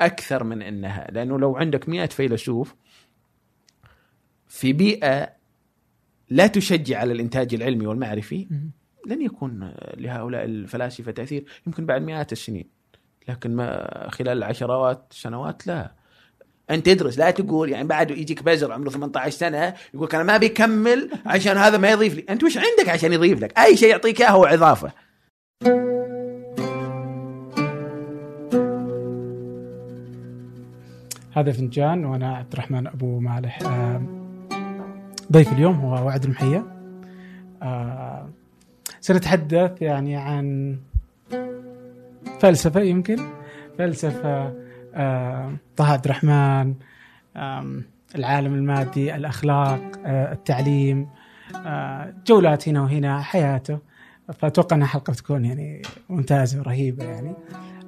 أكثر من إنها لأنه لو عندك مئة فيلسوف في بيئة لا تشجع على الإنتاج العلمي والمعرفي لن يكون لهؤلاء الفلاسفة تأثير يمكن بعد مئات السنين لكن ما خلال عشرات سنوات لا. أنت تدرس لا تقول يعني بعد يجيك بزر عمره 18 سنة يقول أنا ما بيكمل عشان هذا ما يضيف لي. أنت وش عندك عشان يضيف لك؟ أي شيء يعطيك إياه هو اضافه هذا فنجان وأنا عبد الرحمن أبو مالح. آه، ضيف اليوم هو وعد المحية. آه، سنتحدث يعني عن فلسفة يمكن. فلسفة آه، طه عبد الرحمن العالم المادي الأخلاق التعليم جولات هنا وهنا حياته. فأتوقع أنها حلقة تكون يعني ممتازة ورهيبة يعني.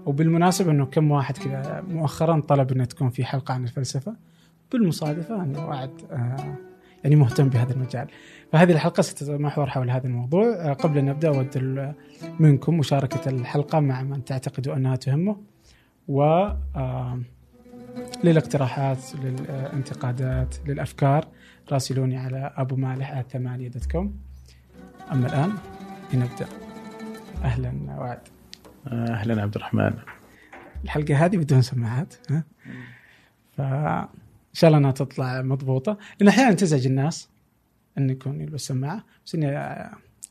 وبالمناسبة إنه كم واحد كذا مؤخرا طلب إنه تكون في حلقة عن الفلسفة بالمصادفة إنه وعد آه يعني مهتم بهذا المجال. فهذه الحلقة ستتمحور حول هذا الموضوع. آه قبل أن نبدأ أود منكم مشاركة الحلقة مع من تعتقدوا أنها تهمه و آه للاقتراحات للانتقادات للأفكار راسلوني على أبو مالح ثمانية دوت كوم أما الآن لنبدأ. أهلا وعد. أهلا عبد الرحمن. الحلقة هذه بدون سماعات ها؟ فان شاء الله أنها تطلع مضبوطة. لأن أحيانا تزعج الناس إن يكون يلبس سماعة بس إني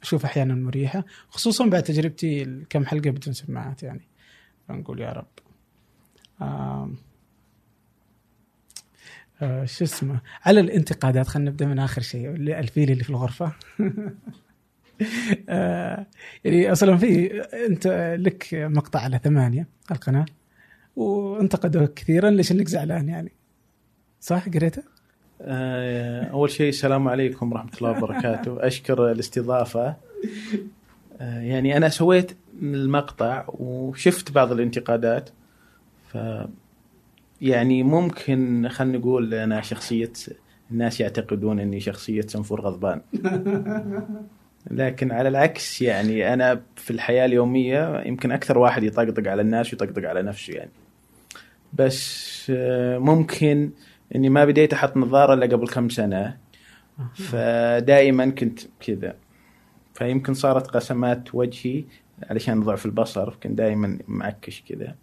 أشوف أحيانا مريحة خصوصا بعد تجربتي كم حلقة بدون سماعات يعني. فنقول يا رب. آه آه شو اسمه؟ على الانتقادات خلينا نبدأ من آخر شيء الفيل اللي في الغرفة. يعني أصلا في أنت لك مقطع على ثمانية القناة وانتقدوك كثيرا ليش إنك زعلان يعني؟ صح قريته؟ آه، أول شيء السلام عليكم ورحمة الله وبركاته. أشكر الاستضافة. آه، يعني أنا سويت المقطع وشفت بعض الانتقادات ف يعني ممكن خلينا نقول أنا شخصية الناس يعتقدون إني شخصية سنفور غضبان. لكن على العكس يعني أنا في الحياة اليومية يمكن أكثر واحد يطقطق على الناس ويطقطق على نفسه يعني. بس آه، ممكن إني ما بديت أحط نظارة إلا قبل كم سنة. فدائما كنت كذا. فيمكن صارت قسمات وجهي علشان ضعف البصر كنت دائما معكش كذا.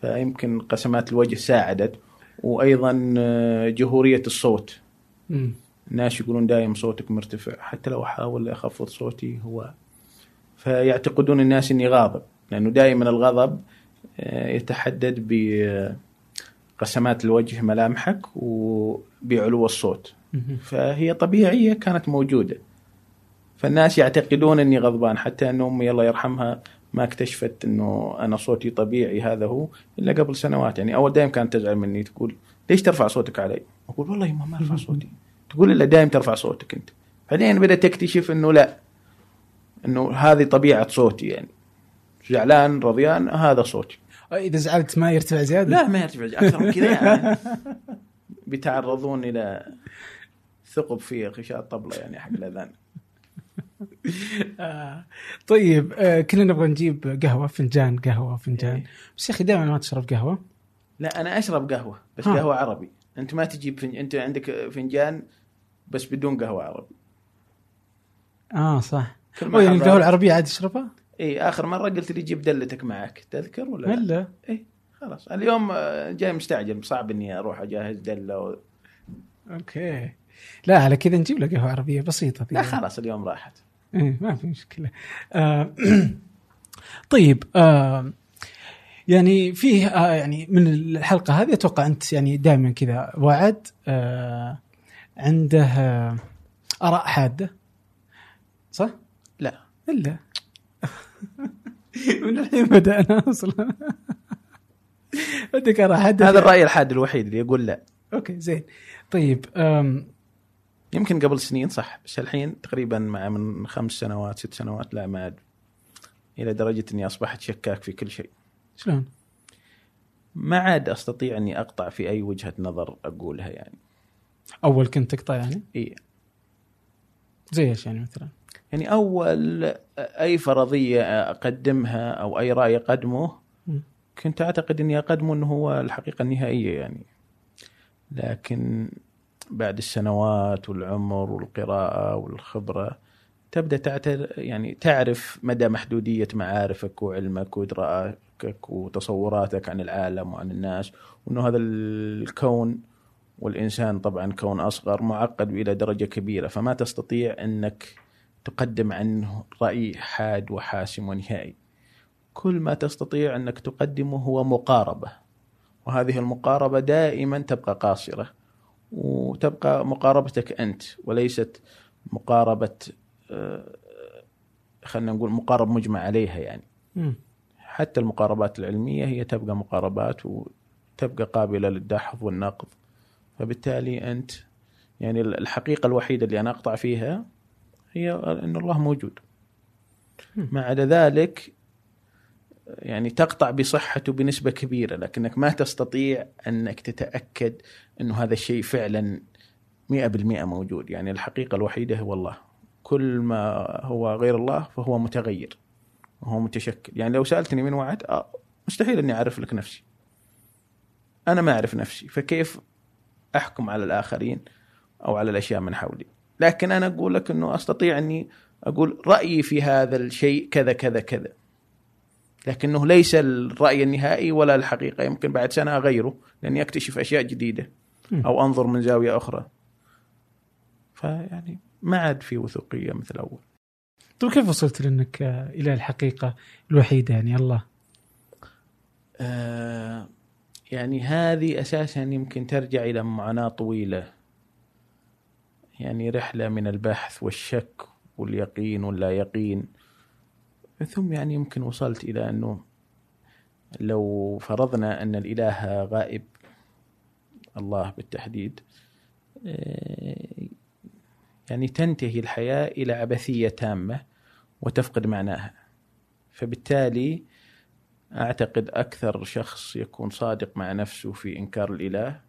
فيمكن قسمات الوجه ساعدت. وأيضا آه، جهورية الصوت. الناس يقولون دائما صوتك مرتفع. حتى لو أحاول أخفض صوتي هو فيعتقدون الناس إني غاضب لأنه دائما الغضب آه، يتحدد بقسمات الوجه ملامحك وبعلو الصوت. فهي طبيعية كانت موجودة. فالناس يعتقدون إني غضبان حتى ان أمي الله يرحمها ما اكتشفت إنه أنا صوتي طبيعي هذا هو إلا قبل سنوات. يعني أول دائما كانت تزعل مني تقول ليش ترفع صوتك علي؟ أقول والله ما أرفع صوتي. تقول إلا دائما ترفع صوتك أنت. بعدين بدأت تكتشف إنه لا. إنه هذه طبيعة صوتي يعني. زعلان رضيان هذا صوتي. إذا زعلت ما يرتفع زيادة؟ لا ما يرتفع زيادة. أكثر من كذا يعني. بيتعرضون إلى ثقب في غشاء الطبلة يعني حق الأذان. آه. طيب آه كنا نبغى نجيب قهوة فنجان قهوة فنجان. إيه. بس يا أخي دائما ما تشرب قهوة؟ لا أنا أشرب قهوة بس ها. قهوة عربي. أنت ما تجيب فنج... أنت عندك فنجان بس بدون قهوة عربي. آه صح. يعني القهوة العربية عاد تشربها؟ إي آخر مرة قلت لي جيب دلتك معك تذكر ولا لا؟ إي خلاص. اليوم آه، جاي مستعجل صعب إني أروح أجهز دلة و... okay. لا على كذا نجيب له قهوة عربية بسيطة لا خلاص اليوم راحت. إيه ما في مشكلة. آه طيب آه يعني فيه آه يعني من الحلقة هذه أتوقع أنت يعني دائما كذا وعد آه عنده آراء حادة؟ صح؟ لا. إلا. من الحين بدأنا أصلا. عندك آراء حادة؟ هذا الرأي الحاد الوحيد اللي يقول لا. أوكي زين. طيب يمكن قبل سنين صح بس الحين تقريبا مع من خمس سنوات ست سنوات لا ما إلى درجة إني أصبحت شكاك في كل شيء. شلون؟ ما عاد أستطيع إني أقطع في أي وجهة نظر أقولها يعني. أول كنت تقطع يعني؟ إي زي إيش يعني مثلا؟ يعني أول أي فرضية أقدمها أو أي رأي أقدمه كنت أعتقد إني أقدمه إنه هو الحقيقة النهائية يعني لكن بعد السنوات والعمر والقراءة والخبرة تبدأ تعتر يعني تعرف مدى محدودية معارفك وعلمك وإدراكك وتصوراتك عن العالم وعن الناس وإنه هذا الكون والإنسان طبعا كون أصغر معقد إلى درجة كبيرة فما تستطيع إنك تقدم عنه رأي حاد وحاسم ونهائي. كل ما تستطيع إنك تقدمه هو مقاربة وهذه المقاربة دائما تبقى قاصرة وتبقى مقاربتك أنت وليست مقاربة آه، خلينا نقول مقارب مجمع عليها يعني. حتى المقاربات العلمية هي تبقى مقاربات وتبقى قابلة للدحض والنقد فبالتالي أنت يعني الحقيقة الوحيدة اللي أنا أقطع فيها هي إن الله موجود. ما عدا ذلك يعني تقطع بصحته بنسبة كبيرة لكنك ما تستطيع أنك تتأكد إنه هذا الشيء فعلا 100% موجود. يعني الحقيقة الوحيدة هو الله. كل ما هو غير الله فهو متغير وهو متشكل. يعني لو سألتني من وعد آه مستحيل إني أعرف لك نفسي. أنا ما أعرف نفسي فكيف أحكم على الآخرين أو على الأشياء من حولي. لكن أنا أقول لك إنه أستطيع أني أقول رأيي في هذا الشيء كذا كذا كذا. لكنه ليس الرأي النهائي ولا الحقيقة. يمكن بعد سنة أغيره لأني أكتشف أشياء جديدة. أو أنظر من زاوية أخرى. فيعني ما عاد في وثوقية مثل اول طيب كيف وصلت لأنك آه، إلى الحقيقة الوحيدة يعني؟ الله؟ يعني هذه أساسا يمكن ترجع إلى معاناة طويلة. يعني رحلة من البحث والشك واليقين واللا يقين. ثم يعني يمكن وصلت إلى أنه لو فرضنا أن الإله غائب الله بالتحديد آه، يعني تنتهي الحياة إلى عبثية تامة وتفقد معناها. فبالتالي أعتقد أكثر شخص يكون صادق مع نفسه في إنكار الإله.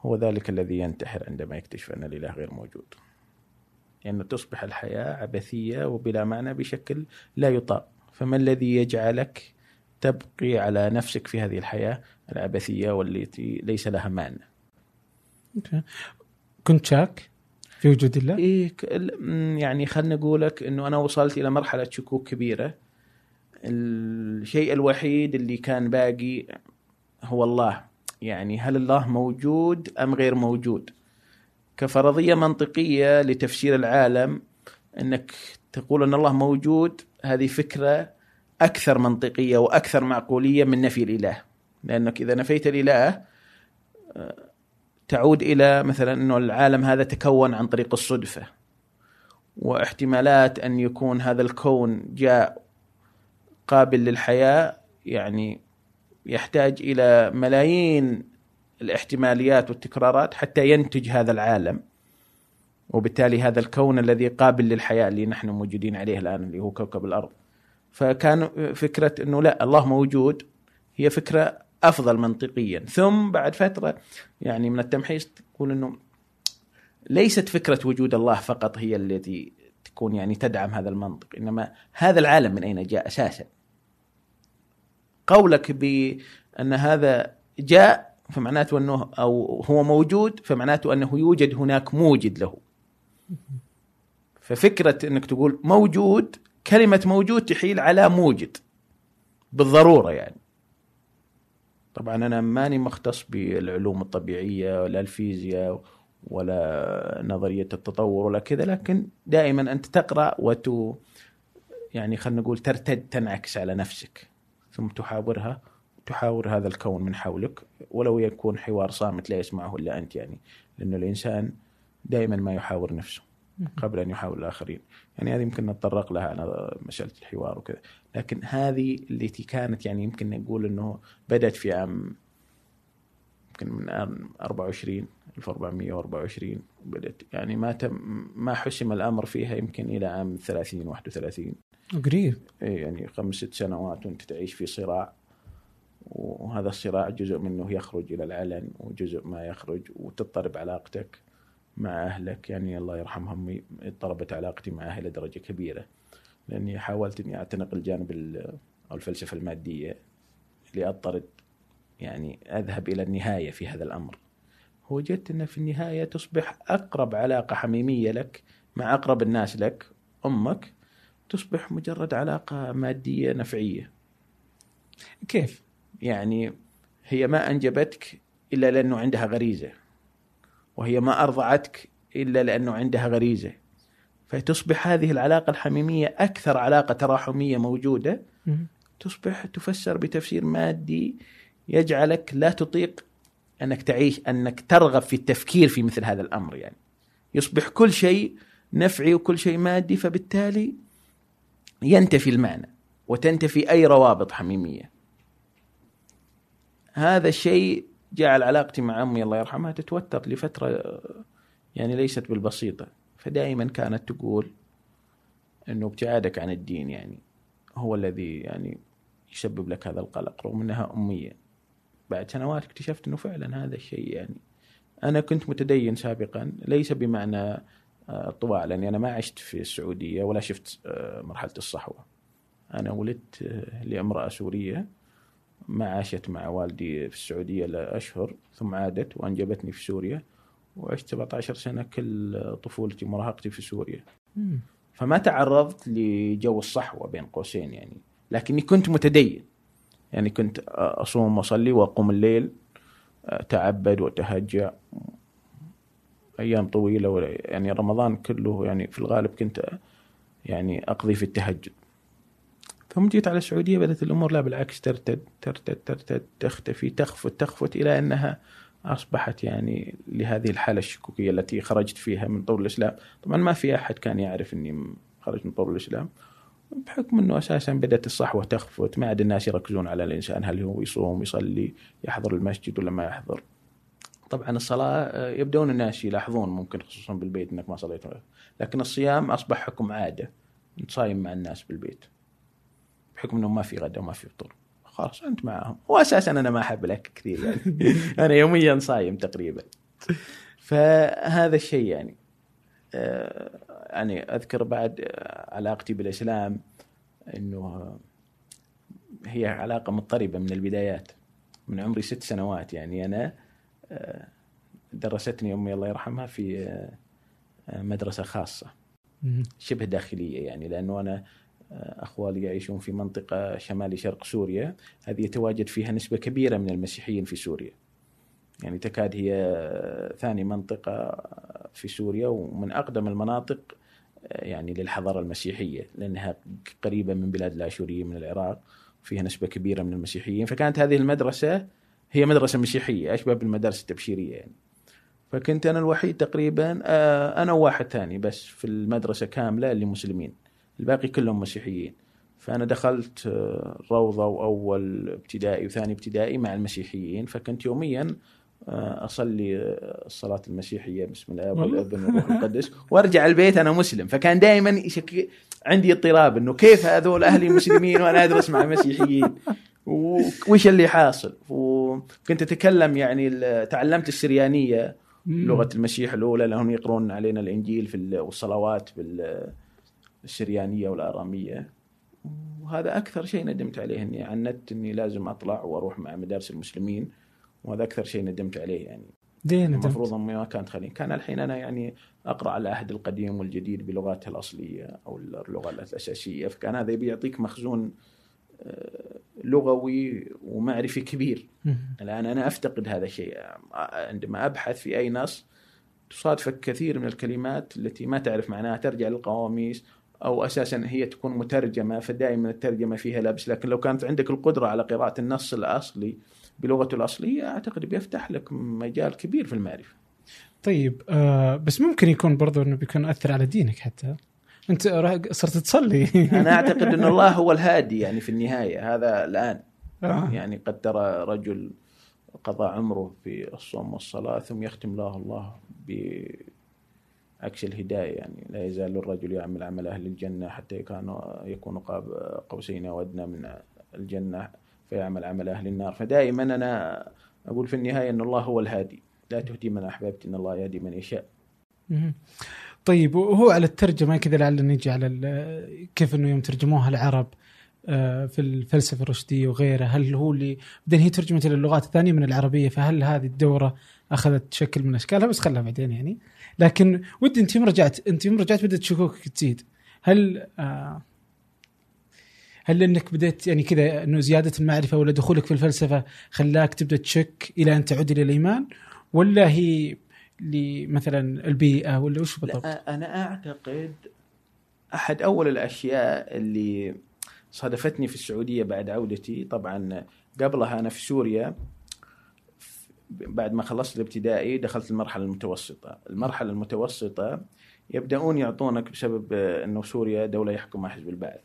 هو ذلك الذي ينتحر عندما يكتشف أن الإله غير موجود. لأنه يعني تصبح الحياة عبثية وبلا معنى بشكل لا يطاق، فما الذي يجعلك تبقي على نفسك في هذه الحياة العبثية والتي ليس لها معنى. كنت شاك في وجود الله؟ إيه يعني خلنا نقولك إنه أنا وصلت إلى مرحلة شكوك كبيرة الشيء الوحيد اللي كان باقي هو الله. يعني هل الله موجود أم غير موجود؟ كفرضية منطقية لتفسير العالم إنك تقول أن الله موجود هذه فكرة أكثر منطقية وأكثر معقولية من نفي الإله. لأنك إذا نفيت الإله آه، تعود إلى مثلا انه العالم هذا تكون عن طريق الصدفة. واحتمالات أن يكون هذا الكون جاء قابل للحياة يعني يحتاج إلى ملايين الاحتماليات والتكرارات حتى ينتج هذا العالم. وبالتالي هذا الكون الذي قابل للحياة اللي نحن موجودين عليه الآن اللي هو كوكب الأرض. فكان فكرة إنه لا الله موجود. هي فكرة أفضل منطقيا. ثم بعد فترة يعني من التمحيص تقول إنه ليست فكرة وجود الله فقط هي التي تكون يعني تدعم هذا المنطق إنما هذا العالم من أين جاء أساسا. قولك بأن هذا جاء فمعناته أنه أو هو موجود فمعناته أنه يوجد هناك موجد له. ففكرة أنك تقول موجود كلمة موجود تحيل على موجد. بالضرورة يعني. طبعا أنا ماني مختص بالعلوم الطبيعية ولا الفيزياء ولا نظرية التطور ولا كذا لكن دائما أنت تقرأ وت يعني خلينا نقول ترتد تنعكس على نفسك. ثم تحاورها تحاور هذا الكون من حولك ولو يكون حوار صامت لا يسمعه إلا أنت يعني. لأنه الإنسان دائما ما يحاور نفسه قبل أن يحاول الآخرين. يعني هذه يمكن نتطرق لها على مسألة الحوار وكذا. لكن هذه التي كانت يعني يمكن نقول إنه بدأت في عام يمكن من عام 24 1424 بدأت يعني ما تم ما حسم الأمر فيها يمكن إلى عام 30 31 قريب. يعني خمس ست سنوات وانت تعيش في صراع. وهذا الصراع جزء منه يخرج إلى العلن وجزء ما يخرج وتضطرب علاقتك مع أهلك. يعني الله يرحم امي اضطربت علاقتي مع أهلي لدرجة كبيرة. لأني حاولت إني أعتنق الجانب ال- أو الفلسفة المادية لأضطرد يعني أذهب إلى النهاية في هذا الأمر. وجدت أن في النهاية تصبح أقرب علاقة حميمية لك مع أقرب الناس لك أمك تصبح مجرد علاقة مادية نفعية كيف؟ يعني هي ما أنجبتك إلا لأنه عندها غريزة وهي ما أرضعتك إلا لأنه عندها غريزة فتصبح هذه العلاقة الحميمية أكثر علاقة تراحمية موجودة. تصبح تفسر بتفسير مادي يجعلك لا تطيق أنك تعيش أنك ترغب في التفكير في مثل هذا الأمر يعني يصبح كل شيء نفعي وكل شيء مادي فبالتالي ينتفي المعنى وتنتفي أي روابط حميمية. هذا الشيء جعل علاقتي مع أمي الله يرحمها تتوتر لفترة يعني ليست بالبسيطة. فدائما كانت تقول إنه ابتعادك عن الدين يعني هو الذي يعني يسبب لك هذا القلق رغم إنها أمية. بعد سنوات اكتشفت إنه فعلا هذا الشيء يعني أنا كنت متدين سابقا ليس بمعنى الطواع لأني أنا ما عشت في السعودية ولا شفت آه، مرحلة الصحوة. أنا ولدت آه، لامرأة سورية ما عاشت مع والدي في السعودية لاشهر ثم عادت وأنجبتني في سوريا وعشت 17 سنة كل طفولتي ومراهقتي في سوريا. فما تعرضت لجو الصحوة بين قوسين يعني. لكني كنت متدين. يعني كنت أصوم وأصلي وأقوم الليل أتعبد وأتهجع. أيام طويلة ولا- يعني رمضان كله يعني في الغالب كنت يعني أقضي في التهجد. ثم جيت على السعودية بدأت الأمور لا بالعكس ترتد ترتد ترتد تختفي تخفت تخفت إلى أنها أصبحت يعني لهذه الحالة الشكوكية التي خرجت فيها من طور الإسلام. طبعا ما في أحد كان يعرف أني خرجت من طور الإسلام بحكم أنه أساسا بدأت الصحوة تخفت ما عاد الناس يركزون على الإنسان هل هو يصوم يصلي يحضر المسجد ولا ما يحضر. طبعا الصلاة آه، يبدون الناس يلاحظون ممكن خصوصا بالبيت أنك ما صليت. لكن الصيام أصبح حكم عادة أنت صايم مع الناس بالبيت بحكم أنه ما في غدا وما في فطور. خلاص أنت معهم. وأساسا أنا ما أحب الأكل كثير يعني. أنا يوميا صايم تقريبا. فهذا الشيء يعني. آه، يعني أذكر بعد آه، علاقتي بالإسلام أنه آه، هي علاقة مضطربة من البدايات من عمري ست سنوات يعني. آه، درستني أمي الله يرحمها في آه، آه، مدرسة خاصة. مم. شبه داخلية يعني لأنه أنا آه، أخوالي يعيشون في منطقة شمالي شرق سوريا. هذه يتواجد فيها نسبة كبيرة من المسيحيين في سوريا. يعني تكاد هي آه، ثاني منطقة في سوريا ومن أقدم المناطق آه، يعني للحضارة المسيحية لأنها قريبة من بلاد الآشوريين من العراق فيها نسبة كبيرة من المسيحيين. فكانت هذه المدرسة هي مدرسة مسيحية أشبه بالمدارس التبشيرية يعني فكنت أنا الوحيد تقريبا آه، أنا وواحد ثاني بس في المدرسة كاملة اللي مسلمين الباقي كلهم مسيحيين فأنا دخلت آه، روضة وأول ابتدائي وثاني ابتدائي مع المسيحيين فكنت يوميا آه، أصلي آه، الصلاة المسيحية بسم الله. والابن والروح القدس وأرجع البيت أنا مسلم فكان دائما. عندي اضطراب إنه كيف هذول أهلي مسلمين وأنا أدرس مع مسيحيين و- وش اللي حاصل وكنت أتكلم يعني تعلمت السريانية مم. لغة المسيح الأولى لأنهم يقرون علينا الإنجيل في ال- والصلوات بالسريانية والآرامية وهذا أكثر شيء ندمت عليه إني عنت إني لازم أطلع وأروح مع مدارس المسلمين وهذا أكثر شيء ندمت عليه يعني ليه ندمت؟ المفروض أمي ما كانت تخليني كان الحين أنا يعني أقرأ على العهد القديم والجديد بلغاتها الأصلية أو اللغة الأساسية فكان هذا بيعطيك مخزون لغوي ومعرفي كبير. مم. الآن أنا أفتقد هذا الشيء. عندما أبحث في أي نص تصادفك كثير من الكلمات التي ما تعرف معناها ترجع للقواميس أو أساسا هي تكون مترجمة فدائما الترجمة فيها لبس لكن لو كانت عندك القدرة على قراءة النص الأصلي بلغته الأصلية أعتقد بيفتح لك مجال كبير في المعرفة. طيب آه بس ممكن يكون برضو إنه بيكون اثر على دينك حتى. انت صرت تصلي. أنا أعتقد أن الله هو الهادي يعني في النهاية هذا الآن. آه. يعني قد ترى رجل قضى عمره في الصوم والصلاة ثم يختم له الله بعكس الهداية. يعني لا يزال الرجل يعمل عمل أهل الجنة حتى كان يكون قاب قوسين أو أدنى من الجنة فيعمل عمل أهل النار. فدائما أنا أقول في النهاية أن الله هو الهادي. لا تهدي من أحببت إن الله يهدي من يشاء. طيب وهو على الترجمة كذا لعل نجي على كيف إنه يوم ترجموها العرب آه، في الفلسفة الرشدية وغيره هل هو اللي بعدين هي ترجمت إلى اللغات الثانية من العربية فهل هذه الدورة أخذت شكل من أشكالها؟ بس خلها بعدين يعني. لكن ودي أنت يوم رجعت أنت يوم رجعت بدأت شكوكك تزيد. هل آه هل إنك بديت يعني كذا إنه زيادة المعرفة ولا دخولك في الفلسفة خلاك تبدأ تشك إلى أن تعود إلى الإيمان؟ ولا هي مثلا البيئة ولا وش بالضبط؟ أنا أعتقد أحد أول الأشياء اللي صادفتني في السعودية بعد عودتي طبعا قبلها أنا في سوريا بعد ما خلصت الابتدائي دخلت المرحلة المتوسطة، المرحلة المتوسطة يبدأون يعطونك بسبب إنه سوريا دولة يحكمها حزب البعث.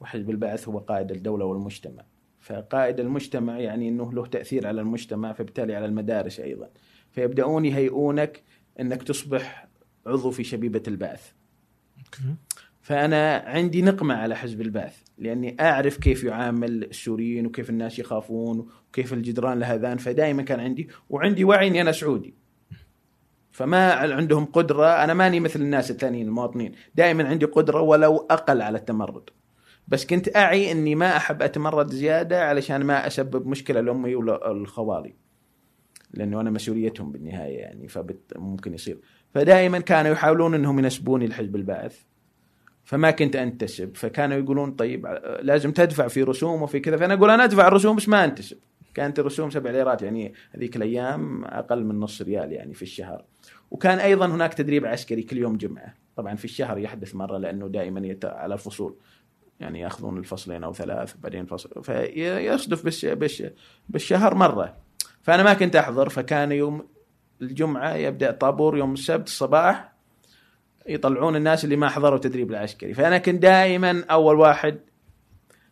وحزب البعث هو قائد الدولة والمجتمع. فقائد المجتمع يعني إنه له تأثير على المجتمع فبالتالي على المدارس أيضا. فيبدأون يهيئونك أنك تصبح عضو في شبيبة البعث. فأنا عندي نقمة على حزب البعث لأني أعرف كيف يعامل السوريين وكيف الناس يخافون وكيف الجدران لهذان فدائما كان عندي وعندي وعي إني أنا سعودي. فما عندهم قدرة أنا ماني مثل الناس الثانيين المواطنين دائما عندي قدرة ولو أقل على التمرد. بس كنت أعي إني ما أحب أتمرد زيادة علشان ما أسبب مشكلة لأمي ولا الخوالي. لأنه أنا مسؤوليتهم بالنهاية يعني فممكن يصير. فدائما كانوا يحاولون إنهم ينسبوني لحزب البعث فما كنت أنتسب. فكانوا يقولون طيب لازم تدفع في رسوم وفي كذا. فأنا أقول أنا أدفع الرسوم بس ما أنتسب. كانت الرسوم سبع ليرات يعني هذيك الأيام أقل من نص ريال يعني في الشهر. وكان أيضا هناك تدريب عسكري كل يوم جمعة. طبعا في الشهر يحدث مرة لأنه دائما يت... على الفصول. يعني يأخذون الفصلين أو ثلاث بعدين فصل فيصدف بالش... بالش... بالشهر مرة. فأنا ما كنت أحضر فكان يوم الجمعة يبدأ طابور يوم السبت الصباح يطلعون الناس اللي ما حضروا التدريب العسكري فأنا كنت دائما أول واحد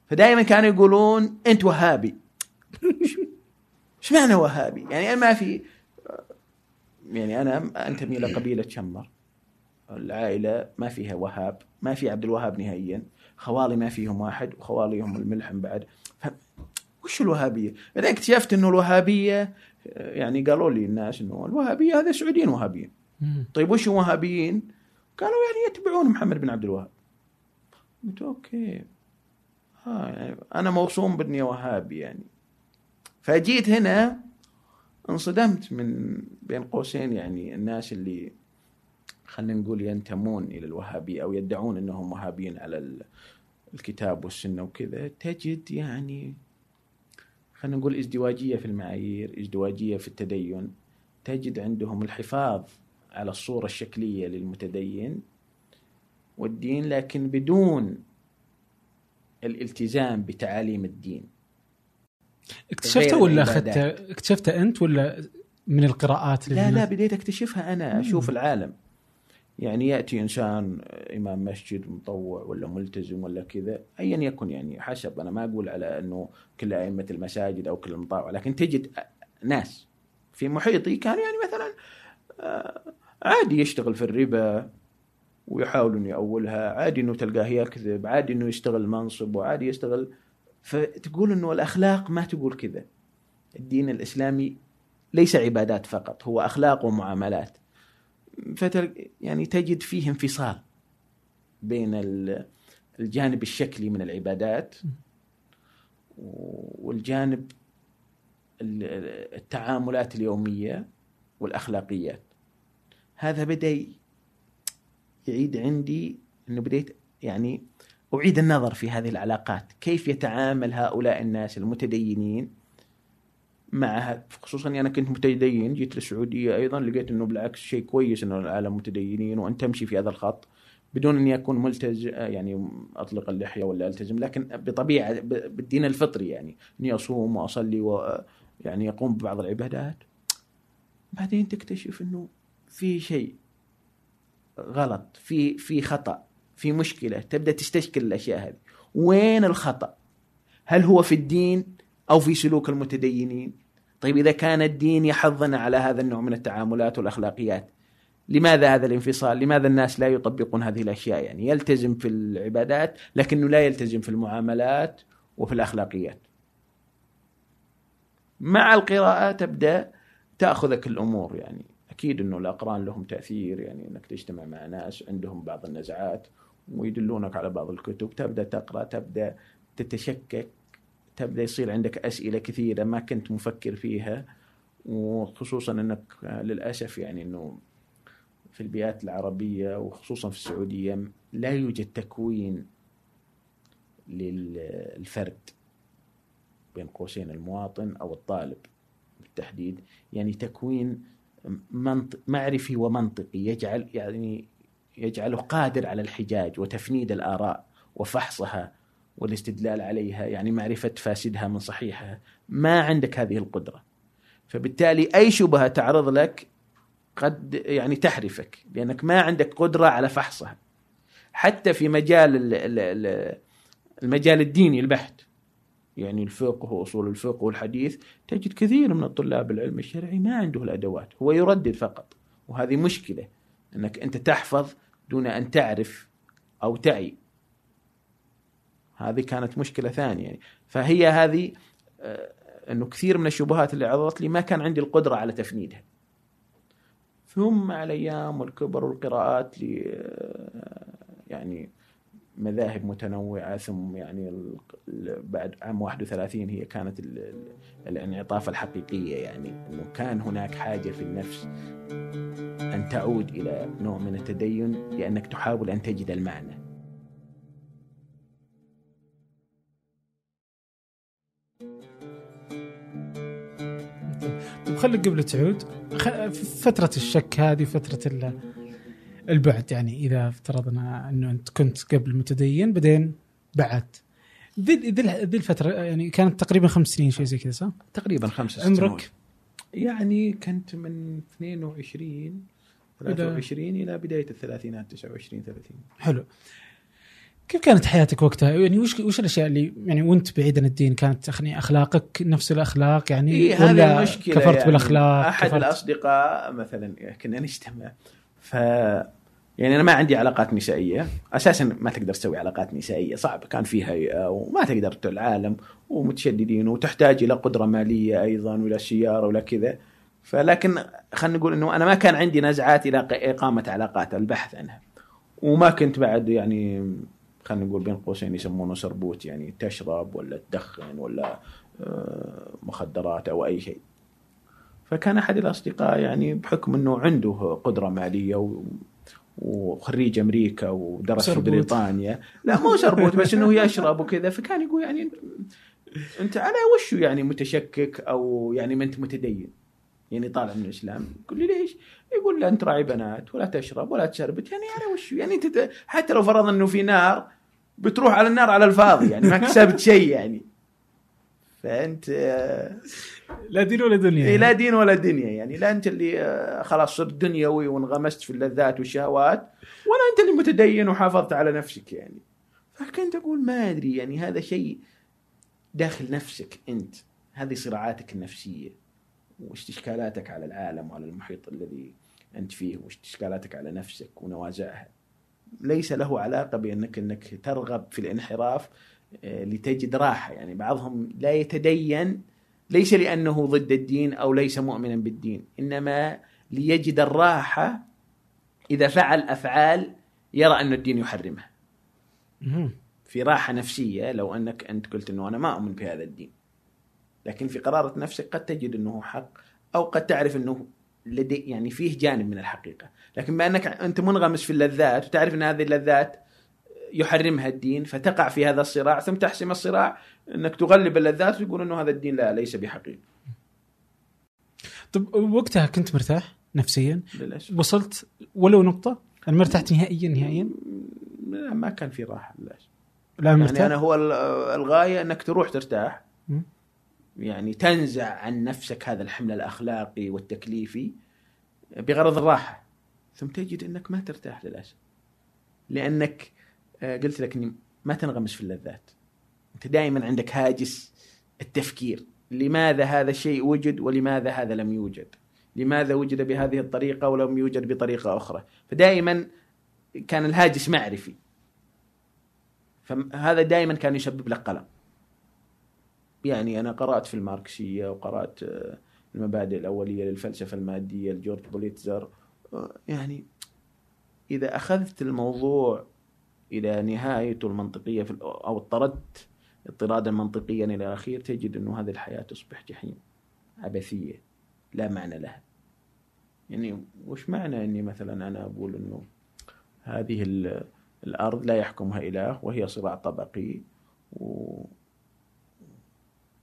فدائما كانوا يقولون أنت وهابي إيش معنى وهابي؟ يعني أنا ما في يعني أنا أنتمي إلى قبيلة شمر العائلة ما فيها وهاب ما في عبد الوهاب نهائيا خوالي ما فيهم واحد وخواليهم الملحم بعد. وش الوهابية؟ بعدين اكتشفت إنه الوهابية يعني قالوا لي الناس إنه الوهابية هذا سعوديين وهابيين. طيب وش الوهابيين؟ قالوا يعني يتبعون محمد بن عبد الوهاب. قلت أوكي. ها يعني أنا موصوم بإني وهابي يعني. فجيت هنا انصدمت من بين قوسين يعني الناس اللي خلينا نقول ينتمون إلى الوهابية أو يدعون إنهم وهابيين على الكتاب والسنة وكذا. تجد يعني خلينا نقول ازدواجية في المعايير، ازدواجية في التدين، تجد عندهم الحفاظ على الصورة الشكلية للمتدين والدين لكن بدون الالتزام بتعاليم الدين. اكتشفته ولا اخذته اكتشفته أنت ولا من القراءات لا لا بديت أكتشفها أنا. أشوف العالم. يعني يأتي إنسان إمام مسجد مطوع ولا ملتزم ولا كذا ايا يكن يعني حسب. أنا ما أقول على إنه كل أئمة المساجد أو كل المطاوع لكن تجد ناس في محيطي كان يعني مثلا آه، عادي يشتغل في الربا ويحاول إنه يأولها عادي إنه تلقاه يكذب عادي إنه يشتغل منصب وعادي يشتغل. فتقول إنه الأخلاق ما تقول كذا. الدين الإسلامي ليس عبادات فقط هو أخلاق ومعاملات. فتل يعني تجد فيه انفصال بين الجانب الشكلي من العبادات والجانب التعاملات اليومية والأخلاقيات. هذا بدأ يعيد عندي إنه بديت يعني أعيد النظر في هذه العلاقات، كيف يتعامل هؤلاء الناس المتدينين مع خصوصا أنا كنت متدين جيت للسعودية أيضا لقيت إنه بالعكس شيء كويس إنه العالم متدينين وأن تمشي في هذا الخط بدون اني اكون ملتزم يعني أطلق اللحية ولا ألتزم لكن بطبيعة بالدين الفطري يعني أني أصوم وأصلي ويعني أقوم ببعض العبادات. بعدين تكتشف إنه في شيء غلط في في خطأ في مشكلة تبدأ تستشكل الأشياء هذه. وين الخطأ؟ هل هو في الدين أو في سلوك المتدينين؟ طيب إذا كان الدين يحضنا على هذا النوع من التعاملات والأخلاقيات لماذا هذا الانفصال؟ لماذا الناس لا يطبقون هذه الأشياء؟ يعني يلتزم في العبادات لكنه لا يلتزم في المعاملات وفي الأخلاقيات. مع القراءة تبدأ تأخذك الأمور يعني أكيد إنه الأقران لهم تأثير يعني إنك تجتمع مع ناس عندهم بعض النزعات ويدلونك على بعض الكتب تبدأ تقرأ تبدأ تتشكك تبدأ يصير عندك أسئلة كثيرة ما كنت مفكر فيها وخصوصا إنك للأسف يعني إنه في البيئات العربية وخصوصا في السعودية لا يوجد تكوين للفرد بين قوسين المواطن أو الطالب بالتحديد. يعني تكوين منطق معرفي ومنطقي يجعل يعني يجعله قادر على الحجاج وتفنيد الآراء وفحصها والاستدلال عليها يعني معرفة فاسدها من صحيحها. ما عندك هذه القدرة. فبالتالي أي شبهة تعرض لك قد يعني تحرفك لأنك ما عندك قدرة على فحصها. حتى في مجال المجال الديني البحت يعني الفقه وأصول الفقه والحديث تجد كثير من الطلاب العلم الشرعي ما عنده الأدوات هو يردد فقط. وهذه مشكلة أنك أنت تحفظ دون أن تعرف أو تعي. هذه كانت مشكلة ثانية. فهي هذه آه، إنه كثير من الشبهات اللي عرضت لي ما كان عندي القدرة على تفنيدها. ثم مع الأيام والكبر والقراءات ل آه، يعني مذاهب متنوعة ثم يعني بعد عام 31 هي كانت الانعطاف الحقيقية. يعني أنه كان هناك حاجة في النفس أن تعود إلى نوع من التدين لأنك تحاول أن تجد المعنى. طيب خليك قبل تعود. فترة الشك هذه فترة البعد يعني إذا افترضنا إنه أنت كنت قبل متدين بعدين بعدت ذي ذي الفترة يعني كانت تقريبا خمس سنين شيء زي كذا صح؟ تقريبا خمس سنين عمرك؟ يعني كنت من 22 23 إلى بداية الثلاثينات 29 30 حلو. كيف كانت حياتك وقتها؟ يعني وش وش الأشياء اللي يعني وأنت بعيد عن الدين كانت يعني أخلاقك نفس الأخلاق يعني إيه ولا المشكلة كفرت يعني. بالأخلاق؟ أحد كفرت؟ الأصدقاء مثلا كنا نجتمع. ف يعني أنا ما عندي علاقات نسائية. أساسا ما تقدر تسوي علاقات نسائية. صعب. كان في هيئه وما تقدر العالم ومتشددين وتحتاج إلى قدرة مالية أيضا ولا سياره ولا كذا. فلكن خلينا نقول إنه أنا ما كان عندي نزعات إلى إقامة علاقات البحث عنها. وما كنت بعد يعني خلينا نقول بين قوسين يسمونه سربوت يعني تشرب ولا تدخن ولا آه، مخدرات أو أي شيء. فكان أحد الأصدقاء يعني بحكم إنه عنده قدرة مالية وخريج أمريكا ودرس في بريطانيا. لا مو سربوت بس إنه يشرب وكذا. فكان يقول يعني أنت على وشو يعني متشكك أو يعني ما أنت متدين؟ يعني طالع من الإسلام. يقول لي ليش؟ يقول لا أنت راعي بنات ولا تشرب ولا تشربت. يعني على وشو يعني أنت حتى لو فرضنا إنه في نار بتروح على النار على الفاضي يعني ما كسبت شيء يعني. فأنت لا دين ولا دنيا إيه لا دين ولا دنيا يعني. لا أنت اللي آه، خلاص صرت دنيوي وانغمست في اللذات والشهوات ولا أنت اللي متدين وحافظت على نفسك يعني. فكنت أقول ما أدري يعني هذا شيء داخل نفسك أنت. هذه صراعاتك النفسية. واستشكالاتك على العالم وعلى المحيط الذي أنت فيه واستشكالاتك على نفسك ونوازعها ليس له علاقة بانك أنك ترغب في الانحراف آه، لتجد راحة. يعني بعضهم لا يتدين ليس لأنه ضد الدين أو ليس مؤمنا بالدين إنما ليجد الراحة إذا فعل أفعال يرى أن الدين يحرمها. في راحة نفسية لو أنك أنت قلت إنه أنا ما أؤمن بهذا الدين. لكن في قرارة نفسك قد تجد إنه حق أو قد تعرف إنه لدي يعني فيه جانب من الحقيقة لكن بانك أنت منغمس في اللذات وتعرف أن هذه اللذات يحرمها الدين فتقع في هذا الصراع ثم تحسم الصراع أنك تغلب اللذات ويقول أنه هذا الدين لا ليس بحقيقي. طب وقتها كنت مرتاح نفسيا؟ للأسف وصلت ولو نقطة؟ أنا ما ارتحت نهائيا نهائيا؟ لا ما كان في راحة للأسف. لا مرتاح؟ يعني أنا هو الغاية أنك تروح ترتاح يعني تنزع عن نفسك هذا الحمل الأخلاقي والتكليفي بغرض الراحة. ثم تجد إنك ما ترتاح للأسف. لأنك آه، قلت لك إني ما تنغمس في اللذات. أنت دائما عندك هاجس التفكير. لماذا هذا الشيء وجد ولماذا هذا لم يوجد؟ لماذا وجد بهذه الطريقة ولم يوجد بطريقة أخرى؟ فدائما كان الهاجس معرفي. فهذا دائما كان يسبب لك قلق. يعني أنا قرأت في الماركسية وقرأت آه، المبادئ الأولية للفلسفة المادية لجورج بوليتزر. آه، يعني إذا أخذت الموضوع إلى نهايته المنطقية في أو اضطردت اضطرادا منطقيا إلى الاخير تجد إنه هذه الحياة تصبح جحيم عبثية لا معنى لها. يعني وش معنى إني مثلا أنا أقول إنه هذه الأرض لا يحكمها إله وهي صراع طبقي و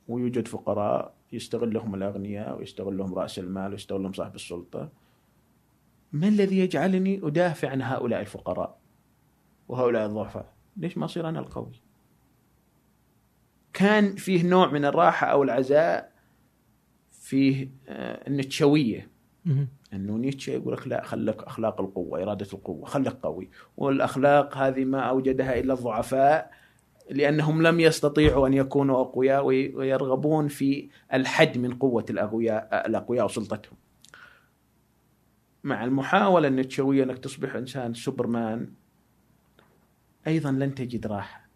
ويوجد فقراء يستغلهم الأغنياء ويستغلهم رأس المال ويستغلهم صاحب السلطة. ما الذي يجعلني أدافع عن هؤلاء الفقراء وهؤلاء الضعفاء؟ ليش ما أصير أنا القوي؟ كان فيه نوع من الراحة أو العزاء فيه النتشويه إنه نيتشه يقول لك لا خلك أخلاق القوة إرادة القوة خلك قوي. والأخلاق هذه ما أوجدها إلا الضعفاء لأنهم لم يستطيعوا أن يكونوا أقوياء ويرغبون في الحد من قوة الاقوياء الأقوياء وسلطتهم. مع المحاولة النتشوية أنك تصبح إنسان سوبرمان أيضا لن تجد راحة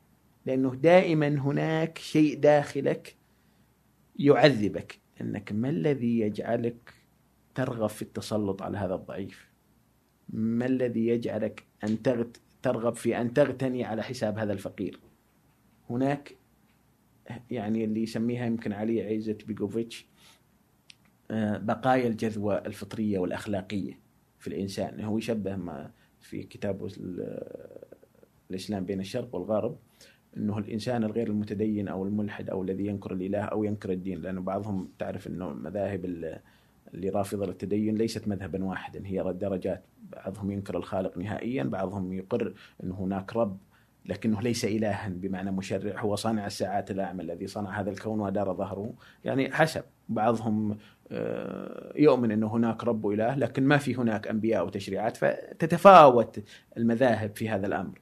لأنه دائما هناك شيء داخلك يعذبك إنك ما الذي يجعلك ترغب في التسلط على هذا الضعيف؟ ما الذي يجعلك أن ترغب في أن تغتني على حساب هذا الفقير؟ هناك يعني اللي يسميها يمكن علي عيزت بيجوفيتش آه، بقايا الجذوة الفطرية والأخلاقية في الإنسان. هو يشبه ما في كتابه الإسلام بين الشرق والغرب أنه الإنسان الغير المتدين أو الملحد أو الذي ينكر الإله أو ينكر الدين. لأنه بعضهم تعرف أنه مذاهب اللي رافضة للتدين ليست مذهبا واحدا هي درجات. بعضهم ينكر الخالق نهائيا بعضهم يقر أن هناك رب لكنه ليس إلها بمعنى مشرع هو صانع الساعات الأعمى الذي صنع هذا الكون ودار ظهره. يعني حسب بعضهم آه، يؤمن أنه هناك رب إله لكن ما في هناك أنبياء وتشريعات فتتفاوت المذاهب في هذا الأمر.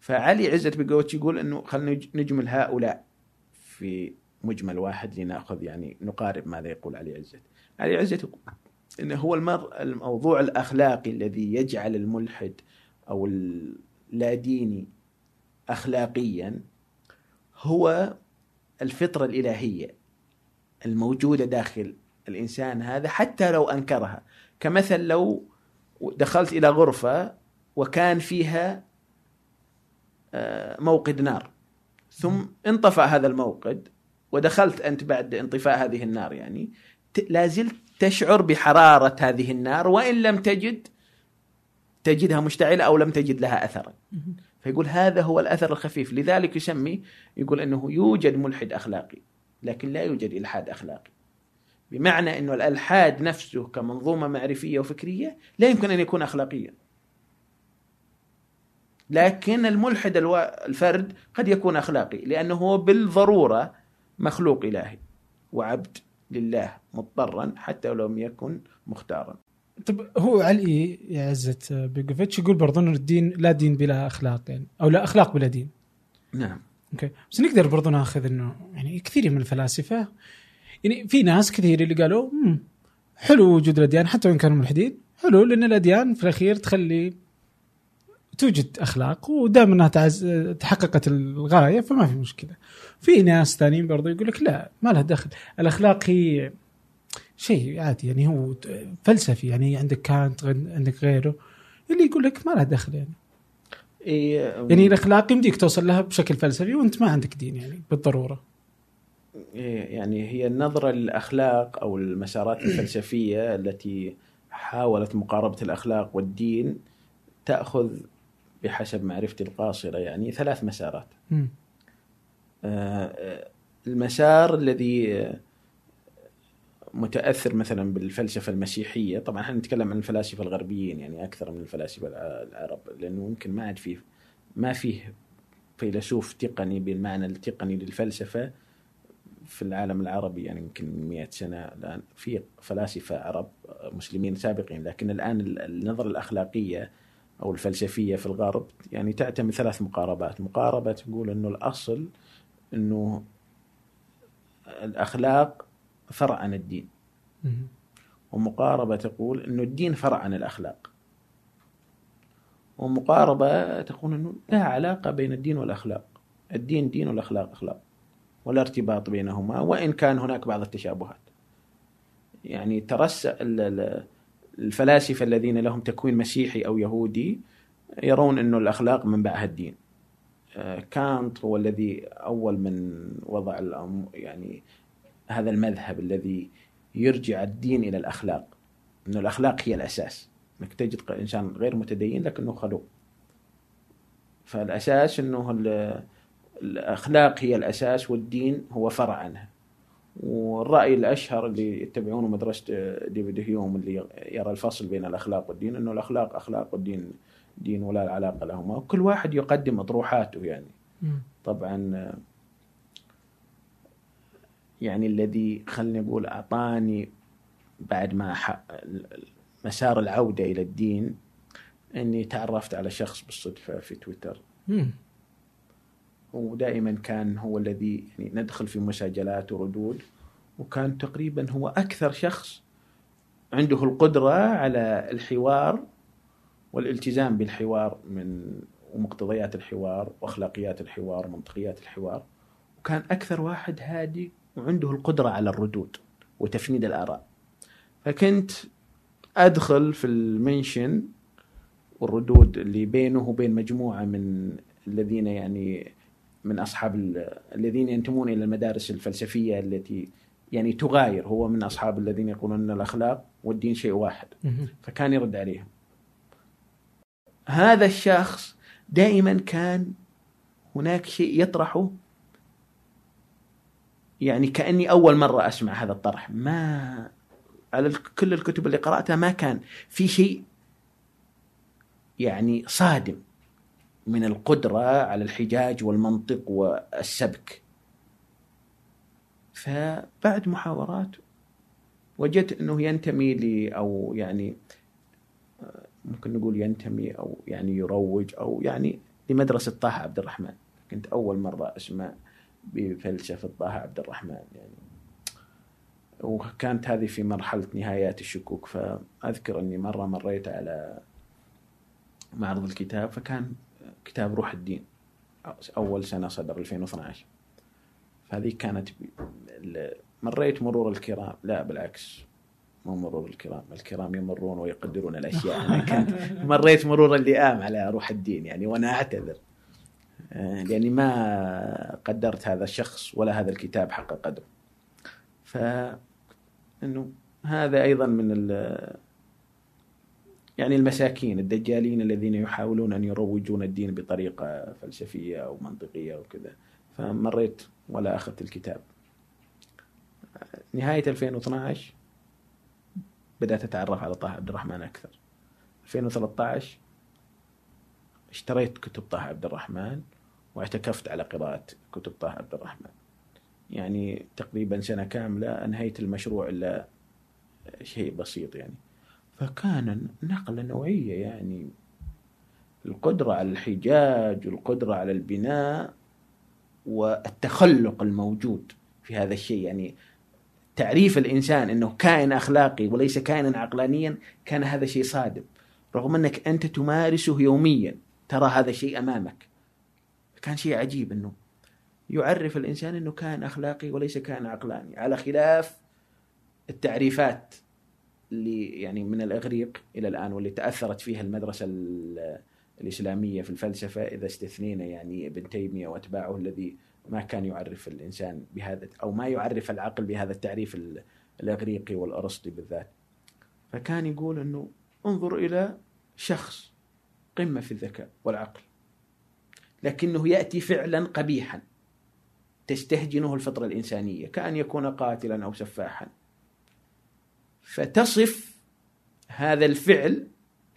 فعلي عزت بقوتش يقول أنه خلينا نجمل هؤلاء في مجمل واحد لنأخذ يعني نقارب ماذا يقول علي عزت. علي عزت انه هو المر الموضوع الأخلاقي الذي يجعل الملحد أو لا ديني اخلاقيا هو الفطرة الإلهية الموجودة داخل الإنسان هذا حتى لو أنكرها. كمثل لو دخلت إلى غرفة وكان فيها آه، موقد نار ثم انطفأ هذا الموقد ودخلت أنت بعد انطفاء هذه النار يعني لا زلت تشعر بحرارة هذه النار وإن لم تجد تجدها مشتعلة أو لم تجد لها أثرا فيقول هذا هو الأثر الخفيف. لذلك يسمي يقول أنه يوجد ملحد أخلاقي لكن لا يوجد إلحاد أخلاقي. بمعنى أنه الألحاد نفسه كمنظومة معرفية وفكرية لا يمكن أن يكون أخلاقيا. لكن الملحد الفرد قد يكون أخلاقي لأنه هو بالضرورة مخلوق إلهي وعبد لله مضطرا حتى لو لم يكن مختارا. طب هو علي يا عزت بيجوفيتش يقول برضه إنه الدين لا دين بلا أخلاق يعني أو لا أخلاق بلا دين. نعم. أوكي. بس نقدر برضه ناخذ إنه يعني كثير من الفلاسفة يعني في ناس كثير اللي قالوا حلو وجود الأديان حتى وإن كانوا ملحدين حلو لأن الأديان في الأخير تخلي توجد أخلاق ودام إنها تعز... تحققت الغاية فما في مشكلة. في ناس ثانيين برضه يقول لك لا ما لها دخل، الأخلاق هي شيء عادي يعني هو فلسفي يعني عندك كانت عندك غيره. اللي يقول لك ما له دخل يعني. إيه يعني الأخلاق يمديك توصل لها بشكل فلسفي وأنت ما عندك دين يعني بالضرورة. إيه يعني هي النظرة للأخلاق أو المسارات الفلسفية التي حاولت مقاربة الأخلاق والدين تأخذ بحسب معرفتي القاصرة يعني ثلاث مسارات. آه المسار الذي متأثر مثلا بالفلسفة المسيحية. طبعا إحنا نتكلم عن الفلاسفة الغربيين يعني أكثر من الفلاسفة العرب لأنه يمكن ما عاد فيه ما فيه فيلسوف تقني بالمعنى التقني للفلسفة في العالم العربي. يعني يمكن 100 سنة الآن في فلاسفة عرب مسلمين سابقين. لكن الآن النظرة الأخلاقية أو الفلسفية في الغرب يعني تعتمد ثلاث مقاربات، مقاربة تقول إنه الأصل إنه الأخلاق فرع عن الدين. ومقاربة تقول أنه الدين فرع عن الأخلاق. ومقاربة تقول أنه لا علاقة بين الدين والأخلاق. الدين دين والأخلاق أخلاق. ولا ارتباط بينهما وإن كان هناك بعض التشابهات. يعني ترس الفلاسفة الذين لهم تكوين مسيحي أو يهودي يرون أنه الأخلاق منبعها الدين. آه، كانت هو الذي أول من وضع الأم يعني هذا المذهب الذي يرجع الدين إلى الأخلاق. ان الأخلاق هي الأساس. إنك تجد إنسان غير متدين لكنه خلوق. فالأساس إنه الأخلاق هي الأساس والدين هو فرع عنها. والرأي الأشهر اللي يتبعونه مدرسة ديفيد هيوم اللي يرى الفصل بين الأخلاق والدين إنه الأخلاق أخلاق والدين دين ولا علاقة لهما. وكل واحد يقدم اطروحاته يعني. طبعا يعني الذي خلينا نقول أعطاني بعد ما مسار العودة إلى الدين إني تعرفت على شخص بالصدفة في تويتر. ودائما كان هو الذي يعني ندخل في مساجلات وردود وكان تقريبا هو أكثر شخص عنده القدرة على الحوار والالتزام بالحوار من ومقتضيات الحوار وأخلاقيات الحوار ومنطقيات الحوار وكان أكثر واحد هادي وعنده القدرة على الردود وتفنيد الآراء. فكنت أدخل في المنشن والردود اللي بينه وبين مجموعة من الذين يعني من أصحاب الذين ينتمون إلى المدارس الفلسفية التي يعني تغاير هو من أصحاب الذين يقولون إن الأخلاق والدين شيء واحد. فكان يرد عليهم. هذا الشخص دائما كان هناك شيء يطرحه يعني كأني أول مرة أسمع هذا الطرح. ما على كل الكتب اللي قرأتها ما كان في شيء يعني صادم من القدرة على الحجاج والمنطق والسبك. فبعد محاورات وجدت أنه ينتمي لي أو يعني ممكن نقول ينتمي أو يعني يروج أو يعني لمدرسة طه عبد الرحمن. كنت أول مرة أسمع بفلسفة طه عبد الرحمن يعني. وكانت هذه في مرحلة نهايات الشكوك فأذكر أني مرة مريت على معرض الكتاب فكان كتاب روح الدين أول سنة صدر 2012 فهذه كانت مريت مرور الكرام لا بالعكس مو مرور الكرام الكرام يمرون ويقدرون الأشياء. أنا كنت مريت مرور اللئام على روح الدين يعني وأنا أعتذر. آه، لأني ما قدرت هذا الشخص ولا هذا الكتاب حق قدره ف إنه هذا أيضا من يعني المساكين الدجالين الذين يحاولون أن يروجون الدين بطريقة فلسفية أو منطقية أو كذا. فمريت ولا أخذت الكتاب. نهاية 2012 بدأت أتعرف على طه عبد الرحمن أكثر. 2013 اشتريت كتب طه عبد الرحمن. واعتكفت على قراءة كتب طه عبد الرحمن. يعني تقريبا سنة كاملة أنهيت المشروع إلا شيء بسيط يعني. فكان نقلة نوعية يعني. القدرة على الحجاج والقدرة على البناء والتخلق الموجود في هذا الشيء. يعني تعريف الإنسان أنه كائن أخلاقي وليس كائنا عقلانيا كان هذا شيء صادم. رغم أنك أنت تمارسه يوميا ترى هذا الشيء أمامك. كان شيء عجيب أنه يعرف الإنسان أنه كائن أخلاقي وليس كائن عقلاني. على خلاف التعريفات اللي يعني من الإغريق إلى الآن واللي تأثرت فيها المدرسة الإسلامية في الفلسفة إذا استثنينا يعني ابن تيمية وأتباعه الذي ما كان يعرف الإنسان بهذا أو ما يعرف العقل بهذا التعريف الإغريقي والأرسطي بالذات. فكان يقول أنه انظر إلى شخص قمة في الذكاء والعقل. لكنه يأتي فعلا قبيحا. تستهجنه الفطرة الإنسانية كأن يكون قاتلا أو سفاحا. فتصف هذا الفعل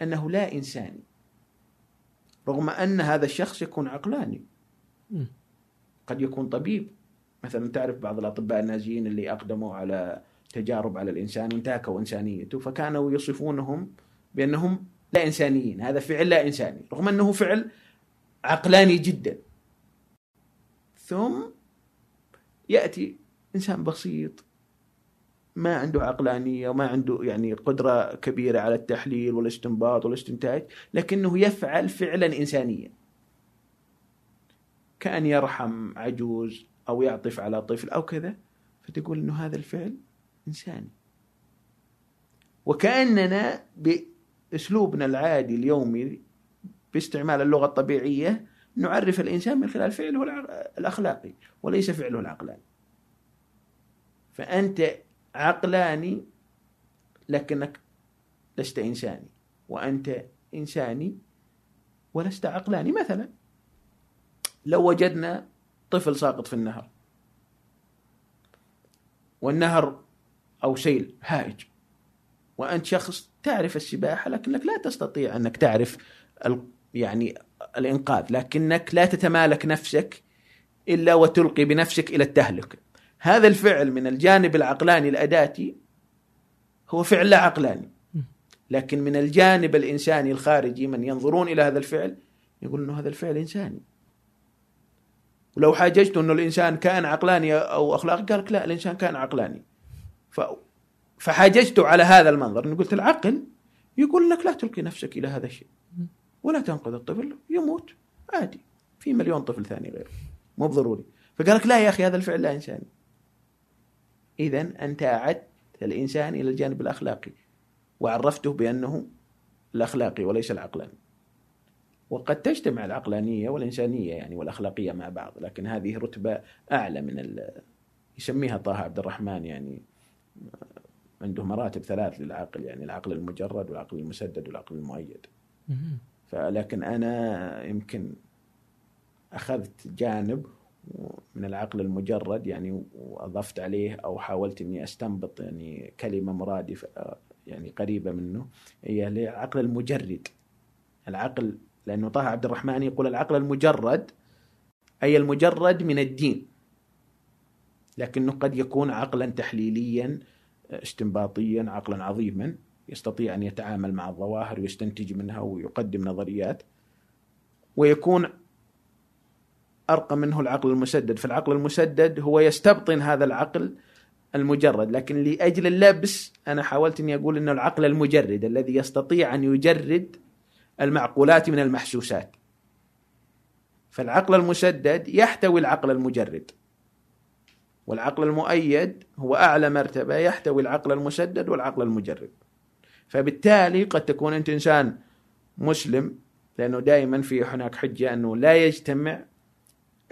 أنه لا إنساني رغم أن هذا الشخص يكون عقلاني. قد يكون طبيب. مثلا تعرف بعض الأطباء النازيين اللي أقدموا على تجارب على الإنسان وانتهكوا إنسانيته فكانوا يصفونهم بأنهم لا إنسانيين. هذا فعل لا إنساني رغم أنه فعل عقلاني جدا. ثم يأتي إنسان بسيط ما عنده عقلانية وما عنده يعني قدرة كبيرة على التحليل والاستنباط والاستنتاج لكنه يفعل فعلا انسانيا. كأن يرحم عجوز أو يعطف على طفل أو كذا فتقول إنه هذا الفعل إنساني. وكأننا بأسلوبنا العادي اليومي باستعمال اللغة الطبيعية نعرف الإنسان من خلال فعله الأخلاقي وليس فعله العقلاني. فأنت عقلاني لكنك لست إنساني وأنت إنساني ولست عقلاني. مثلا لو وجدنا طفل ساقط في النهر والنهر أو سيل هائج وأنت شخص تعرف السباحة لكنك لا تستطيع أنك تعرف يعني الإنقاذ لكنك لا تتمالك نفسك إلا وتلقي بنفسك إلى التهلكة هذا الفعل من الجانب العقلاني الأداتي هو فعل لا عقلاني. لكن من الجانب الإنساني الخارجي من ينظرون إلى هذا الفعل يقول أنه هذا الفعل إنساني. ولو حاججت أنه الإنسان كائن عقلاني أو أخلاقي قال لك لا الإنسان كائن عقلاني. ف... فحاججته على هذا المنظر. قلت العقل يقول لك لا تلقي نفسك إلى هذا الشيء. ولا تنقذ الطفل يموت. عادي. في مليون طفل ثاني غيره. مو بضروري. فقال لك لا يا أخي هذا الفعل لا إنساني. إذا أنت أعدت الإنسان إلى الجانب الأخلاقي وعرفته بأنه الأخلاقي وليس العقلاني. وقد تجتمع العقلانية والإنسانية يعني والأخلاقية مع بعض لكن هذه رتبة أعلى من ال... يسميها طه عبد الرحمن يعني عنده مراتب ثلاث للعقل يعني العقل المجرد والعقل المسدد والعقل المؤيد. فلكن أنا يمكن أخذت جانب من العقل المجرد يعني وأضفت عليه أو حاولت أني أستنبط يعني كلمة مرادفة يعني قريبة منه هي العقل المجرد. العقل لأنه طه عبد الرحمن يقول العقل المجرد أي المجرد من الدين. لكنه قد يكون عقلا تحليليا استنباطيا عقلا عظيما. يستطيع أن يتعامل مع الظواهر ويستنتج منها ويقدم نظريات ويكون أرقى منه العقل المسدد. فالعقل المسدد هو يستبطن هذا العقل المجرد لكن لأجل اللبس أنا حاولت أني أقول أنه العقل المجرد الذي يستطيع أن يجرد المعقولات من المحسوسات. فالعقل المسدد يحتوي العقل المجرد والعقل المؤيد هو أعلى مرتبة يحتوي العقل المسدد والعقل المجرد. فبالتالي قد تكون أنت إنسان مسلم لأنه دائما في هناك حجة أنه لا يجتمع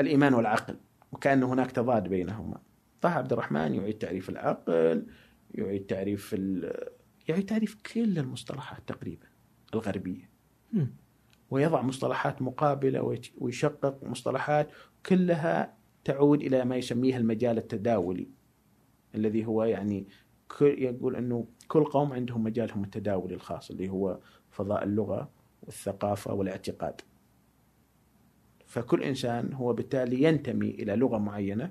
الإيمان والعقل وكأن هناك تضاد بينهما طه عبد الرحمن يعيد تعريف العقل يعيد تعريف ال- يعيد تعريف كل المصطلحات تقريبا الغربية مم. ويضع مصطلحات مقابلة ويش- ويشقق مصطلحات كلها تعود إلى ما يسميه المجال التداولي الذي هو يعني يقول أنه كل قوم عندهم مجالهم التداولي الخاص اللي هو فضاء اللغة والثقافة والاعتقاد. فكل إنسان هو بالتالي ينتمي إلى لغة معينة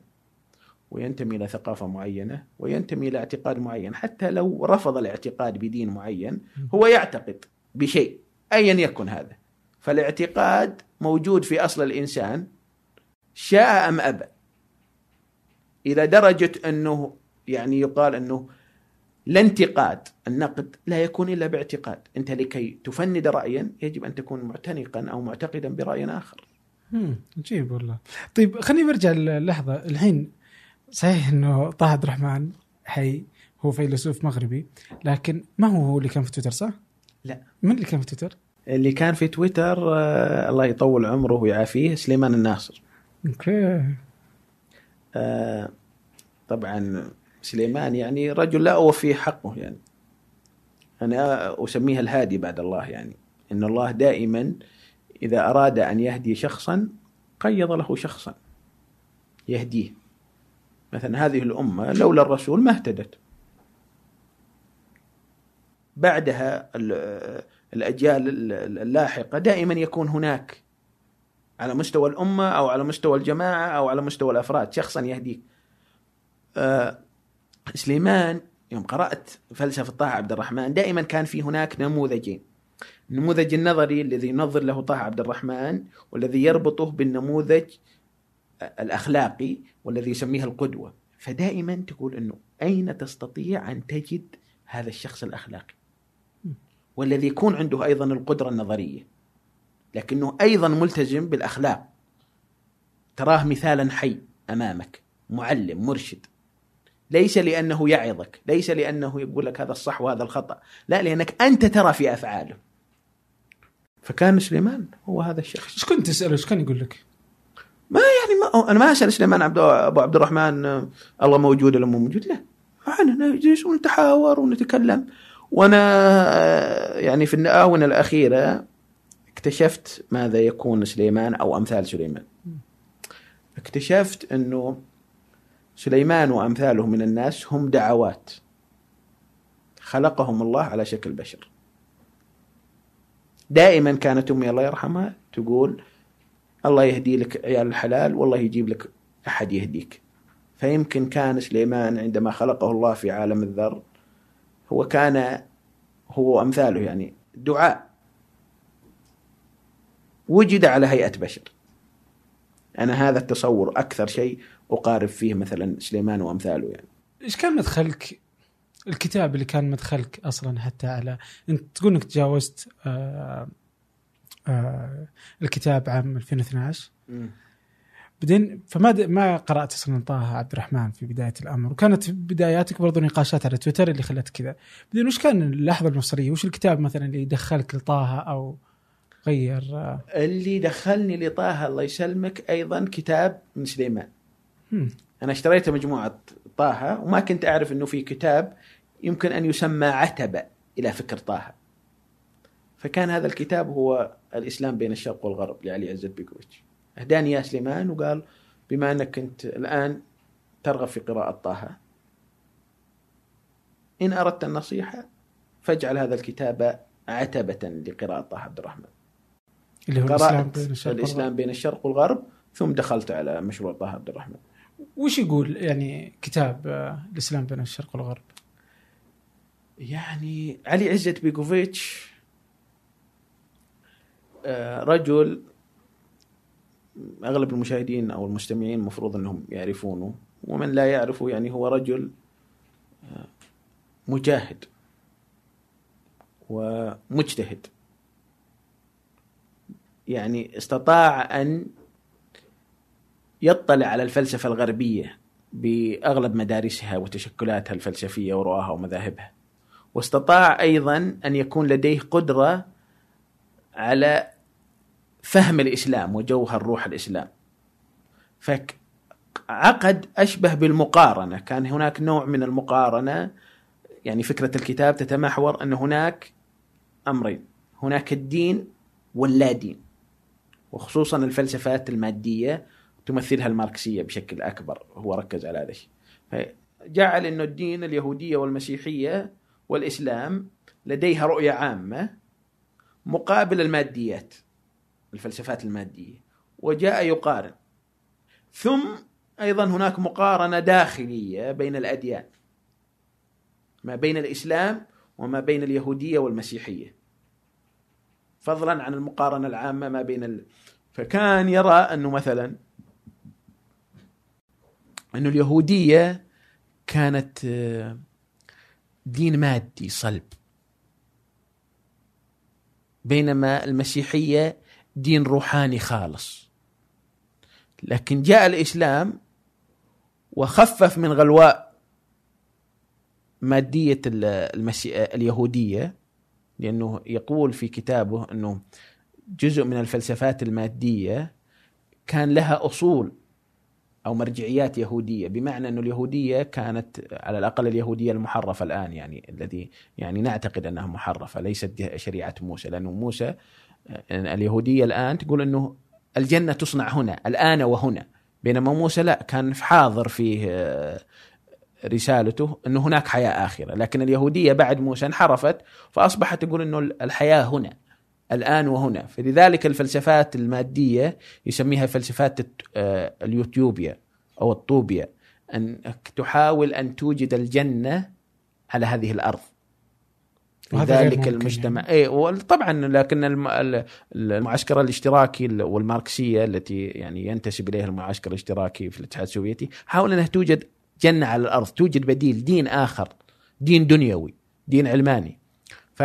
وينتمي إلى ثقافة معينة وينتمي إلى اعتقاد معين. حتى لو رفض الاعتقاد بدين معين هو يعتقد بشيء أيا يكن هذا. فالاعتقاد موجود في أصل الإنسان شاء أم أبى. إلى درجة أنه يعني يقال أنه لا انتقاد. النقد لا يكون إلا باعتقاد. أنت لكي تفند رأيا يجب أن تكون معتنقا أو معتقدا برأي آخر. عجيب والله. طيب خليني برجع للحظة. الحين صحيح إنه طه عبد الرحمن حي هو فيلسوف مغربي لكن ما هو هو اللي كان في تويتر صح؟ لا. من اللي كان في تويتر؟ اللي كان في تويتر آه الله يطول عمره ويعافيه سليمان الناصر. okay. آه طبعا سليمان يعني رجل لا أوفيه حقه يعني. أنا أسميها الهادي بعد الله يعني. إن الله دائما إذا أراد أن يهدي شخصا قيض له شخصا. يهديه. مثلا هذه الأمة لولا الرسول ما اهتدت. بعدها ال- الأجيال ال- اللاحقة دائما يكون هناك على مستوى الأمة أو على مستوى الجماعة أو على مستوى الأفراد شخصا يهديك. آه، سليمان يوم قرأت فلسفة طه عبد الرحمن دائما كان في هناك نموذجين. النموذج النظري الذي ينظر له طه عبد الرحمن والذي يربطه بالنموذج الأخلاقي والذي يسميه القدوة. فدائما تقول أنه أين تستطيع أن تجد هذا الشخص الأخلاقي؟ والذي يكون عنده أيضا القدرة النظرية. لكنه أيضا ملتزم بالأخلاق. تراه مثالا حي أمامك معلم مرشد. ليس لأنه يعظك ليس لأنه يقول لك هذا الصح وهذا الخطأ لا لأنك أنت ترى في أفعاله. فكان سليمان هو هذا الشخص. إيش كنت تسأله؟ إيش كان يقول لك؟ ما يعني ما أنا ما أسأل سليمان عبد أبو عبد الرحمن آه، الله موجود ولا مو موجود؟ لا. إحنا نجلس ونتحاور ونتكلم. وأنا آه، يعني في الآونة الأخيرة اكتشفت ماذا يكون سليمان أو أمثال سليمان. اكتشفت إنه سليمان وأمثاله من الناس هم دعوات. خلقهم الله على شكل بشر. دائما كانت أمي الله يرحمها تقول الله يهدي لك عيال الحلال والله يجيب لك أحد يهديك. فيمكن كان سليمان عندما خلقه الله في عالم الذر هو كان هو امثاله يعني دعاء. وجد على هيئة بشر. أنا هذا التصور أكثر شيء أقارب فيه مثلا سليمان وأمثاله يعني. إيش كان مدخلك؟ الكتاب اللي كان مدخلك أصلا حتى على أنت تقول إنك تجاوزت آه آه الكتاب عام 2012 بعدين فما د... ما قرأت أصلا طه عبد الرحمن في بداية الأمر. وكانت بداياتك برضو نقاشات على تويتر اللي خلتك كذا. بعدين وش كان اللحظة المفصليه وش الكتاب مثلا اللي دخلك لطه أو غير؟ اللي دخلني لطه الله يسلمك أيضا كتاب من سليمان. أنا اشتريت مجموعة طه وما كنت أعرف إنه في كتاب يمكن أن يسمى عتبة إلى فكر طه فكان هذا الكتاب هو الإسلام بين الشرق والغرب لعلي عزت بيكوفيتش أهداني يا سليمان وقال بما أنك كنت الآن ترغب في قراءة طه إن أردت النصيحة فاجعل هذا الكتاب عتبة لقراءة طه عبد الرحمن. اللي هو الإسلام بين الشرق والغرب. الاسلام بين الشرق والغرب ثم دخلت على مشروع طه عبد الرحمن. وش يقول يعني كتاب آه، الإسلام بين الشرق والغرب؟ يعني علي عزت بيكوفيتش آه، رجل أغلب المشاهدين أو المستمعين المفروض إنهم يعرفونه ومن لا يعرفه يعني هو رجل آه، مجاهد ومجتهد يعني استطاع أن يطلع على الفلسفة الغربية بأغلب مدارسها وتشكلاتها الفلسفية ورؤاها ومذاهبها. واستطاع أيضا أن يكون لديه قدرة على فهم الإسلام وجوهر روح الإسلام. فعقد أشبه بالمقارنة. كان هناك نوع من المقارنة. يعني فكرة الكتاب تتمحور أن هناك أمرين. هناك الدين واللا دين. وخصوصا الفلسفات المادية تمثلها الماركسية بشكل أكبر هو ركز على هذا الشيء. فجعل إنه الدين اليهودية والمسيحية والإسلام لديها رؤية عامة مقابل الماديات الفلسفات المادية وجاء يقارن. ثم أيضا هناك مقارنة داخلية بين الأديان ما بين الإسلام وما بين اليهودية والمسيحية. فضلا عن المقارنة العامة ما بين ال... فكان يرى أنه مثلا إنه اليهودية كانت آه، دين مادي صلب بينما المسيحية دين روحاني خالص لكن جاء الإسلام وخفف من غلواء مادية. اليهودية لأنه يقول في كتابه إنه جزء من الفلسفات المادية كان لها أصول أو مرجعيات يهودية بمعنى انه اليهودية كانت على الأقل اليهودية المحرفة الآن يعني الذي يعني نعتقد أنها محرفة ليست شريعة موسى لأنه موسى اليهودية الآن تقول أنه الجنة تصنع هنا الآن وهنا بينما موسى لا كان حاضر فيه آه، رسالته انه هناك حياة آخرة لكن اليهودية بعد موسى انحرفت فأصبحت تقول أنه الحياة هنا. الآن وهنا. فلذلك الفلسفات المادية يسميها فلسفات آه، اليوتيوبيا أو الطوبيا انك تحاول أن توجد الجنة على هذه الأرض. في ذلك ممكن المجتمع يعني. اي وطبعا لكن الم- ال- المعسكر الاشتراكي والماركسية التي يعني ينتسب إليها المعسكر الاشتراكي في الاتحاد السوفيتي حاول أنها توجد جنة على الأرض توجد بديل دين آخر دين دنيوي دين علماني. ف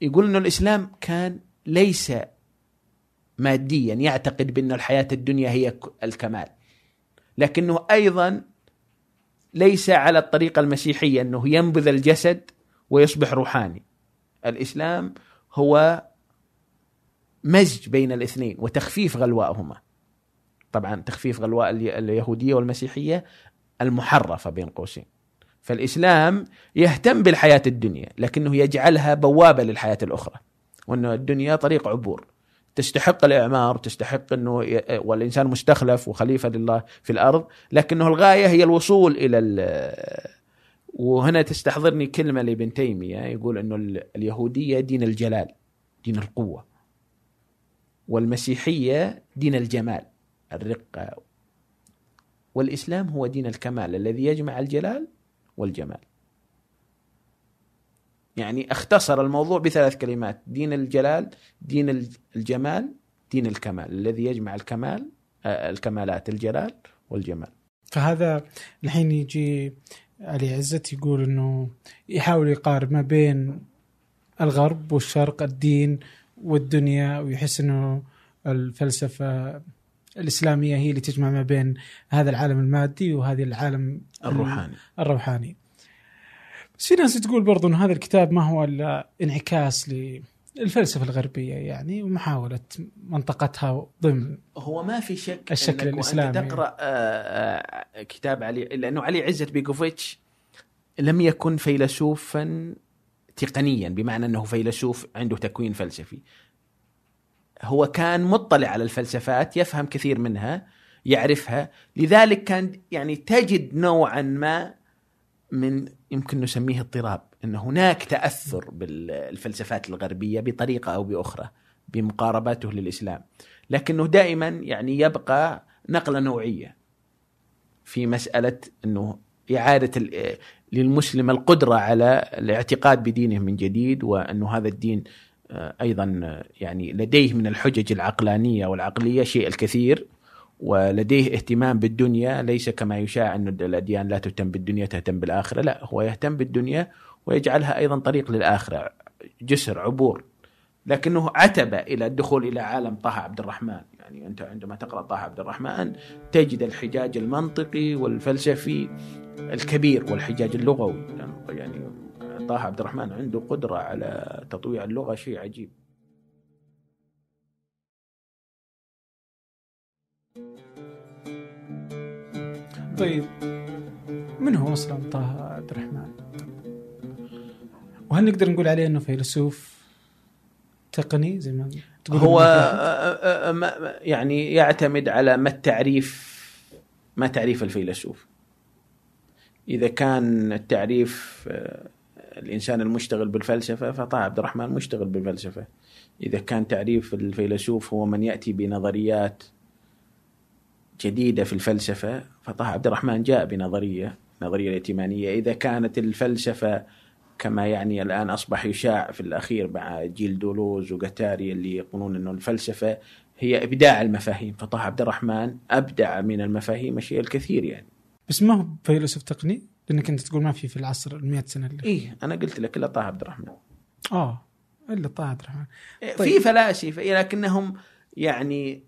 يقول إنه الإسلام كان ليس ماديا يعتقد بأن الحياة الدنيا هي الكمال. لكنه أيضا ليس على الطريقة المسيحية أنه ينبذ الجسد ويصبح روحاني. الإسلام هو مزج بين الاثنين وتخفيف غلوائهما طبعا تخفيف غلواء الي- اليهودية والمسيحية المحرفة بين قوسين. فالإسلام يهتم بالحياة الدنيا لكنه يجعلها بوابة للحياة الأخرى وأن الدنيا طريق عبور. تستحق الإعمار تستحق أنه ي- والإنسان مستخلف وخليفة لله في الأرض لكنه الغاية هي الوصول ال- وهنا تستحضرني كلمة لابن تيمية يقول أنه ال- اليهودية دين الجلال دين القوة والمسيحية دين الجمال الرقة. والإسلام هو دين الكمال الذي يجمع الجلال والجمال. يعني اختصر الموضوع بثلاث كلمات دين الجلال دين الج- الجمال دين الكمال. الذي يجمع الكمال آه، الكمالات الجلال والجمال. فهذا الحين يجي علي عزت يقول إنه يحاول يقارب ما بين الغرب والشرق الدين والدنيا ويحس إنه الفلسفة الإسلامية هي اللي تجمع ما بين هذا العالم المادي وهذا العالم الروحاني. الروحاني. بس في ناس تقول برضو إن هذا الكتاب ما هو إلا انعكاس للفلسفة الغربية يعني ومحاولة منطقتها ضمن هو ما في شك الشكل إنك الإسلامي. وانت تقرأ آه، آه، كتاب علي لأنه علي عزت بيكوفيتش لم يكن فيلسوفا تقنيا بمعنى إنه فيلسوف عنده تكوين فلسفي. هو كان مطلع على الفلسفات يفهم كثير منها يعرفها. لذلك كان يعني تجد نوعا ما من يمكن نسميه اضطراب إن هناك تأثر بالفلسفات الغربية بطريقة أو بأخرى بمقارباته للإسلام. لكنه دائما يعني يبقى نقلة نوعية في مسألة إنه إعادة للمسلم القدرة على الاعتقاد بدينه من جديد وإنه هذا الدين أيضا آه، يعني لديه من الحجج العقلانية والعقلية شيء الكثير ولديه اهتمام بالدنيا. ليس كما يشاع أن الأديان لا تهتم بالدنيا تهتم بالآخرة. لا هو يهتم بالدنيا ويجعلها أيضا طريق للآخرة جسر عبور. لكنه عتب إلى الدخول إلى عالم طه عبد الرحمن. يعني أنت عندما تقرأ طه عبد الرحمن تجد الحجاج المنطقي والفلسفي الكبير والحجاج اللغوي. يعني طه عبد الرحمن عنده قدرة على تطويع اللغة شيء عجيب طيب من هو أصلا طه عبد الرحمن؟ وهل نقدر نقول عليه إنه فيلسوف تقني زي ما تقول هو آه، آه، آه، ما- يعني يعتمد على ما التعريف ما تعريف الفيلسوف إذا كان التعريف الإنسان المشتغل بالفلسفة فطه عبد الرحمن مشتغل بالفلسفة. إذا كان تعريف الفيلسوف هو من يأتي بنظريات جديدة في الفلسفة فطه عبد الرحمن جاء بنظرية نظريه الائتمانية. إذا كانت الفلسفة كما يعني الآن أصبح يشاع في الأخير مع جيل دولوز وقتاري اللي يقولون إنه الفلسفة هي إبداع المفاهيم. فطه عبد الرحمن أبدع من المفاهيم الشيء الكثير يعني. بس ما هو فيلسوف تقني؟ لانك أنت تقول ما في في العصر ال 100 سنة اللي إيه أنا قلت لك إلا طه عبد الرحمن آه إلا طه عبد الرحمن طيب. طيب. في فلاسفه لكنهم يعني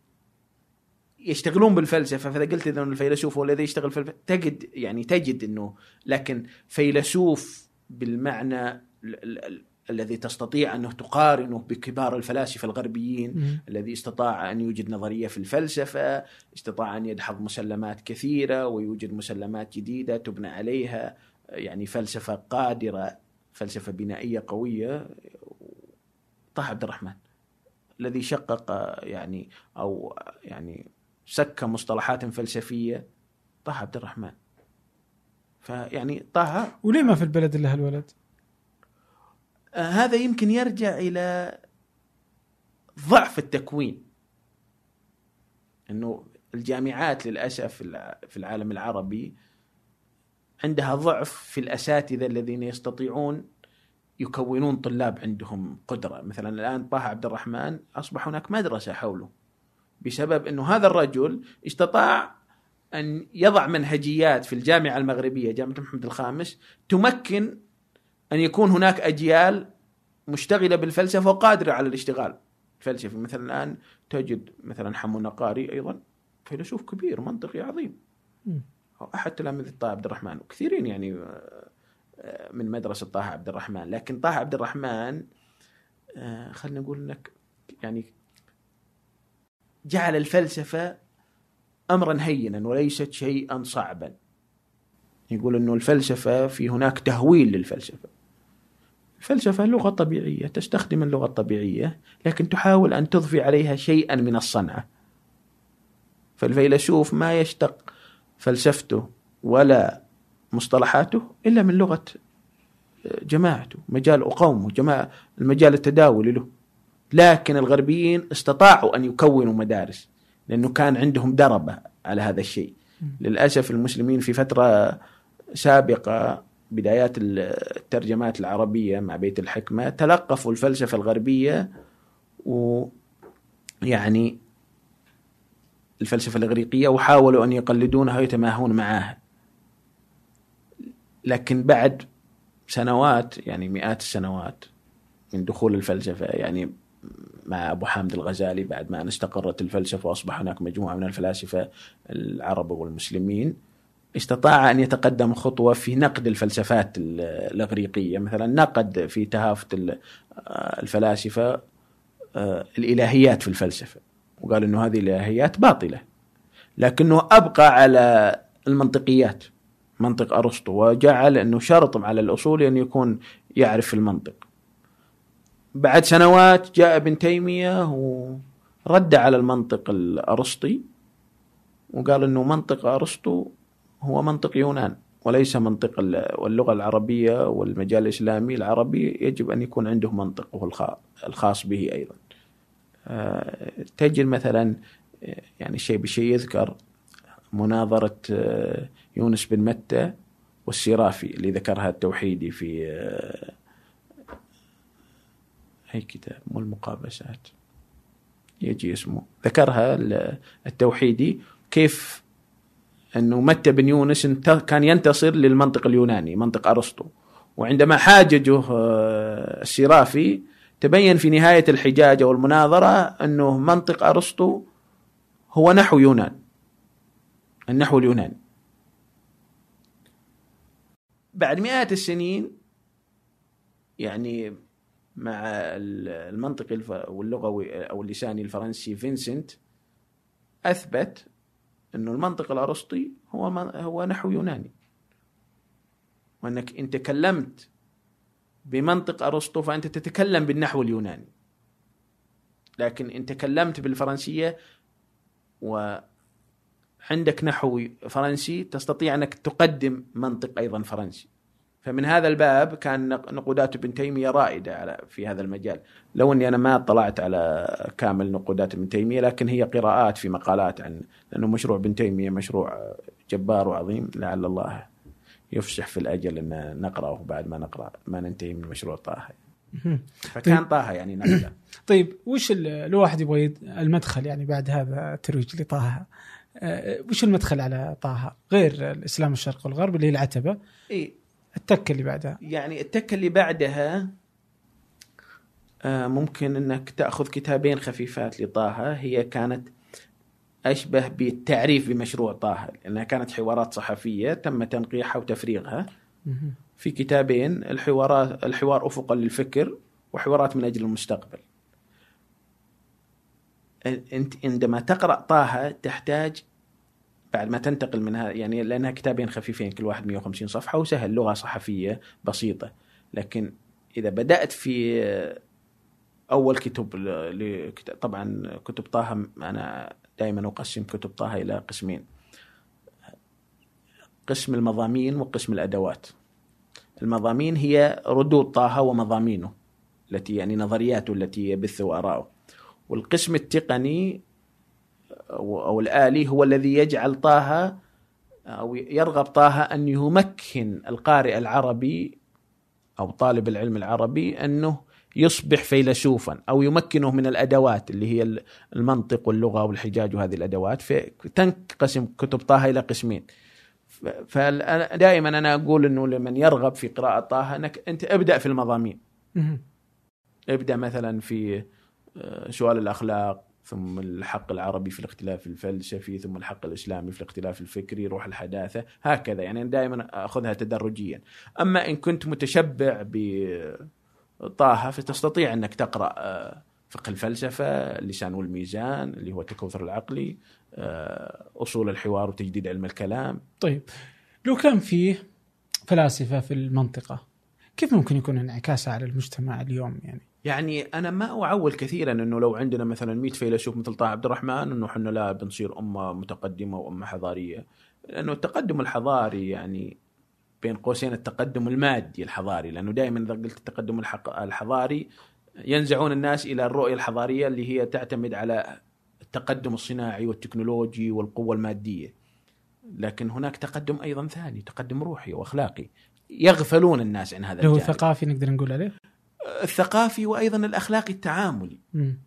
يشتغلون بالفلسفة فإذا قلت انه الفيلسوف هو الذي يشتغل في. تجد يعني تجد إنه لكن فيلسوف بالمعنى ال- ال- ال- الذي تستطيع أنه تقارنه بكبار الفلاسفة الغربيين مم. الذي استطاع أن يوجد نظرية في الفلسفة، استطاع أن يدحض مسلمات كثيرة ويوجد مسلمات جديدة تبنى عليها يعني فلسفة قادرة فلسفة بنائية قوية طه عبد الرحمن الذي شقق يعني أو يعني سك مصطلحات فلسفية طه عبد الرحمن فيعني طه وليه ما في البلد إلا هالولد؟ آه، هذا يمكن يرجع إلى ضعف التكوين. إنه الجامعات للأسف في الع- في العالم العربي عندها ضعف في الأساتذة الذين يستطيعون يكونون طلاب عندهم قدرة. مثلا الآن طه عبد الرحمن أصبح هناك مدرسة حوله بسبب إنه هذا الرجل استطاع أن يضع منهجيات في الجامعة المغربية جامعة محمد الخامس تمكن أن يكون هناك أجيال مشتغلة بالفلسفة وقادرة على الاشتغال. الفلسفي مثلا الآن تجد مثلا حمو نقاري أيضا فيلسوف كبير منطقي عظيم. أو احد تلاميذ طه عبد الرحمن. وكثيرين يعني آه، آه، من مدرسة طه عبد الرحمن. لكن طه عبد الرحمن آه، خلينا نقول إنك يعني جعل الفلسفة أمرا هينا وليست شيئا صعبا. يقول أنه الفلسفة في هناك تهويل للفلسفة. الفلسفة لغة طبيعية تستخدم اللغة الطبيعية لكن تحاول أن تضفي عليها شيئا من الصنعة فالفيلسوف ما يشتق فلسفته ولا مصطلحاته إلا من لغة جماعته مجال قومه جماعة المجال التداولي له. لكن الغربيين استطاعوا أن يكونوا مدارس لأنه كان عندهم دربة على هذا الشيء. للأسف المسلمين في فترة سابقة بدايات الترجمات العربية مع بيت الحكمة تلقفوا الفلسفة الغربية ويعني الفلسفة الإغريقية وحاولوا أن يقلدونها ويتماهون معها لكن بعد سنوات يعني مئات السنوات من دخول الفلسفة يعني مع أبو حامد الغزالي بعد ما أن استقرت الفلسفة وأصبح هناك مجموعة من الفلاسفة العرب والمسلمين استطاع أن يتقدم خطوة في نقد الفلسفات الإغريقية. مثلا نقد في تهافت الفلاسفة آه، الإلهيات في الفلسفة وقال أنه هذه الإلهيات باطلة لكنه أبقى على المنطقيات منطق أرسطو وجعل أنه شرط على الأصول أن يكون يعرف المنطق. بعد سنوات جاء ابن تيمية ورد على المنطق الأرسطي وقال أنه منطق أرسطو هو منطق يونان وليس منطق واللغة العربية والمجال الإسلامي العربي يجب أن يكون عنده منطق وهو الخاص به أيضا. آه، تجد مثلا يعني شيء بشيء يذكر مناظرة آه، يونس بن متى والسرافي اللي ذكرها التوحيدي في آه، أي كتاب؟ مو المقابسات. يجي اسمه. ذكرها التوحيدي كيف أنه متى بن يونس كان ينتصر للمنطق اليوناني منطق أرسطو. وعندما حاججه آه، السرافي تبين في نهاية الحجاج أو المناظرة أنه منطق أرسطو هو نحو يونان. النحو اليوناني. بعد مئات السنين يعني مع المنطق واللغوي أو اللساني الفرنسي فينسنت أثبت إنه المنطق الأرسطي هو هو نحو يوناني. وأنك إن تكلمت بمنطق أرسطو فأنت تتكلم بالنحو اليوناني. لكن إن تكلمت بالفرنسية وعندك نحو فرنسي تستطيع أنك تقدم منطق أيضا فرنسي. فمن هذا الباب كان نقودات ابن تيمية رائدة على في هذا المجال. لو أني أنا ما اطلعت على كامل نقودات ابن تيمية لكن هي قراءات في مقالات عن لأنه مشروع ابن تيمية مشروع جبار وعظيم لعل الله يفسح في الأجل أن نقرأه بعد ما نقرا ما ننتهي من مشروع طه. فكان طه يعني نقله طيب وش الواحد يبغى المدخل يعني بعد هذا الترويج لطه؟ أه، وش المدخل على طه؟ غير الإسلام الشرق والغرب اللي هي العتبة. إيه التكه اللي بعدها. يعني التكه اللي بعدها آه، ممكن إنك تأخذ كتابين خفيفات لطه هي كانت أشبه بالتعريف بمشروع طه لأنها كانت حوارات صحفية تم تنقيحها وتفريغها. في كتابين الحوارات الحوار أفقا للفكر وحوارات من أجل المستقبل. أنت عندما تقرأ طه تحتاج بعد ما تنتقل منها يعني لأنها كتابين خفيفين كل واحد 150 صفحة وسهل لغة صحفية بسيطة. لكن إذا بدأت في أول كتب طبعا كتب طه أنا دائما أقسم كتب طه إلى قسمين. قسم المضامين وقسم الأدوات. المضامين هي ردود طه ومضامينه التي يعني نظرياته التي يبث وأراءه. والقسم التقني أو الآلي هو الذي يجعل طه أو يرغب طه أن يمكن القارئ العربي أو طالب العلم العربي أنه يصبح فيلسوفا أو يمكنه من الأدوات اللي هي المنطق واللغة والحجاج وهذه الأدوات. فتنقسم كتب طه إلى قسمين. فدائما أنا أقول أنه لمن يرغب في قراءة طه أنك أنت ابدأ في المضامين. ابدأ مثلا في آه، سؤال الأخلاق ثم الحق العربي في الاختلاف الفلسفي ثم الحق الإسلامي في الاختلاف الفكري روح الحداثة هكذا. يعني دائما أخذها تدرجيا. أما إن كنت متشبع بطه فتستطيع أنك تقرأ آه، فقه الفلسفة اللسان والميزان اللي هو التكوثر العقلي آه، أصول الحوار وتجديد علم الكلام. طيب لو كان فيه فلاسفة في المنطقة كيف ممكن يكون انعكاسها على المجتمع اليوم؟ يعني؟ يعني أنا ما أعول كثيرا إنه لو عندنا مثلا 100 فيلسوف مثل طه عبد الرحمن إنه إحنا لا بنصير أمة متقدمة وأمة حضارية لأنه التقدم الحضاري يعني بين قوسين التقدم المادي الحضاري لأنه دائما إذا قلت التقدم الحضاري ينزعون الناس إلى الرؤية الحضارية اللي هي تعتمد على التقدم الصناعي والتكنولوجي والقوة المادية لكن هناك تقدم أيضا ثاني تقدم روحي وأخلاقي يغفلون الناس عن هذا اللي هو الجانب. ثقافي نقدر نقول عليه؟ الثقافي وأيضا الأخلاقي التعاملي. مم.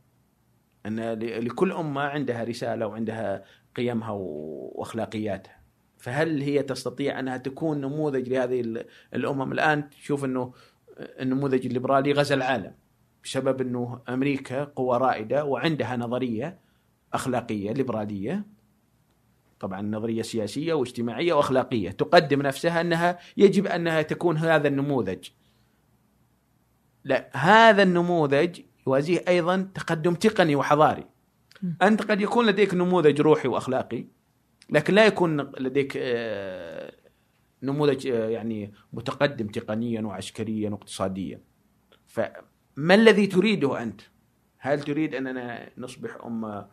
أن لكل أمة عندها رسالة وعندها قيمها وأخلاقياتها. فهل هي تستطيع أنها تكون نموذج لهذه ال- الأمم؟ الآن تشوف إنه النموذج الليبرالي غزا العالم بسبب إنه أمريكا قوة رائدة وعندها نظرية أخلاقية ليبرالية. طبعا نظرية سياسية واجتماعية وأخلاقية. تقدم نفسها أنها يجب أنها تكون هذا النموذج. لا هذا النموذج يوازيه أيضا تقدم تقني وحضاري. أنت قد يكون لديك نموذج روحي وأخلاقي لكن لا يكون لديك آه، نموذج آه، يعني متقدم تقنيا وعسكريا واقتصاديا. فما الذي تريده أنت؟ هل تريد أننا نصبح أمة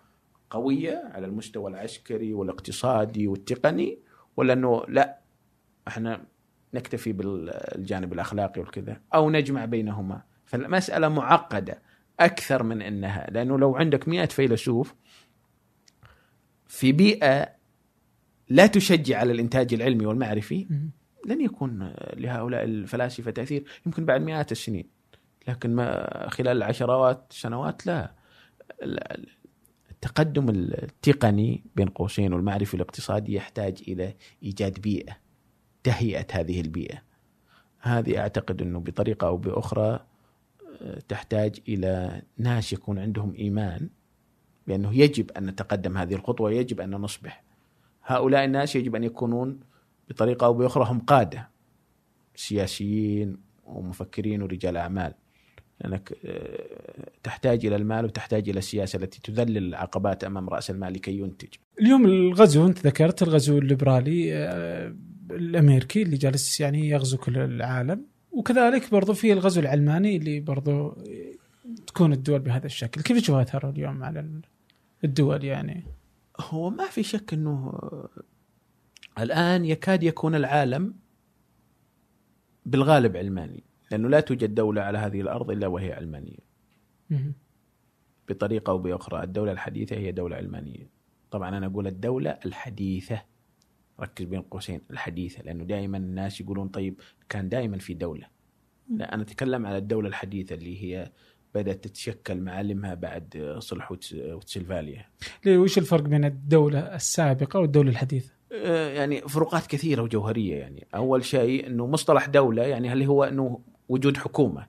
قوية على المستوى العسكري والاقتصادي والتقني ولا أنه لا إحنا نكتفي بالجانب الأخلاقي والكذا أو نجمع بينهما. فالمسألة معقدة أكثر من إنها لأنه لو عندك مئة فيلسوف في بيئة لا تشجع على الإنتاج العلمي والمعرفي. لن يكون لهؤلاء الفلاسفة تأثير. يمكن بعد مئات السنين. لكن ما خلال العشرات سنوات لا. ال- التقدم التقني بين قوسين والمعرفي الاقتصادي يحتاج إلى إيجاد بيئة. تهيئة هذه البيئة. هذه أعتقد إنه بطريقة أو بأخرى آه، تحتاج إلى ناس يكون عندهم إيمان بأنه يجب أن نتقدم هذه الخطوة يجب أن نصبح. هؤلاء الناس يجب أن يكونون بطريقة أو بأخرى هم قادة سياسيين ومفكرين ورجال أعمال. لأنك آه، تحتاج إلى المال وتحتاج إلى السياسة التي تذلل العقبات أمام رأس المال لكي ينتج. اليوم الغزو أنت ذكرت الغزو الليبرالي آه، الأمريكي اللي جالس يعني يغزو كل العالم. وكذلك برضو في الغزو العلماني اللي برضو تكون الدول بهذا الشكل. كيف تشوف اثره اليوم على الدول يعني؟ هو ما في شك إنه الآن يكاد يكون العالم بالغالب علماني لأنه لا توجد دولة على هذه الأرض إلا وهي علمانية. بطريقة أو بأخرى الدولة الحديثة هي دولة علمانية. طبعا أنا أقول الدولة الحديثة. ركز بين قوسين الحديثة لأنه دائما الناس يقولون طيب كان دائما في دولة. لا أنا أتكلم على الدولة الحديثة اللي هي بدأت تتشكل معالمها بعد صلح وتس- وتسلفاليا. ليه وش الفرق بين الدولة السابقة والدولة الحديث؟ آه، يعني فروقات كثيرة وجوهرية يعني أول شيء إنه مصطلح دولة يعني هل هو إنه وجود حكومة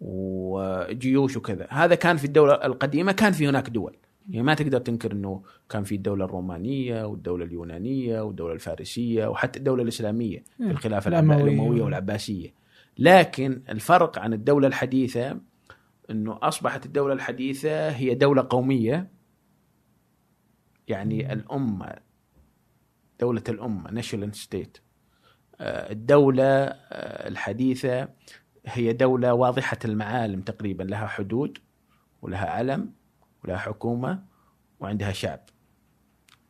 وجيوش وكذا هذا كان في الدولة القديمة كان في هناك دول يعني ما تقدر تنكر إنه كان في الدولة الرومانية والدولة اليونانية والدولة الفارسية وحتى الدولة الإسلامية في الخلافة. الأموية والعباسية. لكن الفرق عن الدولة الحديثة إنه أصبحت الدولة الحديثة هي دولة قومية. يعني الأمة دولة الأمة ناشونال ستيت الدولة آه، الحديثة هي دولة واضحة المعالم تقريبا لها حدود ولها علم. ولها حكومة وعندها شعب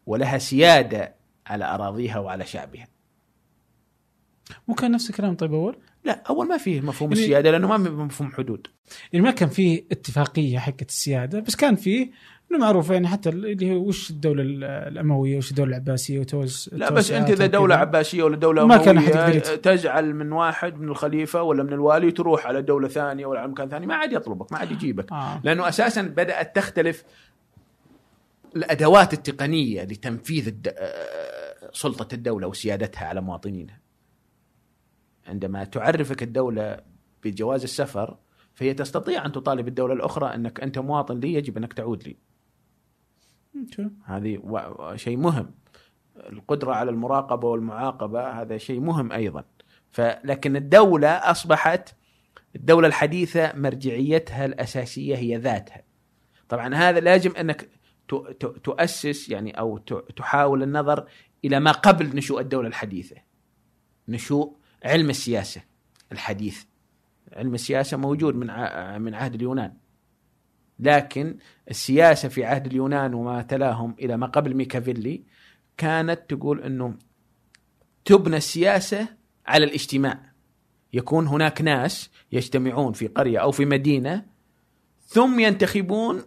ولها سيادة على أراضيها وعلى شعبها مو كان نفس الكلام طيب أول؟ لا أول ما فيه مفهوم يعني- السيادة لأنه ما مفهوم حدود يعني ما كان فيه اتفاقية حقت السيادة بس كان فيه إنه معروف يعني حتى اللي هو وش الدولة ال- الأموية وش الدولة العباسية وتوز لا بس أنت إذا دولة عباسية ولا دولة ما كان أحد تزعل من واحد من الخليفة ولا من الوالي تروح على دولة ثانية ولا على مكان ثاني ما عاد يطلبك ما عاد يجيبك آه. لأنه أساسا بدأت تختلف الأدوات التقنية لتنفيذ الد... آه، سلطة الدولة وسيادتها على مواطنينها. عندما تعرفك الدولة بجواز السفر فهي تستطيع أن تطالب الدولة الأخرى أنك أنت مواطن لي يجب أنك تعود لي. هذه شيء مهم. القدرة على المراقبة والمعاقبة هذا شيء مهم أيضا. فلكن الدولة أصبحت الدولة الحديثة مرجعيتها الأساسية هي ذاتها. طبعا هذا لازم أنك تؤسس يعني أو تحاول النظر إلى ما قبل نشوء الدولة الحديثة. نشوء علم السياسة الحديث. علم السياسة موجود من من عهد اليونان. لكن السياسة في عهد اليونان وما تلاهم إلى ما قبل ميكافيلي كانت تقول إنه تبنى السياسة على الاجتماع. يكون هناك ناس يجتمعون في قرية أو في مدينة ثم ينتخبون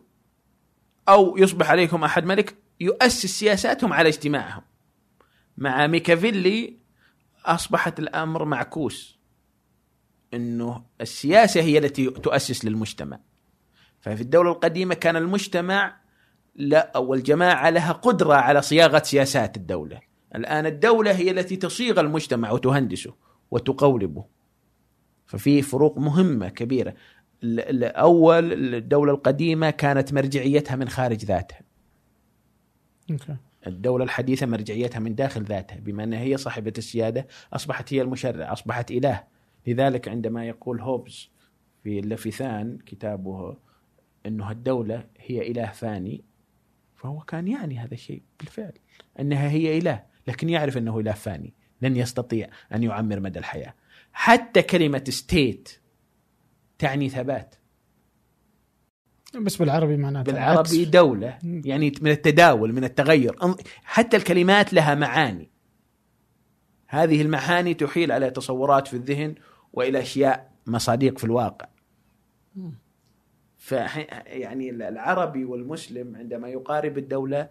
أو يصبح عليكم أحد ملك يؤسس سياساتهم على اجتماعهم. مع ميكافيلي أصبحت الأمر معكوس. إنه السياسة هي التي تؤسس للمجتمع. ففي الدولة القديمة كان المجتمع لا أو الجماعة لها قدرة على صياغة سياسات الدولة. الآن الدولة هي التي تصيغ المجتمع وتهندسه وتقولبه. ففي فروق مهمة كبيرة. ال- ال- أول الدولة القديمة كانت مرجعيتها من خارج ذاتها. الدولة الحديثة مرجعيتها من داخل ذاتها بما أنها هي صاحبة السيادة أصبحت هي المشرع أصبحت إله. لذلك عندما يقول هوبز في اللفثان كتابه أنه الدولة هي إله فاني فهو كان يعني هذا الشيء بالفعل أنها هي إله لكن يعرف أنه إله فاني لن يستطيع أن يعمر مدى الحياة. حتى كلمة ستيت تعني ثبات. بس بالعربي معناته بالعربي العكس. دولة يعني من التداول من التغير. حتى الكلمات لها معاني. هذه المعاني تحيل على تصورات في الذهن وإلى أشياء مصاديق في الواقع. ف يعني العربي والمسلم عندما يقارب الدولة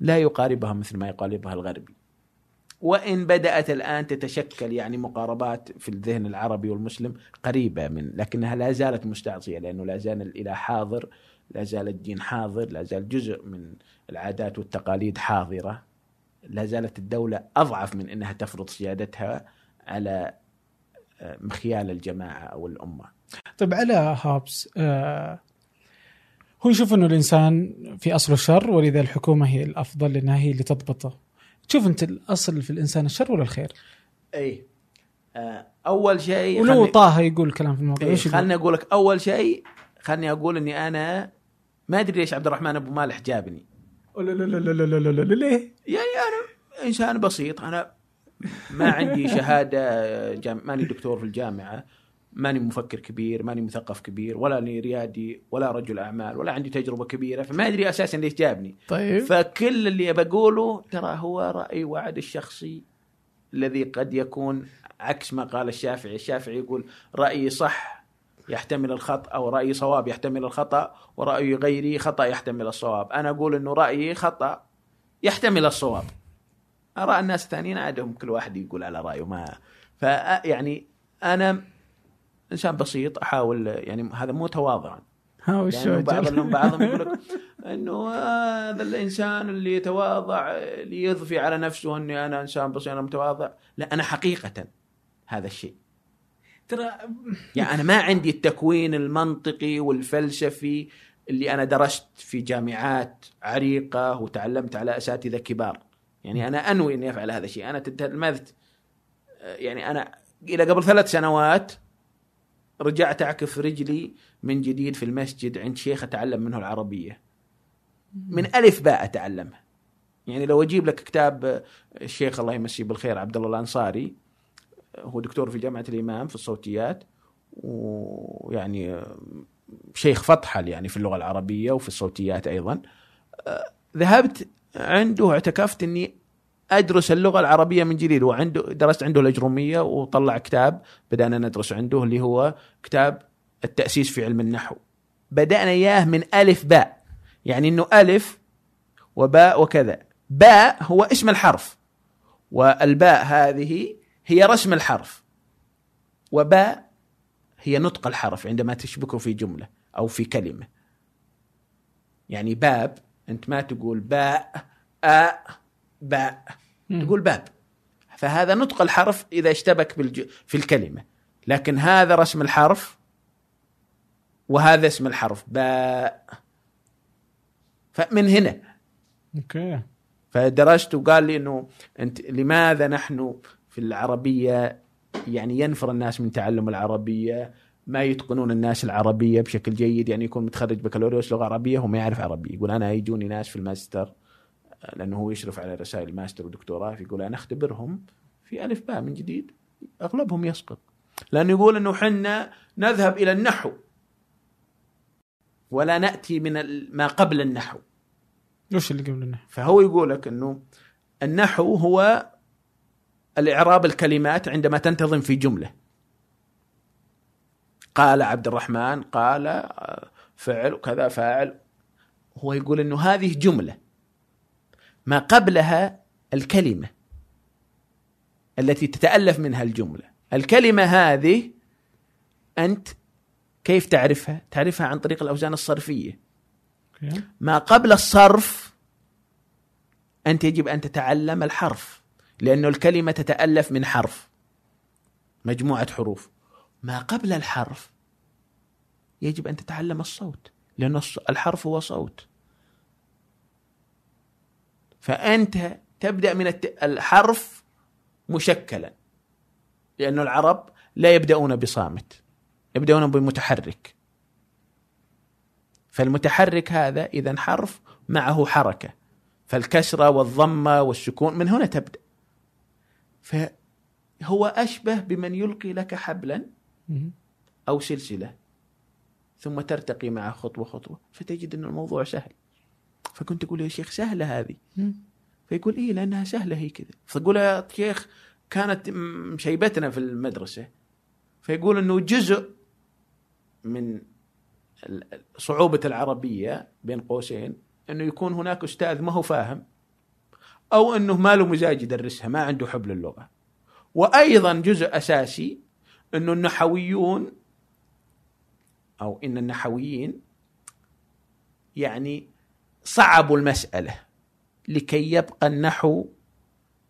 لا يقاربها مثل ما يقاربها الغربي. وإن بدأت الآن تتشكل يعني مقاربات في الذهن العربي والمسلم قريبة من لكنها لا زالت مستعصيه لأنه لا زال الإله حاضر لا زال الدين حاضر لا زال جزء من العادات والتقاليد حاضرة. لا زالت الدولة أضعف من إنها تفرض سيادتها على آه، مخيال الجماعة أو الأمة. طيب على هابس آه هو يشوف إنه الإنسان في اصله شر ولذا الحكومة هي الأفضل لانها هي اللي تضبطه. تشوف أنت الأصل في الإنسان الشر ولا الخير؟ اي أول شيء ولو خلني... طه يقول كلام في الموضوع إيه، إيش خلني أقول لك أول شيء خلني أقول إني أنا ما أدري ليش عبد الرحمن أبو مالح جابني. لا لا لا لا لا لا ليه؟ يعني أنا إنسان بسيط أنا ما عندي شهادة جام... ماني دكتور في الجامعة ماني مفكر كبير ماني مثقف كبير ولا أني ريادي ولا رجل أعمال ولا عندي تجربة كبيرة فما أدري أساسا ليش جابني. طيب. فكل اللي بقوله ترى هو رأي وعد الشخصي الذي قد يكون عكس ما قال الشافعي. الشافعي يقول رأيي صح يحتمل الخطأ أو رايي صواب يحتمل الخطأ ورأي غيري خطأ يحتمل الصواب. أنا أقول إنه رأيي خطأ يحتمل الصواب. اراء الناس الثانيين عادهم كل واحد يقول على رأيه ما. ف يعني أنا إنسان بسيط أحاول يعني هذا مو تواضعا. ها وش لأنه بعض أجل؟ لهم بعضهم يقول لك إنه هذا الإنسان اللي يتواضع ليضفي على نفسه إني أنا إنسان بسيط أنا متواضع. لا أنا حقيقة هذا الشيء. ترى يعني أنا ما عندي التكوين المنطقي والفلسفي اللي أنا درست في جامعات عريقة وتعلمت على أساتذة كبار. يعني أنا أنوي إني أفعل هذا الشيء. أنا تلمذت يعني أنا إلى قبل ثلاث سنوات رجعت أعكف رجلي من جديد في المسجد عند شيخ أتعلم منه العربية. من ألف باء اتعلمها يعني لو أجيب لك كتاب الشيخ الله يمسيه بالخير عبد الله الأنصاري هو دكتور في جامعة الإمام في الصوتيات ويعني شيخ فطحل يعني في اللغة العربية وفي الصوتيات أيضا ذهبت عنده واعتكفت إني أدرس اللغة العربية من جديد. وعنده درست عنده الإجرومية وطلع كتاب بدأنا ندرس عنده اللي هو كتاب التأسيس في علم النحو. بدأنا إياه من ألف باء. يعني إنه ألف وباء وكذا. باء هو اسم الحرف والباء هذه هي رسم الحرف. وباء هي نطق الحرف عندما تشبكه في جملة أو في كلمة. يعني باب أنت ما تقول باء آ باء. تقول باب. فهذا نطق الحرف إذا اشتبك بالج... في الكلمة. لكن هذا رسم الحرف وهذا اسم الحرف. باء فمن هنا. أوكي. فدرست وقال لي إنه أنت لماذا نحن في العربية يعني ينفر الناس من تعلم العربية؟ ما يتقنون الناس العربية بشكل جيد يعني يكون متخرج بكالوريوس لغة عربية وما يعرف عربي. يقول أنا يجوني ناس في الماستر. لأنه هو يشرف على رسائل الماستر ودكتوراه فيقول أنا أختبرهم في ألف باء من جديد أغلبهم يسقط. لأنه يقول إنه حنا نذهب إلى النحو. ولا نأتي من ما قبل النحو. وش اللي قبل النحو؟ فهو يقول لك إنه النحو هو الإعراب الكلمات عندما تنتظم في جملة. قال عبد الرحمن قال آه، فعل وكذا فاعل. هو يقول إنه هذه جملة. ما قبلها الكلمة التي تتألف منها الجملة. الكلمة هذه أنت كيف تعرفها؟ تعرفها عن طريق الأوزان الصرفية. أوكي. ما قبل الصرف أنت يجب أن تتعلم الحرف لأنه الكلمة تتألف من حرف مجموعة حروف. ما قبل الحرف يجب أن تتعلم الصوت لأن الحرف هو صوت. فأنت تبدأ من الحرف مشكلا لأن العرب لا يبدأون بصامت يبدأون بمتحرك. فالمتحرك هذا إذا حرف معه حركة فالكسرة والضمة والسكون من هنا تبدأ. فهو أشبه بمن يلقي لك حبلا مم. أو سلسلة ثم ترتقي معه خطوة خطوة فتجد إن الموضوع سهل. فكنت أقول يا شيخ سهلة هذه. فيقول إيه لأنها سهلة هي كذا. فأقول يا شيخ كانت مشيبتنا في المدرسة. فيقول إنه جزء من صعوبة العربية بين قوسين إنه يكون هناك أستاذ ما هو فاهم أو إنه ما له مزاج يدرسها ما عنده حب للغه وأيضا جزء أساسي إنه النحويون أو إن النحويين يعني صعبوا المسألة لكي يبقى النحو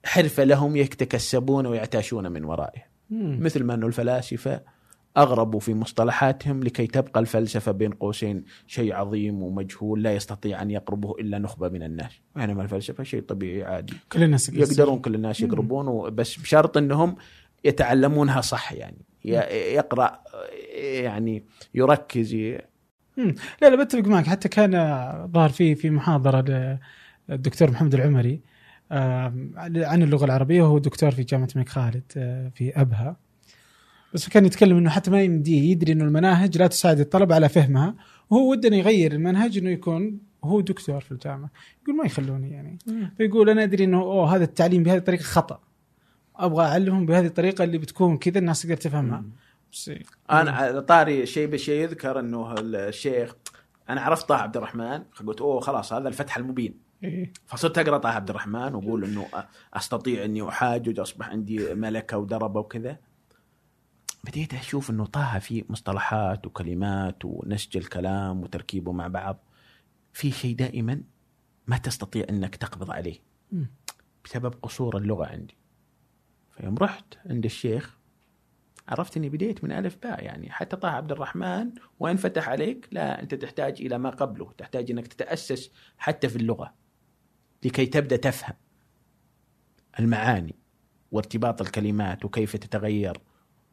حرفة لهم يتكسبون ويعتاشون من ورائها مم. مثل ما أن الفلاسفة أغربوا في مصطلحاتهم لكي تبقى الفلسفة بين قوسين شيء عظيم ومجهول لا يستطيع أن يقربه إلا نخبة من الناس. بينما الفلسفة شيء طبيعي عادي. كل الناس يقدرون. كل الناس يقربون بس بشرط أنهم يتعلمونها صح يعني. يقرأ يعني يركز مم. لا لا بتفق معك. حتى كان ظهر في في محاضرة للدكتور محمد العمري آم، عن اللغة العربية وهو دكتور في جامعة الملك خالد آه، في أبها. بس كان يتكلم إنه حتى ما يمديه يدري إنه المناهج لا تساعد الطلبة على فهمها. وهو ودنا يغير المنهج إنه يكون هو دكتور في الجامعة. يقول ما يخلوني يعني. فيقول أنا أدري إنه أوه هذا التعليم بهذه الطريقة خطأ. أبغى أعلمهم بهذه الطريقة اللي بتكون كذا الناس تقدر تفهمها. بس أنا على طاري شيء بشيء يذكر إنه الشيخ أنا عرفت طه عبد الرحمن قلت أوه خلاص هذا الفتح المبين. إيه. فصرت أقرأ طه عبد الرحمن وأقول إنه أستطيع إني أحاجج أصبح عندي ملكة ودربة وكذا. بديت أشوف إنه طه في مصطلحات وكلمات ونسج الكلام وتركيبه مع بعض. في شيء دائما ما تستطيع إنك تقبض عليه. بسبب قصور اللغة عندي. فيوم رحت عند الشيخ عرفت إني بديت من ألف باء يعني حتى طه عبد الرحمن وين فتح عليك لا أنت تحتاج إلى ما قبله تحتاج إنك تتأسس حتى في اللغة لكي تبدأ تفهم المعاني وارتباط الكلمات وكيف تتغير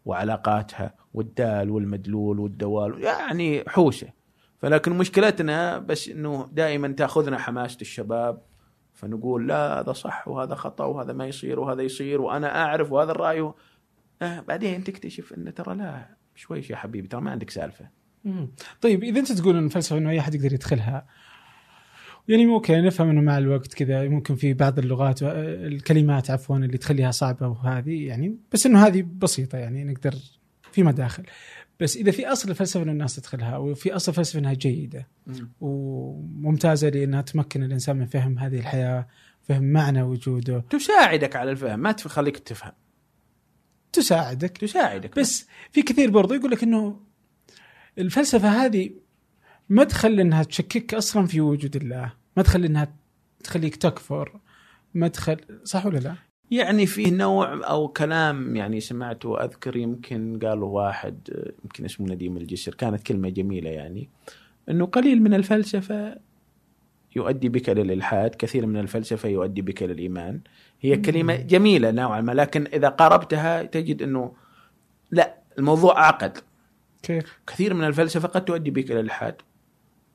وعلاقاتها والدال والمدلول والدوال يعني حوسة. فلكن مشكلتنا بس إنه دائما تأخذنا حماسة الشباب فنقول لا هذا صح وهذا خطأ وهذا ما يصير وهذا يصير وأنا أعرف وهذا الرأي آه بعدين تكتشف إن ترى لا شوي يا حبيبي ترى ما عندك سالفة. مم. طيب إذا أنت تقول إن الفلسفه إنه أي أحد يقدر يدخلها يعني ممكن نفهم إنه مع الوقت كذا ممكن في بعض اللغات آه، الكلمات عفوا اللي تخليها صعبة وهذه يعني بس إنه هذه بسيطة يعني نقدر في مداخل بس إذا في أصل الفلسفه ان الناس تدخلها وفي أصل الفلسفه إنها جيدة وممتازة لأنها تمكن الإنسان من فهم هذه الحياة فهم معنى وجوده. تساعدك على الفهم ما تخليك تفهم. تساعدك تساعدك بس في كثير برضو يقول لك إنه الفلسفة هذه مدخل إنها تشكك أصلا في وجود الله مدخل إنها تخليك تكفر مدخل صح ولا لا؟ يعني فيه نوع أو كلام يعني سمعته أذكر يمكن قالوا واحد يمكن اسمه نديم الجسر كانت كلمة جميلة يعني إنه قليل من الفلسفة يؤدي بك إلى الالحاد، كثير من الفلسفة يؤدي بك إلى الايمان. هي كلمة جميلة نوعا ما لكن إذا قاربتها تجد إنه لا الموضوع أعقد. كيف؟ كثير من الفلسفة قد تؤدي بك إلى الإلحاد.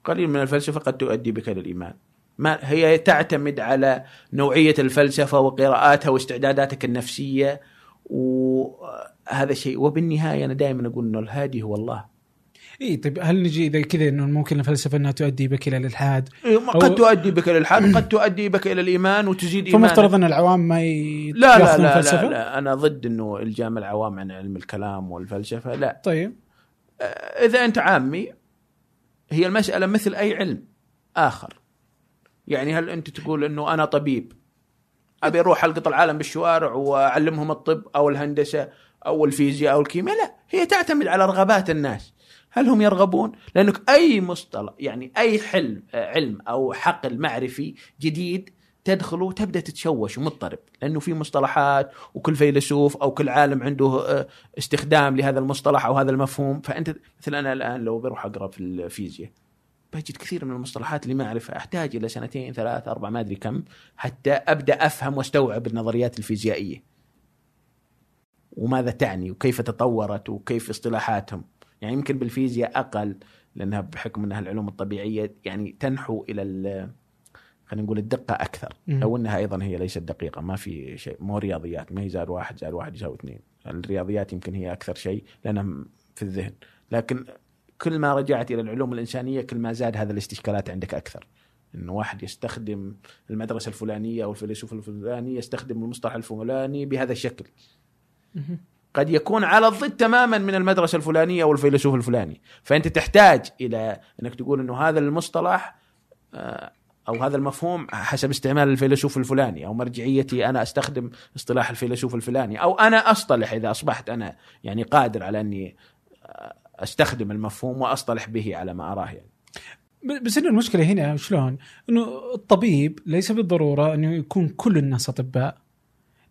قليل من الفلسفة قد تؤدي بك إلى الإيمان. ما هي تعتمد على نوعية الفلسفة وقراءاتها واستعداداتك النفسية وهذا شيء. وبالنهاية أنا دائما أقول إنه الهادي هو الله. اي طيب هل نجي إذا كذا إنه ممكن الفلسفة إنها تؤدي بك إلى الإلحاد؟ إيه، قد تؤدي بك إلى الإلحاد قد تؤدي بك إلى الإيمان وتزيد إيمانك. فمفترض إن العوام ما ي... لا لا لا؟ لا لا أنا ضد إنه الجام العوام عن علم الكلام والفلسفة لا. طيب. آه، إذا أنت عامي هي المسألة مثل أي علم آخر. يعني هل أنت تقول إنه أنا طبيب؟ أبي أروح ألقط العالم بالشوارع وأعلمهم الطب أو الهندسة أو الفيزياء أو الكيمياء؟ لا هي تعتمد على رغبات الناس. هل هم يرغبون لأنك أي مصطلح يعني أي حلم علم أو حقل معرفي جديد تدخله وتبدا تتشوش ومضطرب لأنه في مصطلحات وكل فيلسوف أو كل عالم عنده آه، استخدام لهذا المصطلح أو هذا المفهوم فأنت مثل أنا الآن لو بروح أقرأ في الفيزياء بجد كثير من المصطلحات اللي ما أعرفها أحتاج إلى سنتين ثلاث أربع ما أدري كم حتى أبدأ أفهم وأستوعب النظريات الفيزيائية. وماذا تعني وكيف تطورت وكيف اصطلاحاتهم. يعني يمكن بالفيزياء أقل لأنها بحكم إنها العلوم الطبيعية يعني تنحو إلى ال- خلينا نقول الدقة أكثر. لو إنها أيضا هي ليست دقيقة ما في شيء مو رياضيات ما هي زائد واحد زائد واحد يساوي اثنين. الرياضيات يمكن هي أكثر شيء لأنها في الذهن. لكن كل ما رجعت إلى العلوم الإنسانية كل ما زاد هذا الاستشكالات عندك أكثر. انه واحد يستخدم المدرسة الفلانية أو الفيلسوف الفلاني يستخدم المصطلح الفلاني بهذا الشكل. قد يكون على الضد تماما من المدرسة الفلانية أو الفيلسوف الفلاني فأنت تحتاج إلى أنك تقول إنه هذا المصطلح آه، أو هذا المفهوم حسب استعمال الفيلسوف الفلاني أو مرجعيتي أنا أستخدم اصطلاح الفيلسوف الفلاني أو أنا أصطلح إذا أصبحت أنا يعني قادر على أني آه، أستخدم المفهوم وأصطلح به على ما أراه يعني. بس إنه المشكلة هنا شلون؟ إنه الطبيب ليس بالضرورة انه يكون كل الناس أطباء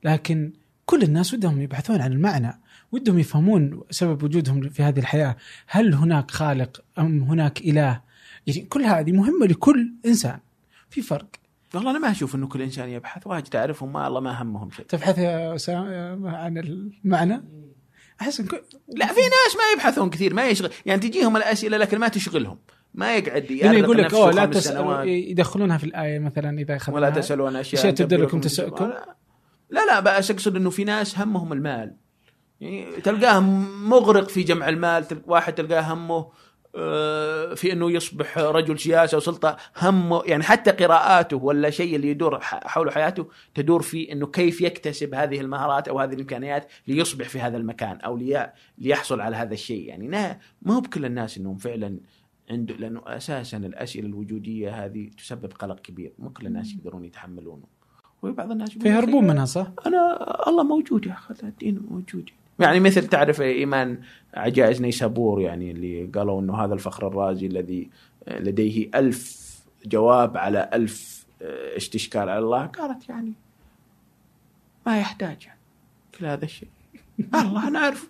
لكن كل الناس ودهم يبحثون عن المعنى ودهم يفهمون سبب وجودهم في هذه الحياة. هل هناك خالق أم هناك إله؟ يعني كل هذه مهمة لكل إنسان. في فرق. والله أنا ما أشوف إنه كل إنسان يبحث واجد تعرفهم ما الله ما همهم شيء. تبحث يا اسامه عن المعنى؟ أحس كل- لا في ناس ما يبحثون كثير ما يشغل يعني تجيهم الأسئلة لكن ما تشغلهم. ما يقعد يأرق يقول لك أوه لا سنوات. يدخلونها في الآية مثلا إذا اخذنا ولا تسالوا عن اشياء أشياء تبدو لكم تسؤكم. لا لا, بس اقصد إنه في ناس همهم المال. يعني تلقاه مغرق في جمع المال واحد تلقاه همه آه، في إنه يصبح رجل سياسة وسلطه همه يعني حتى قراءاته ولا شيء اللي يدور حول حياته تدور في إنه كيف يكتسب هذه المهارات أو هذه الإمكانيات ليصبح في هذا المكان أو لي- ليحصل على هذا الشيء. يعني ما هو بكل الناس إنهم فعلا عنده لأنه أساسا الأسئلة الوجودية هذه تسبب قلق كبير. مو كل الناس يقدرون يتحملونه. وبعض الناس فيهربون منها صح؟ أنا الله موجود يا أخي الدين موجود يعني مثل تعرف إيمان عجائز نيسابور يعني اللي قالوا إنه هذا الفخر الرازي الذي لديه ألف جواب على ألف استشكال على الله قالت يعني ما يحتاج يعني كل هذا الشيء الله نعرف.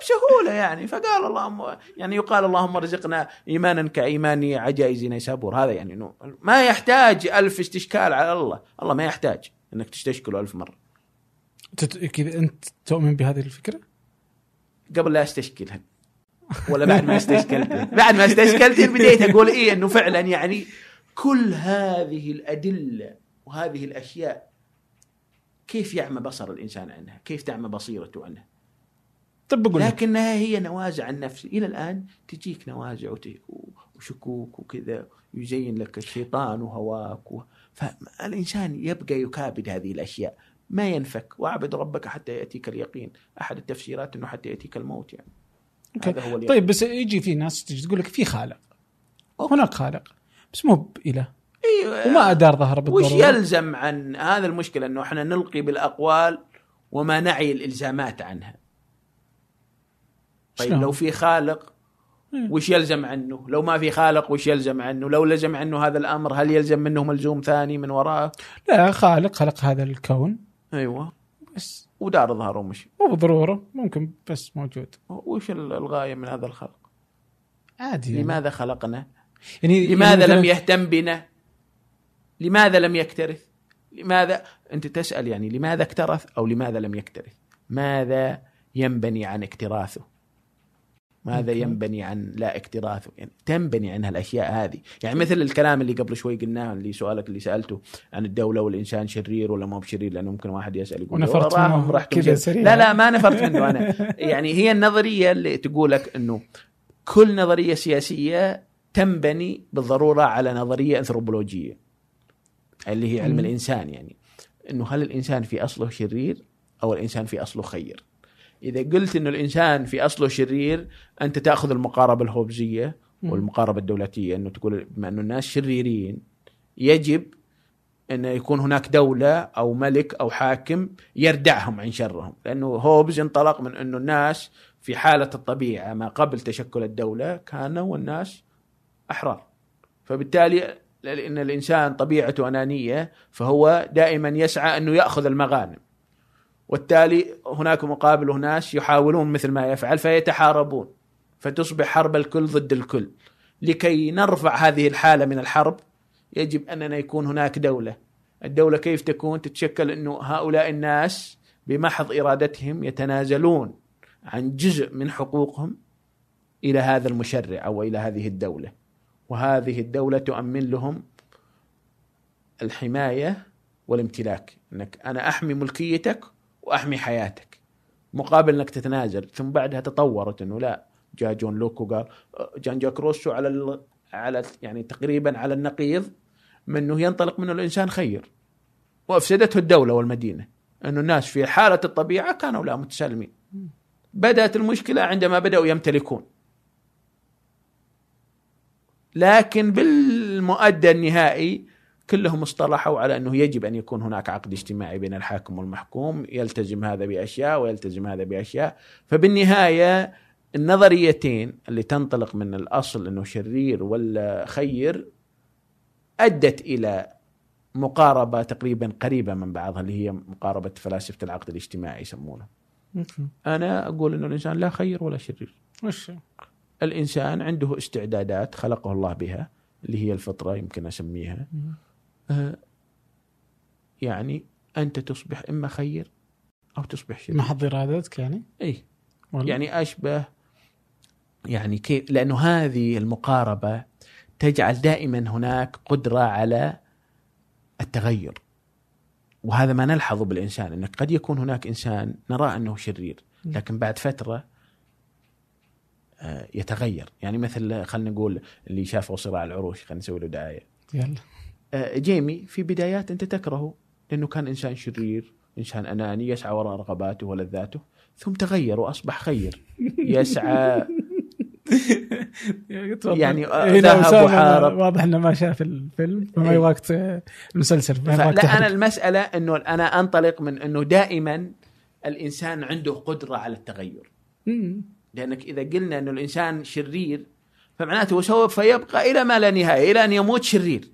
بسهوله يعني. فقال اللهم يعني يقال اللهم ارزقنا إيمانا كإيمان عجائز نيسابور هذا يعني إنه ما يحتاج ألف استشكال على الله. الله ما يحتاج إنك تستشكله ألف مرة. كذا أنت تؤمن بهذه الفكرة؟ قبل لا أستشكلها. ولا بعد ما استشكلتها بعد ما استشكلتها بديت أقول إيه إنه فعلا يعني كل هذه الأدلة وهذه الأشياء كيف يعمى بصر الإنسان عنها؟ كيف تعمى بصيرته عنها؟ طب بقول لك. لكنها هي نوازع النفس إلى الآن تجيك نوازع وشكوك وكذا يزين لك الشيطان وهواك و... فالإنسان يبقى يكابد هذه الأشياء. ما ينفك. واعبد ربك حتى يأتيك اليقين. أحد التفسيرات إنه حتى يأتيك الموت يعني. أوكي. هذا هو اليقين. طيب بس يجي في ناس تجي تقول لك في خالق. هناك خالق. بس مو بإله. إيه وما أدار ظهره وش بالضرورة يلزم عن هذا المشكلة؟ إنه إحنا نلقي بالأقوال وما نعي الإلزامات عنها. طيب شلون؟ لو في خالق مم. وش يلزم عنه؟ لو ما في خالق وش يلزم عنه؟ لو لزم عنه هذا الأمر هل يلزم منه ملزوم ثاني من وراه؟ لا خالق خلق هذا الكون. أيوه. بس ودار ظهره ومشي. مو بالضرورة ممكن بس موجود. وش ال- الغاية من هذا الخلق؟ عادي يعني. لماذا خلقنا؟ يعني لماذا يعني لم يهتم بنا؟ لماذا لم يكترث؟ لماذا؟ أنت تسأل يعني لماذا اكترث أو لماذا لم يكترث؟ ماذا ينبني عن اكتراثه؟ ماذا. ينبني عن لا اكتراث يعني تنبني عنها الاشياء هذه. يعني مثل الكلام اللي قبل شوي قلناه اللي سؤالك اللي سألته عن الدولة والإنسان شرير ولا مو بشرير لأنه ممكن واحد يسأل يقول وراهم منه كذا. سريع. لا لا ما نفرت منه أنا. يعني هي النظرية اللي تقول لك إنه كل نظرية سياسية تنبني بالضرورة على نظرية أنثروبولوجية. اللي هي علم. الإنسان يعني. إنه هل الإنسان في أصله شرير أو الإنسان في أصله خير؟ إذا قلت إنه الإنسان في أصله شرير أنت تأخذ المقاربة الهوبزية. والمقاربة الدولتية. إنه تقول بما إنه الناس شريرين يجب إن يكون هناك دولة أو ملك أو حاكم يردعهم عن شرهم. لأنه هوبز انطلق من إنه الناس في حالة الطبيعة ما قبل تشكل الدولة كانوا الناس أحرار. فبالتالي لأن الإنسان طبيعته أنانية فهو دائما يسعى أنه يأخذ المغانم. والتالي هناك مقابل ناس يحاولون مثل ما يفعل فيتحاربون. فتصبح حرب الكل ضد الكل. لكي نرفع هذه الحالة من الحرب يجب أننا يكون هناك دولة. الدولة كيف تكون؟ تتشكل أنه هؤلاء الناس بمحض إرادتهم يتنازلون عن جزء من حقوقهم إلى هذا المشرع أو إلى هذه الدولة. وهذه الدولة تؤمن لهم الحماية والامتلاك. إنك أنا أحمي ملكيتك وأحمي حياتك. مقابل إنك تتنازل ثم بعدها تطورت إنه لا جاء جون لوك وقال جان جاك روسو على ال... على يعني تقريبا على النقيض من إنه ينطلق منه الإنسان خير. وأفسدته الدولة والمدينة. إنه الناس في حالة الطبيعة كانوا لا متسالمين. بدأت المشكلة عندما بدأوا يمتلكون. لكن بالمؤدى النهائي كلهم اصطلحوا على أنه يجب أن يكون هناك عقد اجتماعي بين الحاكم والمحكوم يلتزم هذا بأشياء ويلتزم هذا بأشياء فبالنهاية النظريتين اللي تنطلق من الأصل أنه شرير ولا خير أدت إلى مقاربة تقريبا قريبة من بعضها اللي هي مقاربة فلاسفة العقد الاجتماعي يسمونه. أوكي. أنا أقول أنه الإنسان لا خير ولا شرير. الإنسان عنده استعدادات خلقه الله بها اللي هي الفطرة يمكن أسميها. آه، يعني أنت تصبح إما خير أو تصبح شرير. محض ارادتك يعني اي؟ يعني أشبه يعني كيف لأنه هذه المقاربة تجعل دائما هناك قدرة على التغير وهذا ما نلحظه بالإنسان إنك قد يكون هناك إنسان نرى أنه شرير لكن بعد فترة يتغير. يعني مثل خلينا نقول اللي شافوا صراع العروش خلينا نسوي له دعاية. يلا. آه، جيمي في بدايات أنت تكرهه لأنه كان إنسان شرير إنسان أناني يسعى وراء رغباته ولذاته ثم تغير وأصبح خير. يسعى. يعني هنا ذهب أسامة وحارب. واضح إنه ما شاف الفيلم فما إيه. وقت المسلسل فلا أنا. المسألة إنه أنا أنطلق من إنه دائما الإنسان عنده قدرة على التغير. مم. لأنك إذا قلنا إنه الإنسان شرير فمعناته سوف يبقى إلى ما لا نهاية إلى أن يموت شرير.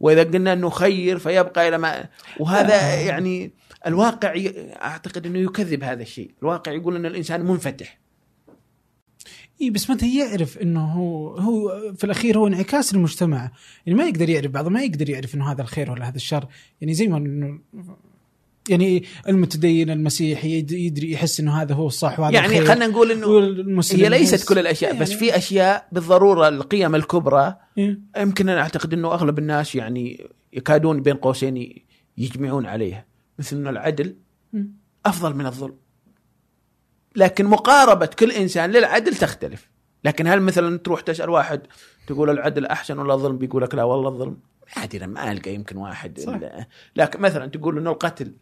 وإذا قلنا إنه خير فيبقى إلى ما وهذا يعني الواقع أعتقد إنه يكذب هذا الشيء. الواقع يقول إن الإنسان منفتح. إي بس متى يعرف إنه هو هو في الأخير هو انعكاس المجتمع. يعني ما يقدر يعرف بعضه ما يقدر يعرف إنه هذا الخير ولا هذا الشر. يعني زي ما يعني المتدين المسيحي يد- يدري يحس إنه هذا هو الصح وهذا يعني خلينا نقول إنه هي ليست كل الأشياء بس يعني- في أشياء بالضرورة القيم الكبرى إيه. يمكن أنا أعتقد إنه أغلب الناس يعني يكادون بين قوسين يجمعون عليها مثل إنه العدل. أفضل من الظلم لكن مقاربة كل إنسان للعدل تختلف لكن هل مثلا تروح تسأل واحد تقول العدل أحسن ولا الظلم بيقول لك لا والله الظلم نادرا ما ألقى يمكن واحد صح. لكن مثلا تقول إنه القتل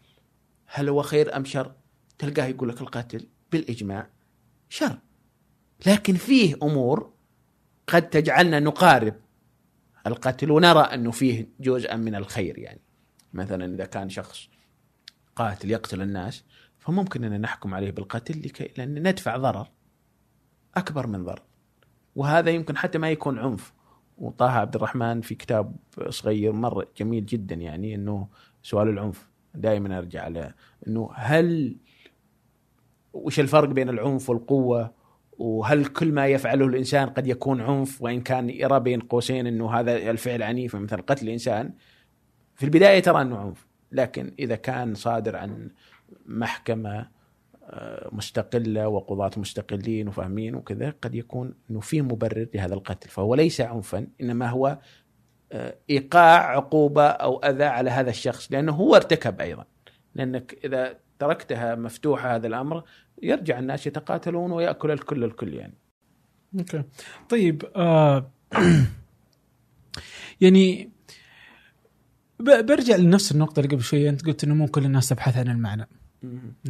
هل هو خير أم شر؟ تلقاه يقول لك القتل بالإجماع شر. لكن فيه أمور قد تجعلنا نقارب. القتل ونرى أنه فيه جزءا من الخير يعني. مثلا إذا كان شخص قاتل يقتل الناس فممكن أن نحكم عليه بالقتل لكي لأن ندفع ضرر أكبر من ضرر. وهذا يمكن حتى ما يكون عنف. وطه عبد الرحمن في كتاب صغير مرة جميل جدا يعني إنه سؤال العنف. دائما أرجع على إنه هل وش الفرق بين العنف والقوة؟ وهل كل ما يفعله الإنسان قد يكون عنف؟ وإن كان يرى بين قوسين إنه هذا الفعل عنيف مثل قتل الإنسان. في البداية ترى إنه عنف لكن إذا كان صادر عن محكمة آه، مستقلة وقضاة مستقلين وفاهمين وكذا قد يكون إنه في مبرر لهذا القتل. فهو ليس عنفا إنما هو إيقاع عقوبة أو أذى على هذا الشخص لأنه هو ارتكب أيضا لأنك إذا تركتها مفتوحة هذا الأمر يرجع الناس يتقاتلون ويأكل الكل الكل يعني. okay طيب آه يعني برجع لنفس النقطة اللي قبل شوية أنت قلت إنه مو كل الناس تبحث عن المعنى،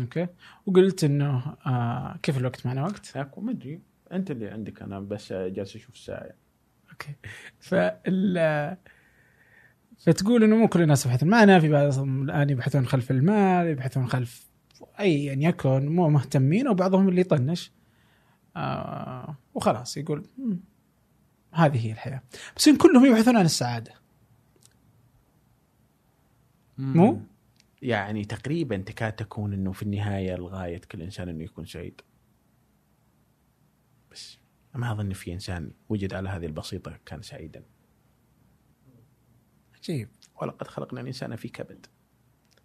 okay؟ وقلت إنه آه كيف الوقت معنا وقت؟ ما أدري أنت اللي عندك أنا بس جالس أشوف الساعة يعني. okay. فال فتقول إنه مو كل الناس يبحثون. معنا في بعضهم الآن يبحثون خلف المال يبحثون خلف ايا يعني يكن مو مهتمين وبعضهم اللي يطنش. آه وخلاص يقول "مم، هذه هي الحياة. بس إن كلهم يبحثون عن السعادة. مو؟ يعني تقريبا تكاد تكون إنه في النهاية الغاية كل إنسان إنه يكون سعيد. بس. ما أظن في إنسان وجد على هذه البسيطة كان سعيدا. عجيب ولقد خلقنا الإنسان في كبد.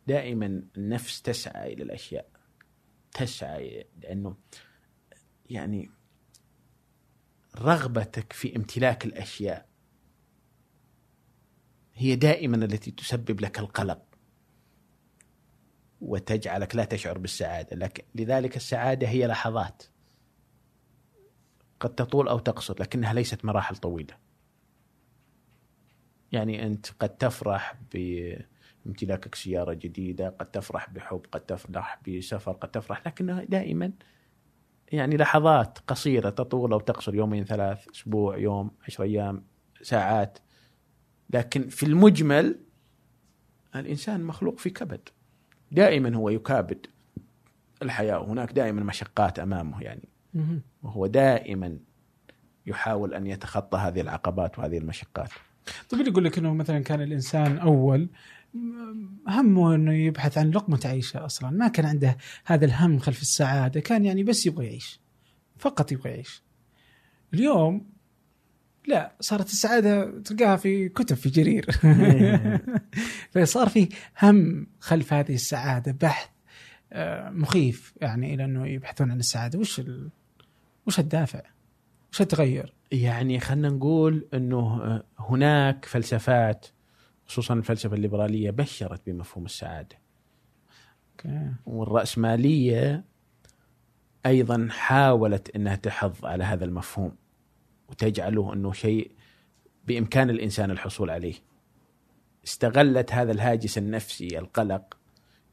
دائما النفس تسعى إلى الأشياء. تسعى لأنه يعني رغبتك في امتلاك الأشياء هي دائما التي تسبب لك القلق وتجعلك لا تشعر بالسعادة، لكن لذلك السعادة هي لحظات قد تطول أو تقصر لكنها ليست مراحل طويلة. يعني أنت قد تفرح بامتلاكك سيارة جديدة، قد تفرح بحب، قد تفرح بسفر، قد تفرح لكنها دائما يعني لحظات قصيرة تطول أو تقصر يومين ثلاث، أسبوع، يوم، عشر أيام، ساعات. لكن في المجمل الإنسان مخلوق في كبد. دائما هو يكابد الحياة وهناك دائما مشقات أمامه يعني. وهو دائما يحاول أن يتخطى هذه العقبات وهذه المشقات. طيب اللي يقول لك إنه مثلا كان الإنسان أول همه إنه يبحث عن لقمة عيشه أصلا. ما كان عنده هذا الهم خلف السعادة. كان يعني بس يبغى يعيش. فقط يبغى يعيش. اليوم لا صارت السعادة تلقاها في كتب في جرير. فصار في هم خلف هذه السعادة بحث آه، مخيف يعني إلى إنه يبحثون عن السعادة. وش ال... وش الدافع؟ وش التغير؟ يعني خلينا نقول إنه هناك فلسفات خصوصا الفلسفة الليبرالية بشرت بمفهوم السعادة أوكي والرأسمالية أيضا حاولت إنها تحض على هذا المفهوم وتجعله إنه شيء بإمكان الإنسان الحصول عليه. استغلت هذا الهاجس النفسي القلق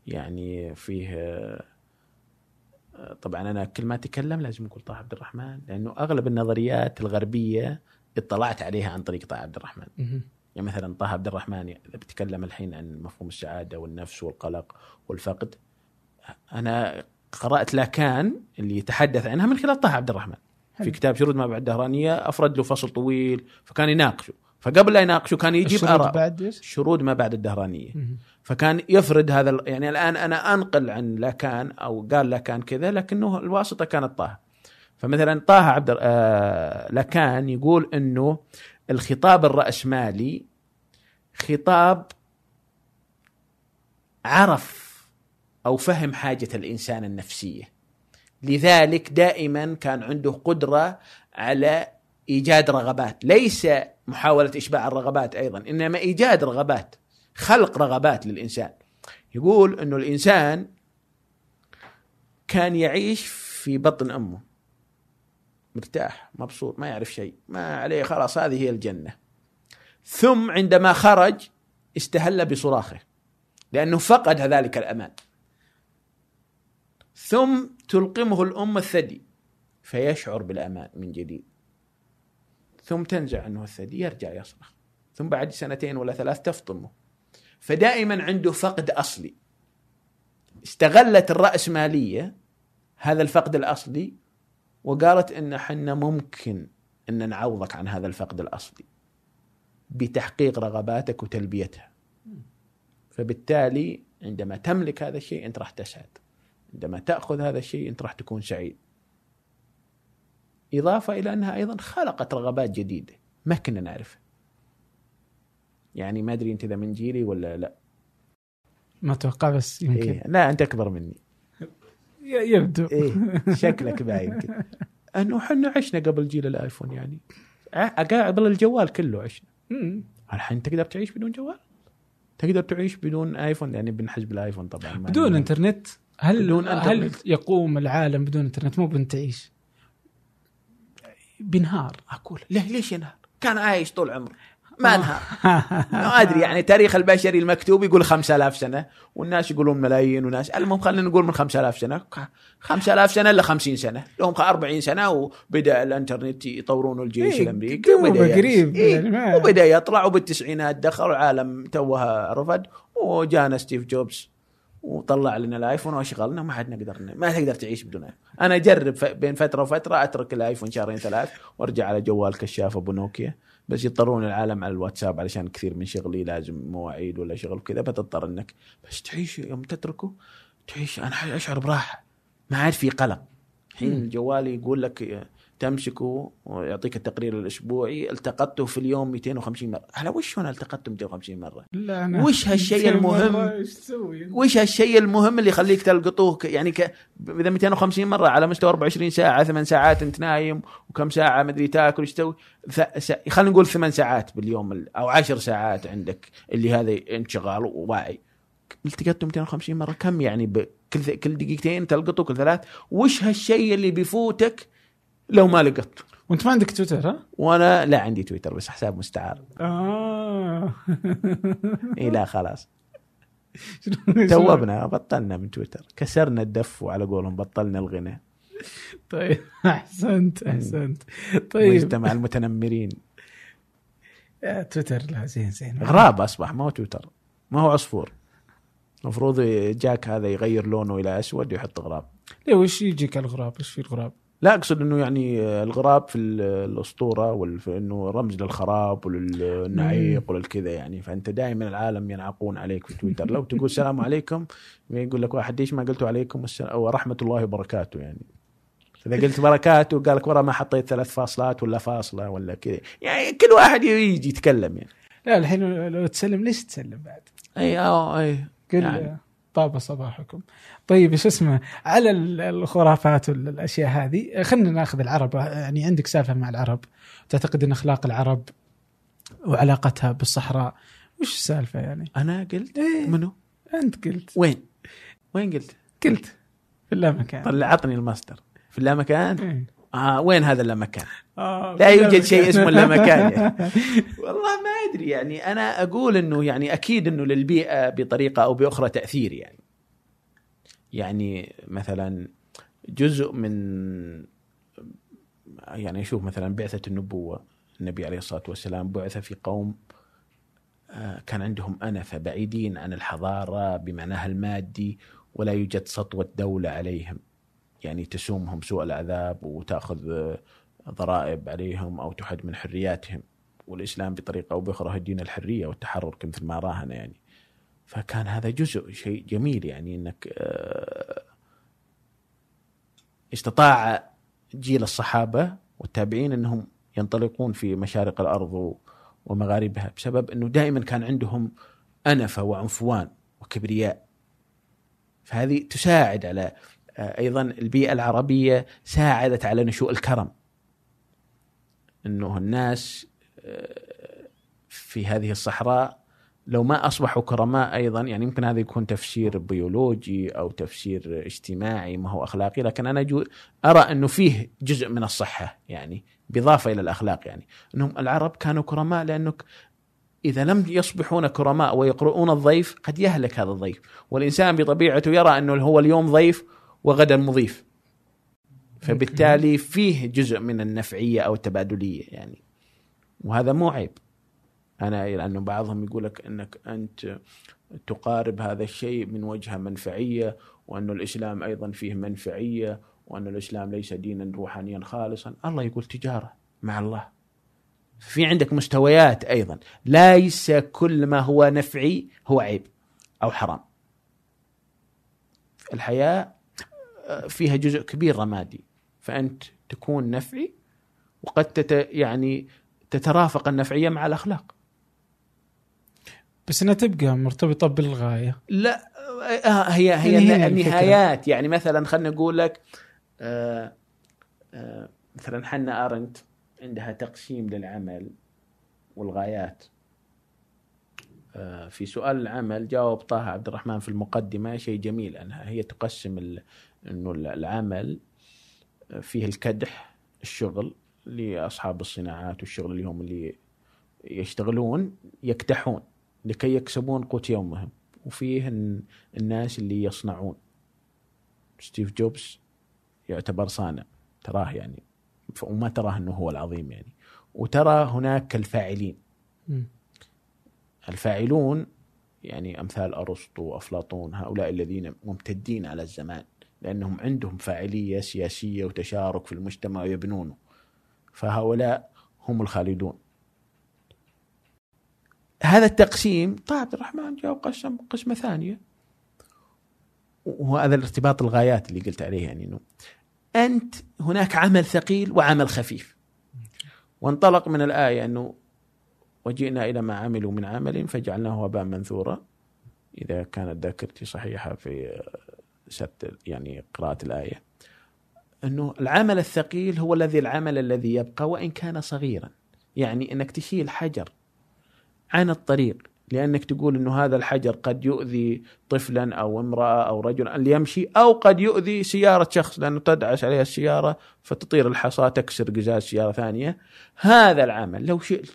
يعني فيه طبعا أنا كل ما أتكلم لازم أقول طه عبد الرحمن لأنه أغلب النظريات الغربية اطلعت عليها عن طريق طه عبد الرحمن. يعني مثلا طه عبد الرحمن إذا بتكلم الحين عن مفهوم السعاده والنفس والقلق والفقد أنا قرأت لاكان اللي يتحدث عنها من خلال طه عبد الرحمن في حلو. كتاب شرود ما بعد الدهرانية أفرد له فصل طويل فكان يناقشه فقبل لا يناقشه كان يجيب آراء بعد؟ شرود ما بعد الدهرانية. فكان يفرد هذا يعني الآن أنا أنقل عن لاكان أو قال لاكان كذا لكنه الواسطة كانت طه فمثلا طه عبد آه لاكان يقول إنه الخطاب الرأسمالي خطاب عرف أو فهم حاجة الإنسان النفسية. لذلك دائما كان عنده قدرة على إيجاد رغبات. ليس محاولة إشباع الرغبات أيضا إنما إيجاد رغبات. خلق رغبات للإنسان. يقول إنه الإنسان كان يعيش في بطن أمه. مرتاح مبسوط ما يعرف شيء. ما عليه خلاص هذه هي الجنة. ثم عندما خرج استهل بصراخه لأنه فقد ذلك الأمان. ثم تلقمه الأم الثدي فيشعر بالأمان من جديد. ثم تنزع عنه الثدي يرجع يصرخ. ثم بعد سنتين ولا ثلاث تفطمه. فدائما عنده فقد أصلي. استغلت الرأسمالية هذا الفقد الأصلي وقالت إن حنا ممكن إن نعوضك عن هذا الفقد الأصلي بتحقيق رغباتك وتلبيتها. فبالتالي عندما تملك هذا الشيء أنت راح تسعد. عندما تأخذ هذا الشيء أنت راح تكون سعيد. إضافة إلى أنها أيضا خلقت رغبات جديدة ما كنا نعرفها. يعني ما أدري أنت إذا من جيلي ولا لا. ما أتوقع بس يمكن. إيه لا أنت أكبر مني. يبدو. إيه شكلك باين أنه إحنا عشنا قبل جيل الآيفون يعني. قبل الجوال كله عشنا. الحين تقدر تعيش بدون جوال؟ تقدر تعيش بدون آيفون؟ يعني بنحسب الآيفون طبعا بدون إنترنت؟ هل بدون هل إنترنت. يقوم العالم بدون إنترنت؟ مو بنتعيش. بينهار أقول ليه ليش ينهار؟ كان عايش طول عمره. ما. انهار ما أدري يعني تاريخ البشري المكتوب يقول 5000 سنة والناس يقولون ملايين وناس. المهم خلينا نقول من 5000 سنة 5000 سنة إلا 50 سنة. لهم 40 سنة وبدأ الإنترنت يطورون الجيش إيه، الأمريكي وبدأ قريب إيه وبدأ يطلع وبالتسعينات دخل العالم توها رفد وجانا ستيف جوبز وطلع لنا الآيفون واشغلنا ما حد نقدر ما تقدر تعيش بدون آيفون. أنا أجرب بين فترة وفترة أترك الآيفون شهرين ثلاث وأرجع على جوال كشاف أبو نوكيا. بس يضطرون العالم على الواتساب علشان كثير من شغلي لازم مواعيد ولا شغل كذا بتضطر إنك بس تعيش يوم تتركه تعيش أنا أشعر براحة ما عاد في قلق الحين. الجوال يقول لك تمسكه ويعطيك التقرير الأسبوعي التقطته في اليوم 250 مرة. على وش أنا التقطته 250 مرة؟ لا أنا وش هالشيء المهم؟ مرة إيش تسوي؟ وش هالشيء المهم اللي يخليك تلقطوه؟ ك- يعني ك... إذا 250 مرة على مستوى 24 ساعة ثمان ساعات أنت نايم وكم ساعة مدري تاكل إيش تسوي؟ ث... س... خلينا نقول ثمان ساعات باليوم ال- أو عشر ساعات عندك اللي هذا انشغال وواعي. التقطته 250 مرة كم يعني ب... كل كل دقيقتين تلقطه كل ثلاث؟ وش هالشيء اللي بيفوتك لو ما لقطته وانت ما عندك تويتر ها؟ وأنا لا عندي تويتر بس حساب مستعار. آه. اي لا خلاص. توبنا بطلنا من تويتر. كسرنا الدف وعلى قولهم بطلنا الغنى طيب أحسنت أحسنت. طيب. مجتمع المتنمرين. تويتر لا زين زين. غراب أصبح ما هو تويتر. ما هو عصفور. المفروض جاك هذا يغير لونه إلى أسود ويحط غراب. ليه وش يجيك الغراب؟ وش في الغراب؟ لا أقصد إنه يعني الغراب في ال- الأسطورة وال- في إنه رمز للخراب وللنعيق وللكذا يعني. فأنت دائما العالم ينعقون عليك في تويتر. لو تقول السلام عليكم يقول لك واحد ليش ما قلتوا عليكم؟ ورحمه الله وبركاته يعني. إذا قلت بركاته قال لك ورا ما حطيت ثلاث فاصلات ولا فاصلة ولا كذا يعني كل واحد يجي يتكلم يعني. لا الحين لو تسلم ليش تسلم بعد؟ أي آه أي قل يعني. طاب صباحكم طيب إيش اسمه على ال- الخرافات والاشياء هذه خلينا ناخذ العرب يعني عندك سالفة مع العرب تعتقد إن أخلاق العرب وعلاقتها بالصحراء وش السالفة يعني؟ أنا قلت إيه. منو؟ أنت قلت وين؟ وين قلت؟ قلت في اللامكان طلع عطني الماستر في اللامكان إيه. آه وين هذا اللامكان؟ آه لا يوجد. شيء اسمه اللامكان يعني. والله ما أدري يعني أنا أقول إنه يعني أكيد إنه للبيئة بطريقة أو بأخرى تأثير يعني يعني مثلا جزء من يعني أشوف مثلا بعثة النبوة النبي عليه الصلاة والسلام بعث في قوم آه، كان عندهم انفه بعيدين عن الحضارة بمعناها المادي ولا يوجد سطوة دولة عليهم يعني تسومهم سوء العذاب وتأخذ ضرائب عليهم أو تحد من حرياتهم. والإسلام بطريقة أو بأخرى الدين الحرية والتحرر مثل ما راهن يعني. فكان هذا جزء شيء جميل يعني إنك آه، استطاع جيل الصحابة والتابعين إنهم ينطلقون في مشارق الأرض ومغاربها بسبب إنه دائما كان عندهم أنفة وعنفوان وكبرياء. فهذه تساعد على أيضا البيئة العربية ساعدت على نشوء الكرم. إنه الناس آه، في هذه الصحراء لو ما أصبحوا كرماء أيضا يعني يمكن هذا يكون تفسير بيولوجي أو تفسير اجتماعي ما هو أخلاقي لكن أنا جو أرى إنه فيه جزء من الصحة يعني بالاضافه إلى الأخلاق يعني إنهم العرب كانوا كرماء لأنك إذا لم يصبحون كرماء ويقرؤون الضيف قد يهلك هذا الضيف. والإنسان بطبيعته يرى إنه هو اليوم ضيف وغدا مضيف. فبالتالي فيه جزء من النفعية أو التبادلية يعني. وهذا مو عيب. أنا لأنه بعضهم يقول لك إنك أنت تقارب هذا الشيء من وجهة منفعية وانه الإسلام أيضا فيه منفعية وأن الإسلام ليس دينا روحانيا خالصا. الله يقول تجارة مع الله. في عندك مستويات أيضا. ليس كل ما هو نفعي هو عيب أو حرام. الحياة فيها جزء كبير رمادي فأنت تكون نفعي وقد تت يعني تترافق النفعية مع الأخلاق. بس إنها تبقى مرتبطة بالغاية. لا آه، هي هي هي النهايات يعني مثلا خلينا نقول لك آه، آه، مثلا حنا أرنت عندها تقسيم للعمل والغايات. آه، في سؤال العمل جاوب طه عبد الرحمن في المقدمة شيء جميل أنها هي تقسم أنه العمل فيه الكدح الشغل لأصحاب الصناعات والشغل اللي هم اللي يشتغلون يكدحون لكي يكسبون قوت يومهم. وفيه الن- الناس اللي يصنعون. ستيف جوبز يعتبر صانع تراه يعني وما تراه إنه هو العظيم يعني. وترى هناك الفاعلين. الفاعلون يعني أمثال أرسطو وافلاطون هؤلاء الذين ممتدين على الزمان. لأنهم عندهم فاعلية سياسية وتشارك في المجتمع ويبنونه. فهؤلاء هم الخالدون. هذا التقسيم طه عبد الرحمن جاء وقسم قسمة ثانية. وهذا الارتباط الغايات اللي قلت عليه يعني إنه أنت هناك عمل ثقيل وعمل خفيف. وانطلق من الآية إنه وجئنا إلى ما عملوا من عمل فجعلناه هباء منثورا. إذا كانت ذاكرتي صحيحة في سبت يعني قراءة الآية. إنه العمل الثقيل هو الذي العمل الذي يبقى وإن كان صغيرا. يعني إنك تشيل حجر عن الطريق لأنك تقول إنه هذا الحجر قد يؤذي طفلا أو امرأة أو رجلا اللي يمشي أو قد يؤذي سيارة شخص لأنه تدعس عليها السيارة فتطير الحصاه تكسر قزاز سيارة ثانية. هذا العمل لو شئت.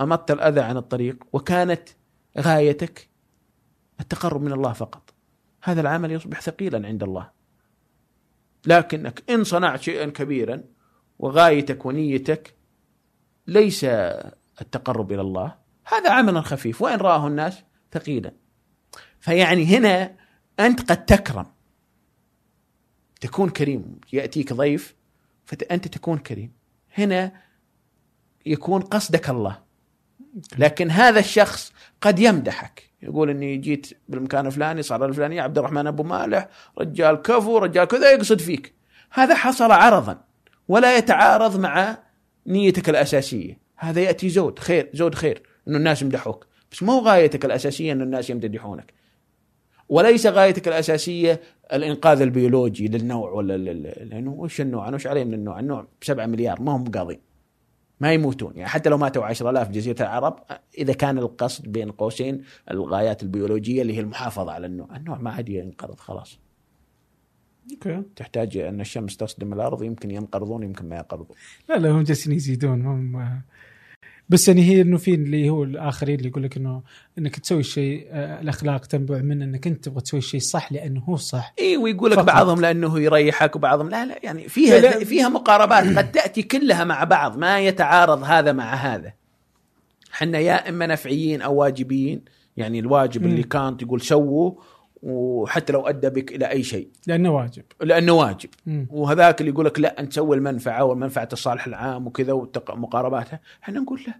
أمطت الأذى عن الطريق وكانت غايتك التقرب من الله فقط. هذا العمل يصبح ثقيلا عند الله. لكنك إن صنعت شيئا كبيرا وغايتك ونيتك ليس التقرب إلى الله هذا عمل خفيف. وإن رآه الناس ثقيلا. فيعني هنا أنت قد تكرم. تكون كريم. يأتيك ضيف فأنت تكون كريم. هنا يكون قصدك الله. لكن هذا الشخص قد يمدحك. يقول إني جيت بالمكان الفلاني صار الفلاني عبد الرحمن أبو مالح رجال كفو رجال كذا يقصد فيك. هذا حصل عرضا ولا يتعارض مع نيتك الأساسية. هذا يأتي زود خير زود خير إنه الناس يمدحوك. بس مو غايتك الأساسية إنه الناس يمدحونك. وليس غايتك الأساسية الإنقاذ البيولوجي للنوع ولا لأنه وش النوع؟ أنا وش عليه من النوع؟ النوع ب 7 مليار ما هم قاضين ما يموتون. يعني حتى لو ماتوا 10000 في جزيرة العرب إذا كان القصد بين قوسين الغايات البيولوجية اللي هي المحافظة على النوع، النوع ما عاد ينقرض خلاص. أوكي. تحتاج أن الشمس تصدم الأرض يمكن ينقرضون يمكن ما ينقرضون. لا لا هم جالسين يزيدون هم بس يعني هي إنه في اللي هو الآخرين اللي يقول لك إنه إنك تسوي الشيء آه، الأخلاق تنبع من إنك أنت تبغى تسوي الشيء صح لأنه هو صح إي ويقول لك. بعضهم لأنه يريحك وبعضهم لا لا يعني فيها لا، لا. فيها مقاربات قد تأتي كلها مع بعض ما يتعارض هذا مع هذا. إحنا يا إما نفعيين أو واجبيين يعني الواجب مم. اللي كانت يقول سووا وحتى لو أدى بك إلى أي شيء. لأنه واجب. لأنه واجب. مم. وهذاك اللي يقول لك لا أنت تسوي المنفعة والمنفعة الصالح العام وكذا ومقارباتها. إحنا نقول لا.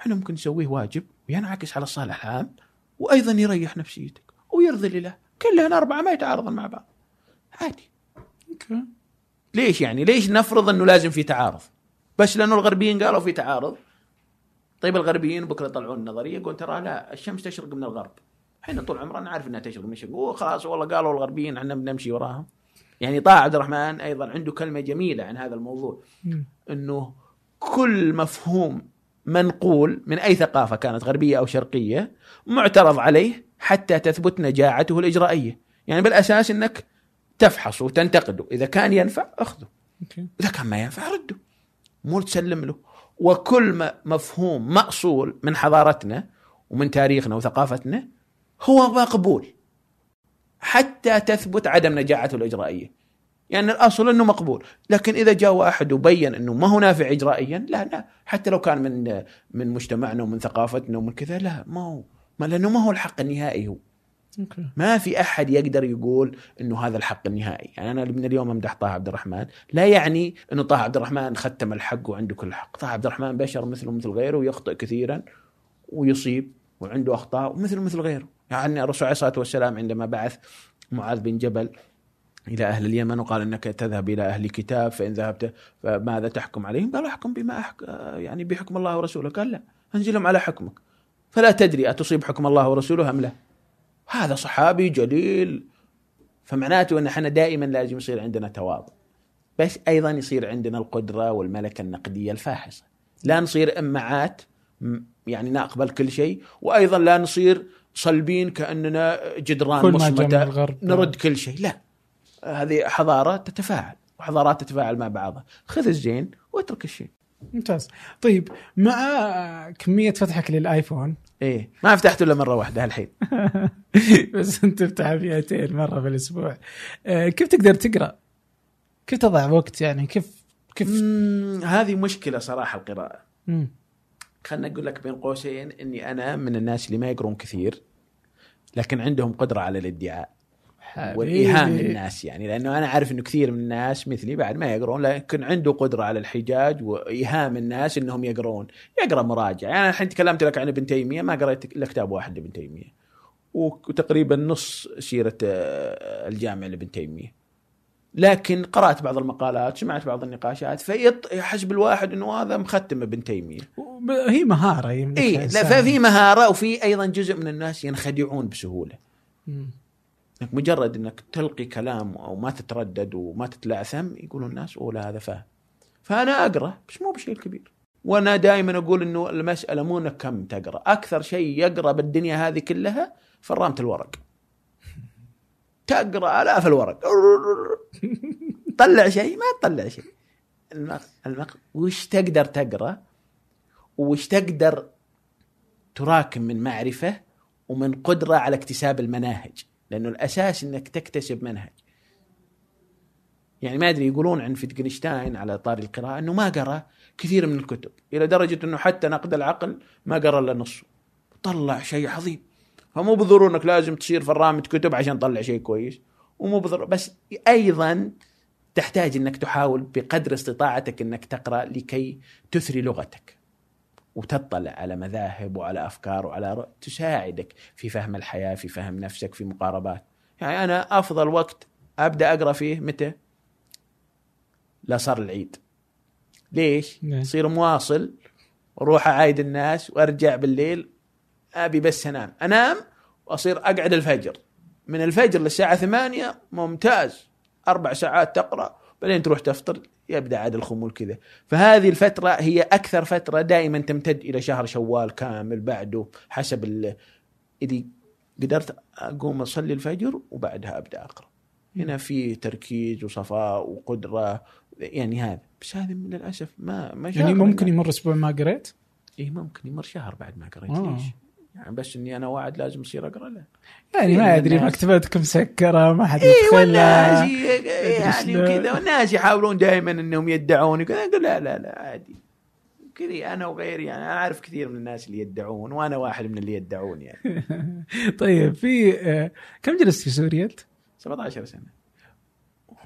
إحنا ممكن نسويه واجب وينعكس على الصالح العام وأيضا يريح نفسيتك ويرضي الاله كلها أربعة ما يتعارضون مع بعض. عادي. أوكي. ليش يعني؟ ليش نفرض إنه لازم في تعارض؟ بس لأنه الغربيين قالوا في تعارض. طيب الغربيين بكرة يطلعون نظريه يقول ترى لا الشمس تشرق من الغرب. إحنا طول عمرنا نعرف إنها تشرق من الشرق وخلاص والله قالوا الغربيين إحنا بنمشي وراهم. يعني طه عبد الرحمن أيضا عنده كلمة جميلة عن هذا الموضوع. إنه كل مفهوم منقول من أي ثقافة كانت غربية أو شرقية معترض عليه حتى تثبت نجاعته الإجرائية، يعني بالأساس إنك تفحص وتنتقده، إذا كان ينفع أخذه، إذا كان ما ينفع رده. مو تسلم له، وكل مفهوم مأصول من حضارتنا ومن تاريخنا وثقافتنا هو مقبول. حتى تثبت عدم نجاعته الإجرائية. يعني الأصل أنه مقبول، لكن إذا جاء واحد وبين أنه ما هو نافع اجرائيا، لا لا، حتى لو كان من من مجتمعنا ومن ثقافتنا ومن كذا، لا. ما هو. ما لأنه ما هو الحق النهائي هو، أوكي. ما في أحد يقدر يقول أنه هذا الحق النهائي، يعني أنا من اليوم أمدح طه عبد الرحمن، لا يعني أنه طه عبد الرحمن ختم الحق وعنده كل الحق، طه عبد الرحمن بشر مثله مثل غيره ويخطئ كثيرا ويصيب. وعنده أخطاء ومثله مثل غيره، يعني الرسول عليه الصلاة والسلام عندما بعث معاذ بن جبل إلى أهل اليمن وقال إنك تذهب إلى أهل كتاب فإن ذهبت فماذا تحكم عليهم؟ قال أحكم بما أحك... يعني بحكم الله ورسوله، قال لا أنزلهم على حكمك. فلا تدري أتصيب حكم الله ورسوله أم لا؟ هذا صحابي جليل. فمعناته إن إحنا دائما لازم يصير عندنا تواضع. بس أيضا يصير عندنا القدرة والملكة النقدية الفاحصه لا نصير امعات م- يعني نقبل كل شيء وأيضا لا نصير صلبين كأننا جدران كل مصمته نرد كل شيء. لا هذه حضارة تتفاعل وحضارات تتفاعل مع بعضها. خذ الزين واترك الشيء. ممتاز. طيب مع كمية فتحك للآيفون. إيه ما فتحته إلا مرة واحدة الحين بس أنت تفتحها 200 مرة في الأسبوع آه، كيف تقدر تقرأ؟ كيف تضع وقت يعني؟ كيف كيف هذه مشكلة صراحة القراءة. مم. خلنا أقول لك بين قوسين إني أنا من الناس اللي ما يقرون كثير لكن عندهم قدرة على الإدعاء والإيهام. للناس يعني. لأنه أنا عارف إنه كثير من الناس مثلي بعد ما يقرون لكن عنده قدرة على الحجاج وإيهام الناس إنهم يقرون. يقرأ مراجع. يعني أنا الحين تكلمت لك عن ابن تيمية ما قريت الا كتاب واحد لابن تيمية. وتقريبا نص سيرة آه، الجامع لابن تيمية. لكن قرأت بعض المقالات سمعت بعض النقاشات فيحسب الواحد إنه هذا مختم ابن تيمية. هي مهارة اي لا. ففي مهارة وفي أيضا جزء من الناس ينخدعون بسهولة. مم. إنك مجرد إنك تلقي كلام أو ما تتردد وما تتلعثم يقولون الناس أوه هذا فاهم فأنا أقرأ بس مو بشيء كبير وأنا دائما أقول إنه المسألة مو إنك كم تقرأ. أكثر شيء يقرأ بالدنيا هذه كلها فرامة الورق. تقرأ آلاف الورق. طلع شيء ما تطلع شيء. المق... وش تقدر تقرأ؟ وش تقدر تراكم من معرفة ومن قدرة على اكتساب المناهج؟ لأنه الأساس إنك تكتسب منهج. يعني ما أدري يقولون عن فيتجنشتاين على طاري القراءة إنه ما قرأ كثير من الكتب إلى درجة إنه حتى نقد العقل ما قرأ إلا نصه. طلع شيء عظيم. فمو بالضروره إنك لازم تصير فرامه كتب عشان تطلع شيء كويس ومو بالضروره بس أيضا تحتاج إنك تحاول بقدر استطاعتك إنك تقرأ لكي تثري لغتك وتطلع على مذاهب وعلى أفكار وعلى رؤى تساعدك في فهم الحياة في فهم نفسك في مقاربات يعني أنا أفضل وقت أبدأ أقرأ فيه متى؟ لا صار العيد ليش؟ نعم. يصير مواصل وأروح أعايد الناس وأرجع بالليل أبي بس أنام. أنام وأصير أقعد الفجر. من الفجر للساعة ثمانية ممتاز. أربع ساعات تقرأ. بعدين تروح تفطر. يبدأ عاد الخمول كذا. فهذه الفترة هي أكثر فترة دائما تمتد إلى شهر شوال كامل بعده حسب ال... إذا قدرت أقوم أصلي الفجر وبعدها أبدأ أقرأ. هنا في تركيز وصفاء وقدرة. يعني هذا. بس هذا للأسف ما ما يعني ممكن. يمر أسبوع ما قريت؟ اي ممكن يمر شهر بعد ما قريت. آه. ليش؟ يعني بس اني أنا واعد لازم اصير اقرا له. يعني في ما أدري. مكتبتكم مسكرة ما حد اي والناس يدخلها ي- يعني. وكذا والناس يحاولون دائما إنهم يدعون يقول لا لا لا عادي. كذا أنا وغيري يعني أنا أعرف كثير من الناس اللي يدعون وأنا واحد من اللي يدعون يعني. طيب في آه، كم جلست في سوريا أنت؟ 17 سنة.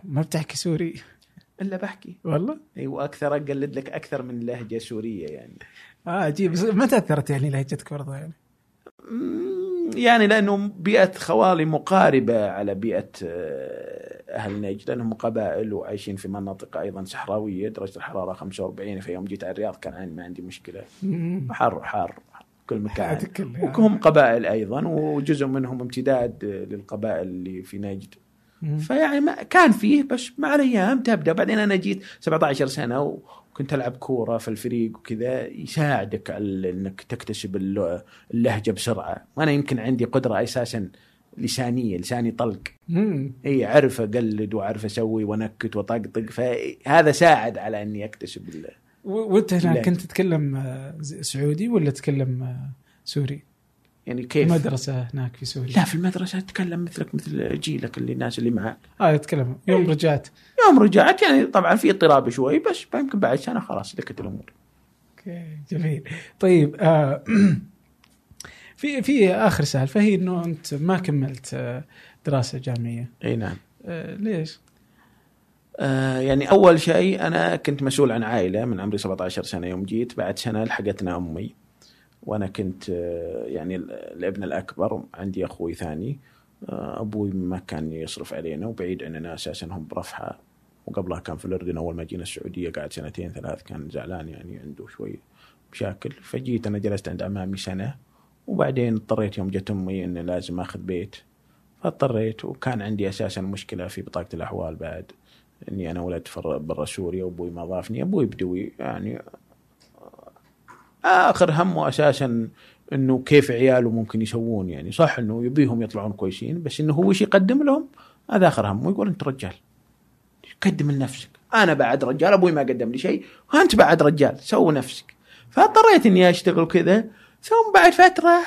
ما بتحكي سوري؟ إلا بحكي. والله؟ إي وأكثر أقلد لك أكثر من لهجة سورية يعني. آه عجيب. بس ما تأثرت يعني لهجتك برضه يعني؟ يعني لأنه بيئة خوالي مقاربة على بيئة آه، أهل نجد لأنهم قبائل وعايشين في مناطق أيضا صحراوية درجة الحرارة 45 في يوم جيت على الرياض كان عندي ما عندي مشكلة. حر حار كل مكان. وهم قبائل أيضا وجزء منهم امتداد للقبائل اللي في نجد. فيعني ما كان فيه بس مع الأيام تبدأ بعدين أنا جيت 17 سنة وكنت ألعب كورة في الفريق وكذا يساعدك على إنك تكتسب الل- اللهجة بسرعة وأنا يمكن عندي قدرة أساسا لسانية لساني طلق. إي أعرف أقلد وأعرف أسوي وأنكت وطقطق فهذا ساعد على إني أكتسب وأنت هناك. كنت تتكلم آه، سعودي ولا تتكلم آه، سوري؟ يعني كيف؟ مدرسه هناك في سوريا. لا في المدرسة أتكلم مثلك مثل جيلك اللي الناس اللي معك. آه تتكلم يوم. رجعت. يوم رجعت يعني طبعا في اضطراب شوي بس يمكن بعد سنة خلاص سلكت الأمور. okay جميل. طيب آه في في آخر سؤال فهي إنه أنت ما كملت آه، دراسة جامعية. إي نعم. آه ليش؟ آه يعني أول شيء أنا كنت مسؤول عن عائلة من عمري 17 سنة يوم جيت بعد سنة لحقتنا أمي. وأنا كنت آه يعني ال- الابن الأكبر عندي أخوي ثاني آه أبوي ما كان يصرف علينا وبعيد عننا أساسا هم برفحة. وقبلها كان في الأردن أول ما جينا السعودية قعد سنتين ثلاث كان زعلان يعني عنده شوي مشاكل. فجيت أنا جلست عند عمامي سنة وبعدين اضطريت يوم جت أمي إني لازم آخذ بيت. فاضطريت وكان عندي أساسا مشكلة في بطاقة الأحوال بعد إني أنا ولدت برا سوريا وأبوي ما ضافني. أبوي بدوي يعني آخر همه أساسا إنه كيف عياله ممكن يسوون يعني صح إنه يبيهم يطلعون كويسين بس إنه هو إيش يقدم لهم؟ هذا آخر همه يقول أنت رجال. قدم لنفسك. أنا بعد رجال أبوي ما قدم لي شيء وأنت بعد رجال سو نفسك. فاضطريت إني أشتغل كذا ثم بعد فترة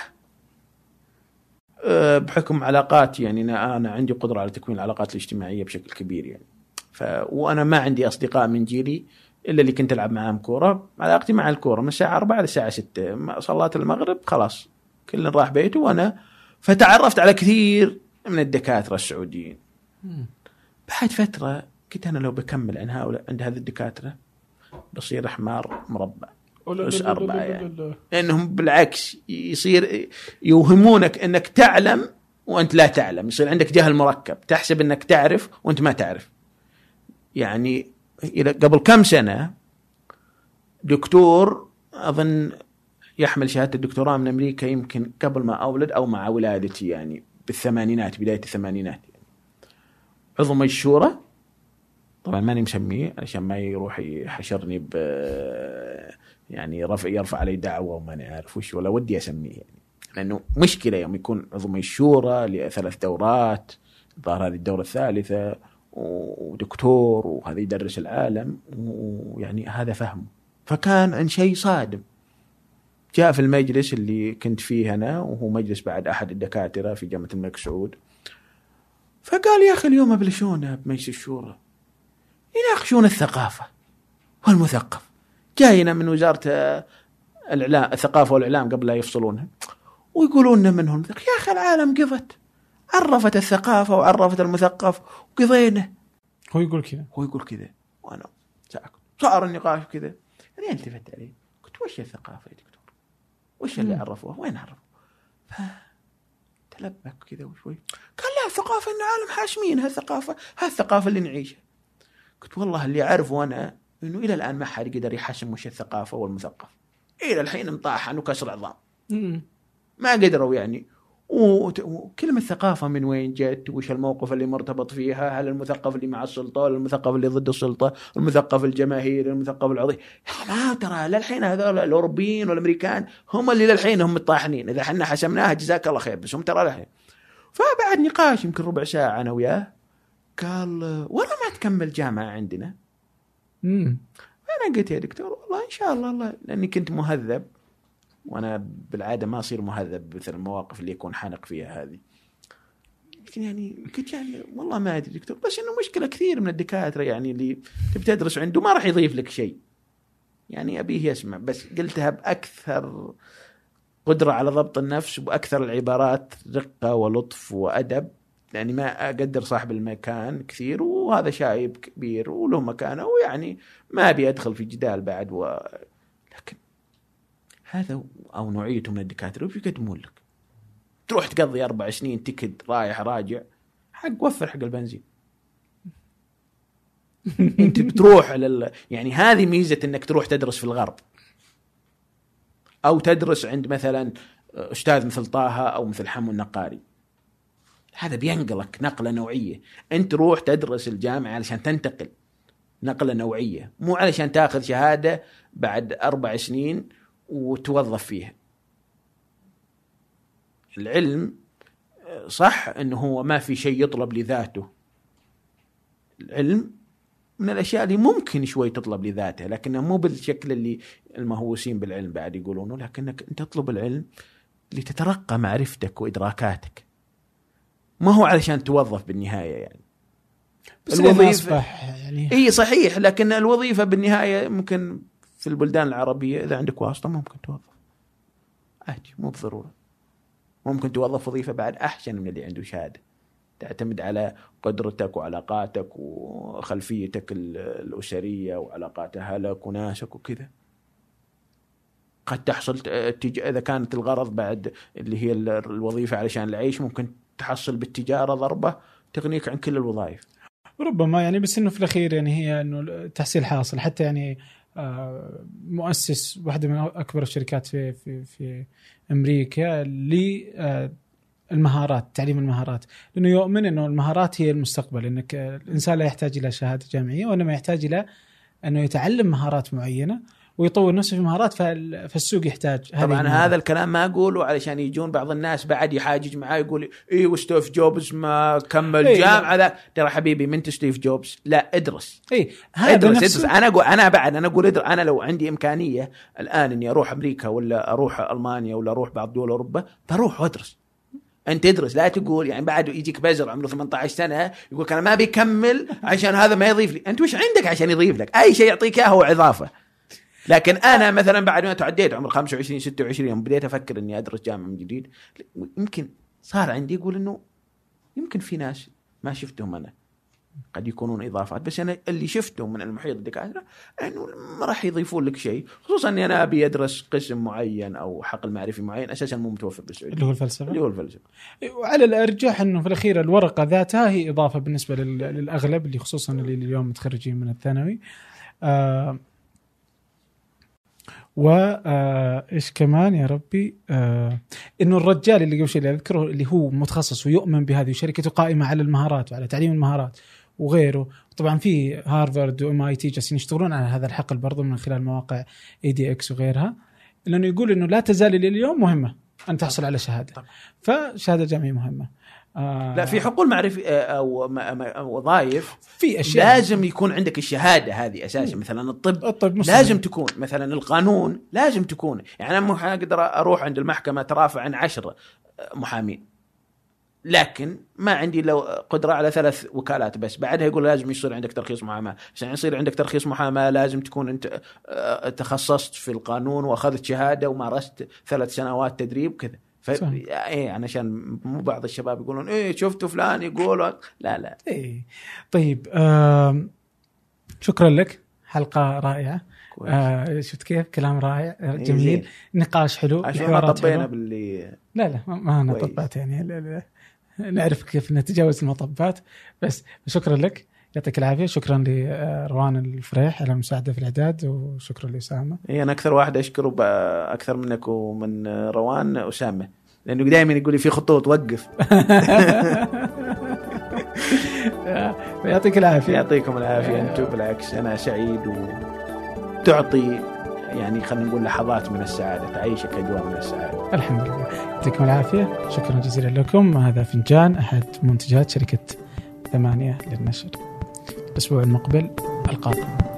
آه، بحكم علاقاتي يعني أنا أنا عندي قدرة على تكوين العلاقات الاجتماعية بشكل كبير يعني. ف وأنا ما عندي أصدقاء من جيلي إلا اللي كنت ألعب معاهم كورة. علاقتي مع الكورة من الساعة 4 للساعه 6 ما- صلاه المغرب خلاص. كل راح بيته وأنا. فتعرفت على كثير من الدكاترة السعوديين. بعد فترة قلت أنا لو بكمل عن هؤلاء عند هذه الدكاترة بصير حمار مربع. بس أربعة يعني. لأنهم بالعكس يصير يوهمونك إنك تعلم وأنت لا تعلم. يصير عندك جهل مركب. تحسب إنك تعرف وأنت ما تعرف. يعني إلى قبل كم سنة دكتور أظن يحمل شهادة الدكتوراه من أمريكا يمكن قبل ما أولد أو مع ولادتي يعني بالثمانينات بداية الثمانينات يعني. عضو الشورى طبعا ماني مسميه عشان ما يروح يحشرني ب يعني رفع يرفع علي دعوة وماني عارف وش ولا ودي أسميه يعني لأنه مشكلة يوم يكون عضو الشورى لثلاث دورات الظاهر هذه الدورة الثالثة ودكتور وهذا يدرس العالم ويعني هذا فهمه فكان عن شيء صادم. جاء في المجلس اللي كنت فيه أنا وهو مجلس بعد أحد الدكاترة في جامعة الملك سعود. فقال يا أخي اليوم أبلشونا بمجلس الشورى. يناقشون الثقافة والمثقف. جاينا من وزارة الإعلام الثقافة والإعلام قبل لا يفصلونها. ويقولون منهم يا أخي العالم قضت عرفت الثقافة وعرفت المثقف. وقضينا هو يقول كذا. هو يقول كذا. وأنا ساكت. صار النقاش كذا. أنا ألتفت عليه. قلت وش الثقافة يا دكتور؟ وش اللي مم. عرفوها؟ وين عرفوا؟ تلبك كذا وشوي قال لا الثقافه إن العالم حاشمينها الثقافه هذه الثقافه اللي نعيشها. قلت والله اللي اعرفه أنا إنه إلى الآن ما حد قدر يحشم وش الثقافة والمثقف. إلى الحين مطاحن وكسر عظام. ما قدروا يعني. وكلمة ثقافة من وين جت؟ وش الموقف اللي مرتبط فيها؟ هل المثقف اللي مع السلطة؟ ولا المثقف اللي ضد السلطة؟ المثقف الجماهيري المثقف العظيم؟ ما ترى للحين هذول الأوروبيين والأمريكان هم اللي للحين هم مطاحنين إذا حنا حسمناها جزاك الله خير بس هم ترى للحين. فبعد نقاش يمكن ربع ساعة أنا وياه قال ولا ما تكمل جامعة عندنا؟ مم. أنا قلت يا دكتور والله إن شاء الله الله لأني كنت مهذب. وأنا بالعادة ما أصير مهذب مثل المواقف اللي يكون حانق فيها هذه. لكن يعني قلت يعني والله ما أدري دكتور بس إنه مشكلة كثير من الدكاترة يعني اللي تبي تدرس عنده ما راح يضيف لك شيء. يعني أبيه يسمع بس قلتها بأكثر قدرة على ضبط النفس وأكثر العبارات رقه ولطف وأدب. يعني ما أقدر صاحب المكان كثير وهذا شايب كبير وله مكانه ويعني ما أبي أدخل في جدال بعد و... هذا أو نوعيته من الدكاترة وش يقدمون لك؟ تروح تقضي أربع سنين تكد رايح راجع حق وفر حق البنزين. أنت بتروح لل... يعني هذه ميزة إنك تروح تدرس في الغرب. أو تدرس عند مثلا أستاذ مثل طه أو مثل حمو النقاري. هذا بينقلك نقلة نوعية. أنت روح تدرس الجامعة علشان تنتقل. نقلة نوعية. مو علشان تاخذ شهادة بعد أربع سنين وتوظف فيها العلم صح إنه هو ما في شيء يطلب لذاته. العلم من الأشياء اللي ممكن شوي تطلب لذاتها لكنها مو بالشكل اللي المهووسين بالعلم بعد يقولونه لكنك أنت تطلب العلم لتترقى معرفتك وإدراكاتك. ما هو علشان توظف بالنهاية يعني. بس الوظيفة يعني. إي صحيح لكن الوظيفة بالنهاية ممكن في البلدان العربية إذا عندك واسطة ممكن توظف. عادي مو بضرورة. ممكن توظف وظيفة بعد أحسن من اللي عنده شهادة. تعتمد على قدرتك وعلاقاتك وخلفيتك ال- الأسرية وعلاقات أهلك وناسك وكذا. قد تحصل تج... إذا كانت الغرض بعد اللي هي ال- الوظيفة علشان العيش ممكن تحصل بالتجارة ضربة تغنيك عن كل الوظائف. ربما يعني بس إنه في الأخير يعني هي إنه التحصيل حاصل. حتى يعني مؤسس واحدة من أكبر الشركات في في في أمريكا للمهارات تعليم المهارات. لأنه يؤمن إنه المهارات هي المستقبل إنك آه، الإنسان لا يحتاج إلى شهادة جامعية وإنما يحتاج إلى أنه يتعلم مهارات معينة. ويطور نفسه في مهارات فال- فالسوق يحتاج طبعا المهارات. هذا الكلام ما أقوله علشان يجون بعض الناس بعد يحاجج معاي يقول اي وستيف جوبز ما كمل إيه، جامعة ذا ترى حبيبي من ستيف جوبز؟ لا إدرس. اي هذا إدرس إدرس. أنا أقول أنا بعد أنا أقول إدرس. أنا لو عندي إمكانية الآن إني أروح أمريكا ولا أروح ألمانيا ولا أروح بعض دول أوروبا بروح وأدرس. أنت تدرس لا تقول يعني بعد يجيك بزر عمره 18 سنة يقول أنا ما بيكمل عشان هذا ما يضيف لي. أنت وش عندك عشان يضيف لك؟ أي شيء يعطيك إياه هو اضافه لكن أنا مثلا بعد ما تعديت عمر 25 26 يوم بديت أفكر إني أدرس جامعة من جديد يمكن صار عندي يقول إنه يمكن في ناس ما شفتهم أنا. قد يكونون إضافات بس أنا اللي شفته من المحيط الدكاترة إنه ما راح يضيفون لك شيء خصوصا إني أنا أبي أدرس قسم معين أو حقل معرفي معين أساسا مو متوفر بالسعوديه اللي هو الفلسفة؟ اللي هو الفلسفة. وعلى الأرجح إنه في الأخير الورقة ذاتها هي إضافة بالنسبة لل- للأغلب اللي خصوصا اللي اليوم متخرجين من الثانوي. آه وايش كمان يا ربي؟ آه إنه الرجال اللي قبل شوي اللي أذكره اللي هو متخصص ويؤمن بهذه وشركته قائمة على المهارات وعلى تعليم المهارات وغيره. طبعا في هارفارد و MIT جالسين يشتغلون على هذا الحقل برضو من خلال مواقع edX وغيرها لأنه يقول إنه لا تزال إلى اليوم مهمة أن تحصل على شهادة. فشهادة جامعية مهمة. آه لا في حقول معرفي آه، أو وظائف. في أشياء. لازم يكون عندك الشهادة هذه أساسا. مثلا الطب. الطب مستمر. لازم تكون. مثلا القانون. لازم تكون. يعني أنا مو أقدر أروح عند المحكمة ترافع عن عشر محامين. لكن ما عندي لو قدرة على ثلاث وكالات بس. بعدها يقول لازم يصير عندك ترخيص محاماة. عشان يصير عندك ترخيص محاماة لازم تكون أنت آه، تخصصت في القانون وأخذت شهادة ومارست ثلاث سنوات تدريب كذا ف... إيه عشان مو بعض الشباب يقولون إيه شفتوا فلان يقول لا لا. إيه. طيب آم، شكرا لك. حلقة رائعة. كويس. آه شفت كيف؟ كلام رائع آه، إيه، جميل. زين. نقاش حلو عشان ما طبينا. باللي لا لا ما- أنا. طبات يعني. لا لا. نعرف كيف نتجاوز المطبات. بس شكرا لك. يعطيك العافية. شكرا لروان الفريح على المساعدة في الإعداد وشكرا لأسامة. اي أنا أكثر واحد أشكره أكثر منك ومن روان اسامه لأنه دائما يقول لي في خطوط وقف. يعطيك العافية. يعطيكم العافية. أنتم بالعكس أنا سعيد وتعطي يعني خلينا نقول لحظات من السعادة تعيشك أجواء من السعادة. الحمد لله. يعطيكم العافية. شكرا جزيلا لكم. هذا فنجان أحد منتجات شركة ثمانية للنشر. الأسبوع المقبل القاكم